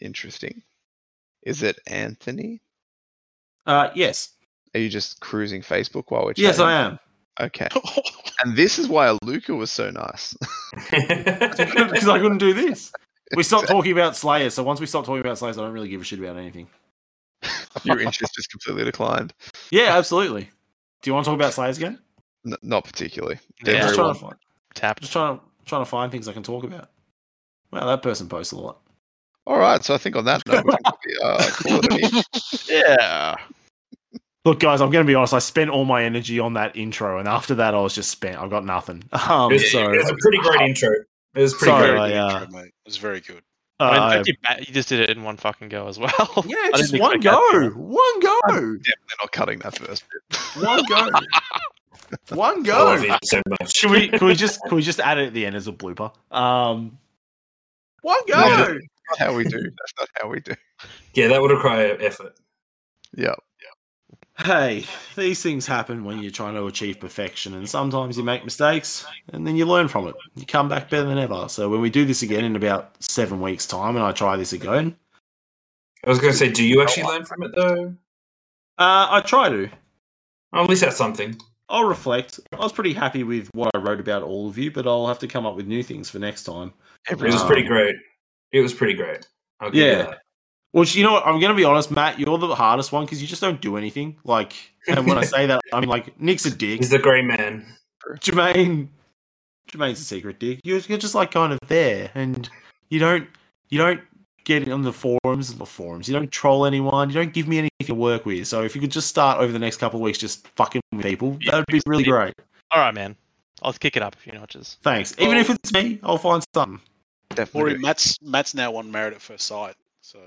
Speaker 2: Interesting. Is it Anthony?
Speaker 1: Uh, yes,
Speaker 2: Are you just cruising Facebook while we're chatting? yes.
Speaker 1: I am.
Speaker 2: Okay. (laughs) And this is why Luca was so nice. (laughs) (laughs)
Speaker 1: because I couldn't do this. We stopped talking about Slayer, so once we stop talking about Slayer, I don't really give a shit about anything.
Speaker 2: Your interest just completely declined.
Speaker 1: Yeah, absolutely. Do you want to talk about Slayers again?
Speaker 2: N- not particularly.
Speaker 5: Yeah.
Speaker 2: They're
Speaker 1: just trying
Speaker 2: well-
Speaker 1: to find,
Speaker 5: Tapped.
Speaker 1: just trying to trying to find things I can talk about. Well, that person posts a lot.
Speaker 2: All right. So I think on that note, probably, uh, call
Speaker 5: Yeah.
Speaker 1: Look, guys, I'm going to be honest. I spent all my energy on that intro, and after that, I was just spent. I got nothing. (laughs) Um,
Speaker 3: it, was,
Speaker 1: so
Speaker 3: it was a pretty great intro. It was pretty
Speaker 1: Sorry,
Speaker 3: great.
Speaker 1: I,
Speaker 4: Very
Speaker 1: uh,
Speaker 4: good, mate. It was very good.
Speaker 1: uh,
Speaker 5: I mean,
Speaker 1: I-
Speaker 5: don't you, just did it in one fucking go as well. (laughs)
Speaker 1: yeah, just
Speaker 5: didn't
Speaker 1: one go,
Speaker 5: to-
Speaker 1: one go,
Speaker 2: Definitely not cutting that first bit.
Speaker 1: one go, (laughs) one
Speaker 3: I love
Speaker 1: go.
Speaker 3: you so much.
Speaker 1: Can we can we just can we just add it at the end as a blooper? Um, one go.
Speaker 2: No, that's not how we do. That's not how we do.
Speaker 3: Yeah, that would require effort.
Speaker 2: Yeah.
Speaker 1: Hey, these things happen when you're trying to achieve perfection, and sometimes you make mistakes, and then you learn from it. You come back better than ever. So when we do this again in about seven weeks' time, and I try this again,
Speaker 3: I was going to say, do you actually learn from it though?
Speaker 1: uh, I try to.
Speaker 3: Well, at least that's something.
Speaker 1: I'll reflect. I was pretty happy with what I wrote about all of you, but I'll have to come up with new things for next time.
Speaker 3: It was
Speaker 1: Um,
Speaker 3: pretty great. It was pretty great. I'll
Speaker 1: Yeah.
Speaker 3: that.
Speaker 1: Well, you know what? I'm going to be honest, Matt. You're the hardest one because you just don't do anything. Like, and when I say that, I mean like Nick's a dick.
Speaker 3: He's the grey man.
Speaker 1: Jermaine, Jermaine's a secret dick. You're, you're just like kind of there, and you don't you don't get on the forums, and the forums. You don't troll anyone. You don't give me anything to work with. So if you could just start over the next couple of weeks, just fucking with people, that would be really great.
Speaker 5: All right, man. I'll kick it up a few notches.
Speaker 1: Thanks. Even if it's me, I'll find something.
Speaker 2: Definitely.
Speaker 4: Ori,
Speaker 2: do.
Speaker 4: Matt's Matt's now on Married at First Sight. So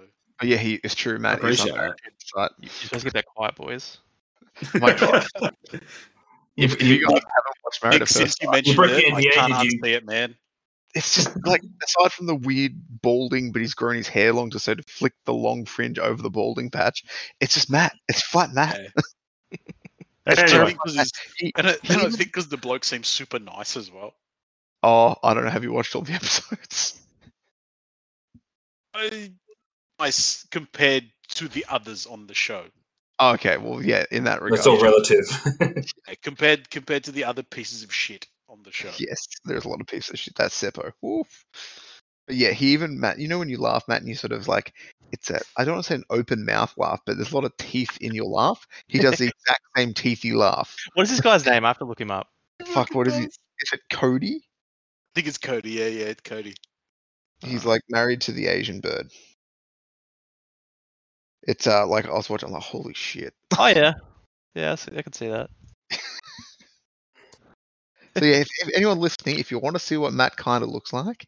Speaker 2: Oh, yeah, he it's true, Matt. He's
Speaker 1: appreciate
Speaker 2: on
Speaker 1: that.
Speaker 2: But
Speaker 5: You- You're supposed to get that quiet, boys. (laughs)
Speaker 2: my God, (laughs) if, if you guys haven't watched Married
Speaker 4: Nick,
Speaker 2: at
Speaker 4: since
Speaker 2: First
Speaker 4: you
Speaker 2: Sight,
Speaker 4: mentioned it, I can't
Speaker 3: did you?
Speaker 4: unsee it, man.
Speaker 2: it's just like aside from the weird balding, but he's grown his hair long to sort of flick the long fringe over the balding patch. It's just Matt. It's flat Matt.
Speaker 4: Yeah. (laughs)
Speaker 2: It's
Speaker 1: Anyway.
Speaker 2: just
Speaker 4: I think 'cause it's-
Speaker 2: he-
Speaker 4: And, I- and I think because the bloke seems super nice as well.
Speaker 2: Oh, I don't know. Have you watched all the (laughs) episodes?
Speaker 4: I, nice compared to the others on the show.
Speaker 2: Okay, well, yeah, in that regard.
Speaker 3: That's all relative. (laughs)
Speaker 4: Yeah, compared compared to the other pieces of shit on the show.
Speaker 2: Yes, there's a lot of pieces of shit. That's Seppo. Oof. But yeah, he even Matt. You know when you laugh, Matt, and you sort of like it's a I don't want to say an open mouth laugh, but there's a lot of teeth in your laugh. He does the (laughs) exact same teethy laugh.
Speaker 5: What is this guy's name? I have to look him up.
Speaker 2: Fuck, what is he? Is it Cody?
Speaker 4: I think it's Cody. Yeah, yeah, it's Cody.
Speaker 2: He's like married to the Asian bird. It's uh like I was watching. I'm like, holy shit.
Speaker 5: Oh yeah, (laughs) yeah, I, see, I can see that.
Speaker 2: So yeah, if, if anyone listening, if you want to see what Matt kind of looks like,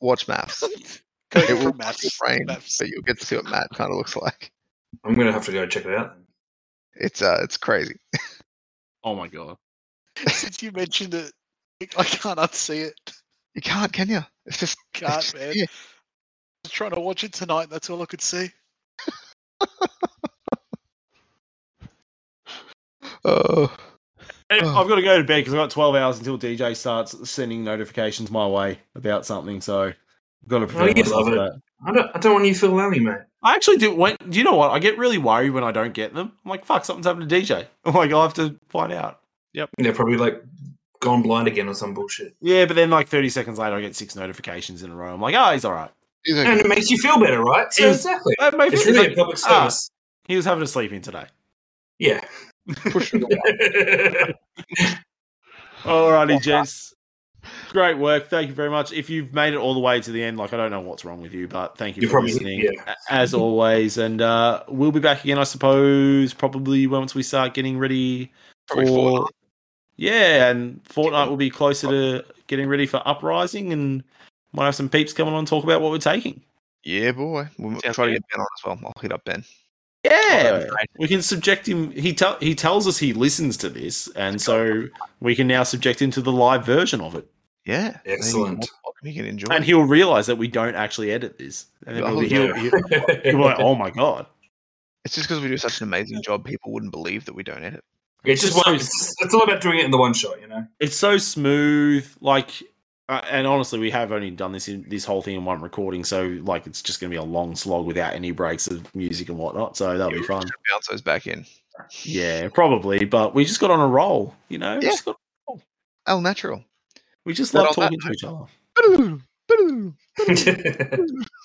Speaker 2: watch Maths. (laughs)
Speaker 4: Cody
Speaker 2: It will
Speaker 4: from
Speaker 2: fuck your brain,
Speaker 4: Maths.
Speaker 2: but you'll get to see what Matt kind of looks like.
Speaker 3: I'm going to have to go check it out.
Speaker 2: It's uh, it's crazy. (laughs)
Speaker 1: Oh my god.
Speaker 4: Since you mentioned it, (laughs) I can't unsee it.
Speaker 2: You can't, can you? It's just (laughs) it's
Speaker 4: Can't,
Speaker 2: just
Speaker 4: man.
Speaker 2: there.
Speaker 4: I was trying to watch it tonight. That's all I could see. (laughs)
Speaker 2: Oh, Oh.
Speaker 1: I've got to go to bed because I've got 12 hours until DJ starts sending notifications my way about something. So I've got to prepare oh,
Speaker 3: you
Speaker 1: myself
Speaker 3: love
Speaker 1: for
Speaker 3: it.
Speaker 1: that.
Speaker 3: I don't, I don't want you to feel lonely, mate.
Speaker 1: I actually do. When, do you know what? I get really worried when I don't get them. I'm like, fuck, something's happened to DJ. I'm like, I'll have to find out. Yep.
Speaker 3: They're probably like gone blind again or some bullshit.
Speaker 1: Yeah, but then like 30 seconds later, I get six notifications in a row. I'm like, oh, he's all right.
Speaker 2: He's
Speaker 3: And it makes you feel better, right? So exactly.
Speaker 1: Uh, my
Speaker 3: It's
Speaker 1: friend's
Speaker 3: really
Speaker 1: like,
Speaker 3: a public
Speaker 1: ah,
Speaker 3: service.
Speaker 1: he was having a sleep in today.
Speaker 3: Yeah.
Speaker 2: Push it away.
Speaker 1: Alrighty, gents. Great work. Thank you very much. If you've made it all the way to the end, like I don't know what's wrong with you, but thank you
Speaker 3: You're
Speaker 1: for
Speaker 3: probably-
Speaker 1: listening
Speaker 3: yeah.
Speaker 1: as always. And uh, we'll be back again, I suppose, probably once we start getting ready
Speaker 2: Probably
Speaker 1: for
Speaker 2: fortnight.
Speaker 1: Yeah, and fortnight will be closer to getting ready for Uprising, and might have some peeps coming on and talk about what we're taking.
Speaker 2: Yeah, boy. We'll
Speaker 5: Sounds
Speaker 2: try to get Ben on as well. I'll hit up Ben.
Speaker 1: Yeah, we can subject him. He tell he tells us he listens to this, and so we can now subject him to the live version of it,
Speaker 2: Yeah.
Speaker 3: Excellent.
Speaker 2: He can enjoy.
Speaker 1: and he'll realize that we don't actually edit this, and then
Speaker 2: Oh,
Speaker 1: he'll,
Speaker 2: yeah.
Speaker 1: he'll, he'll, he'll be like, "Oh my god!"
Speaker 2: It's just because we do such an amazing job, people wouldn't believe that we don't edit.
Speaker 3: It's just
Speaker 1: so-
Speaker 3: one, it's, it's all about doing it in the one shot, you know.
Speaker 1: It's so smooth, like, uh, and honestly, we have only done this in this whole thing in one recording, so like, it's just going to be a long slog without any breaks of music and whatnot. So that'll be fun.
Speaker 2: Bounce those back in.
Speaker 1: Yeah, probably, but we just got on a roll, you know?
Speaker 2: Yeah.
Speaker 1: Just got-
Speaker 2: El Natural.
Speaker 1: we just
Speaker 2: But
Speaker 1: love
Speaker 2: on that
Speaker 1: talking to each other. (laughs) (laughs)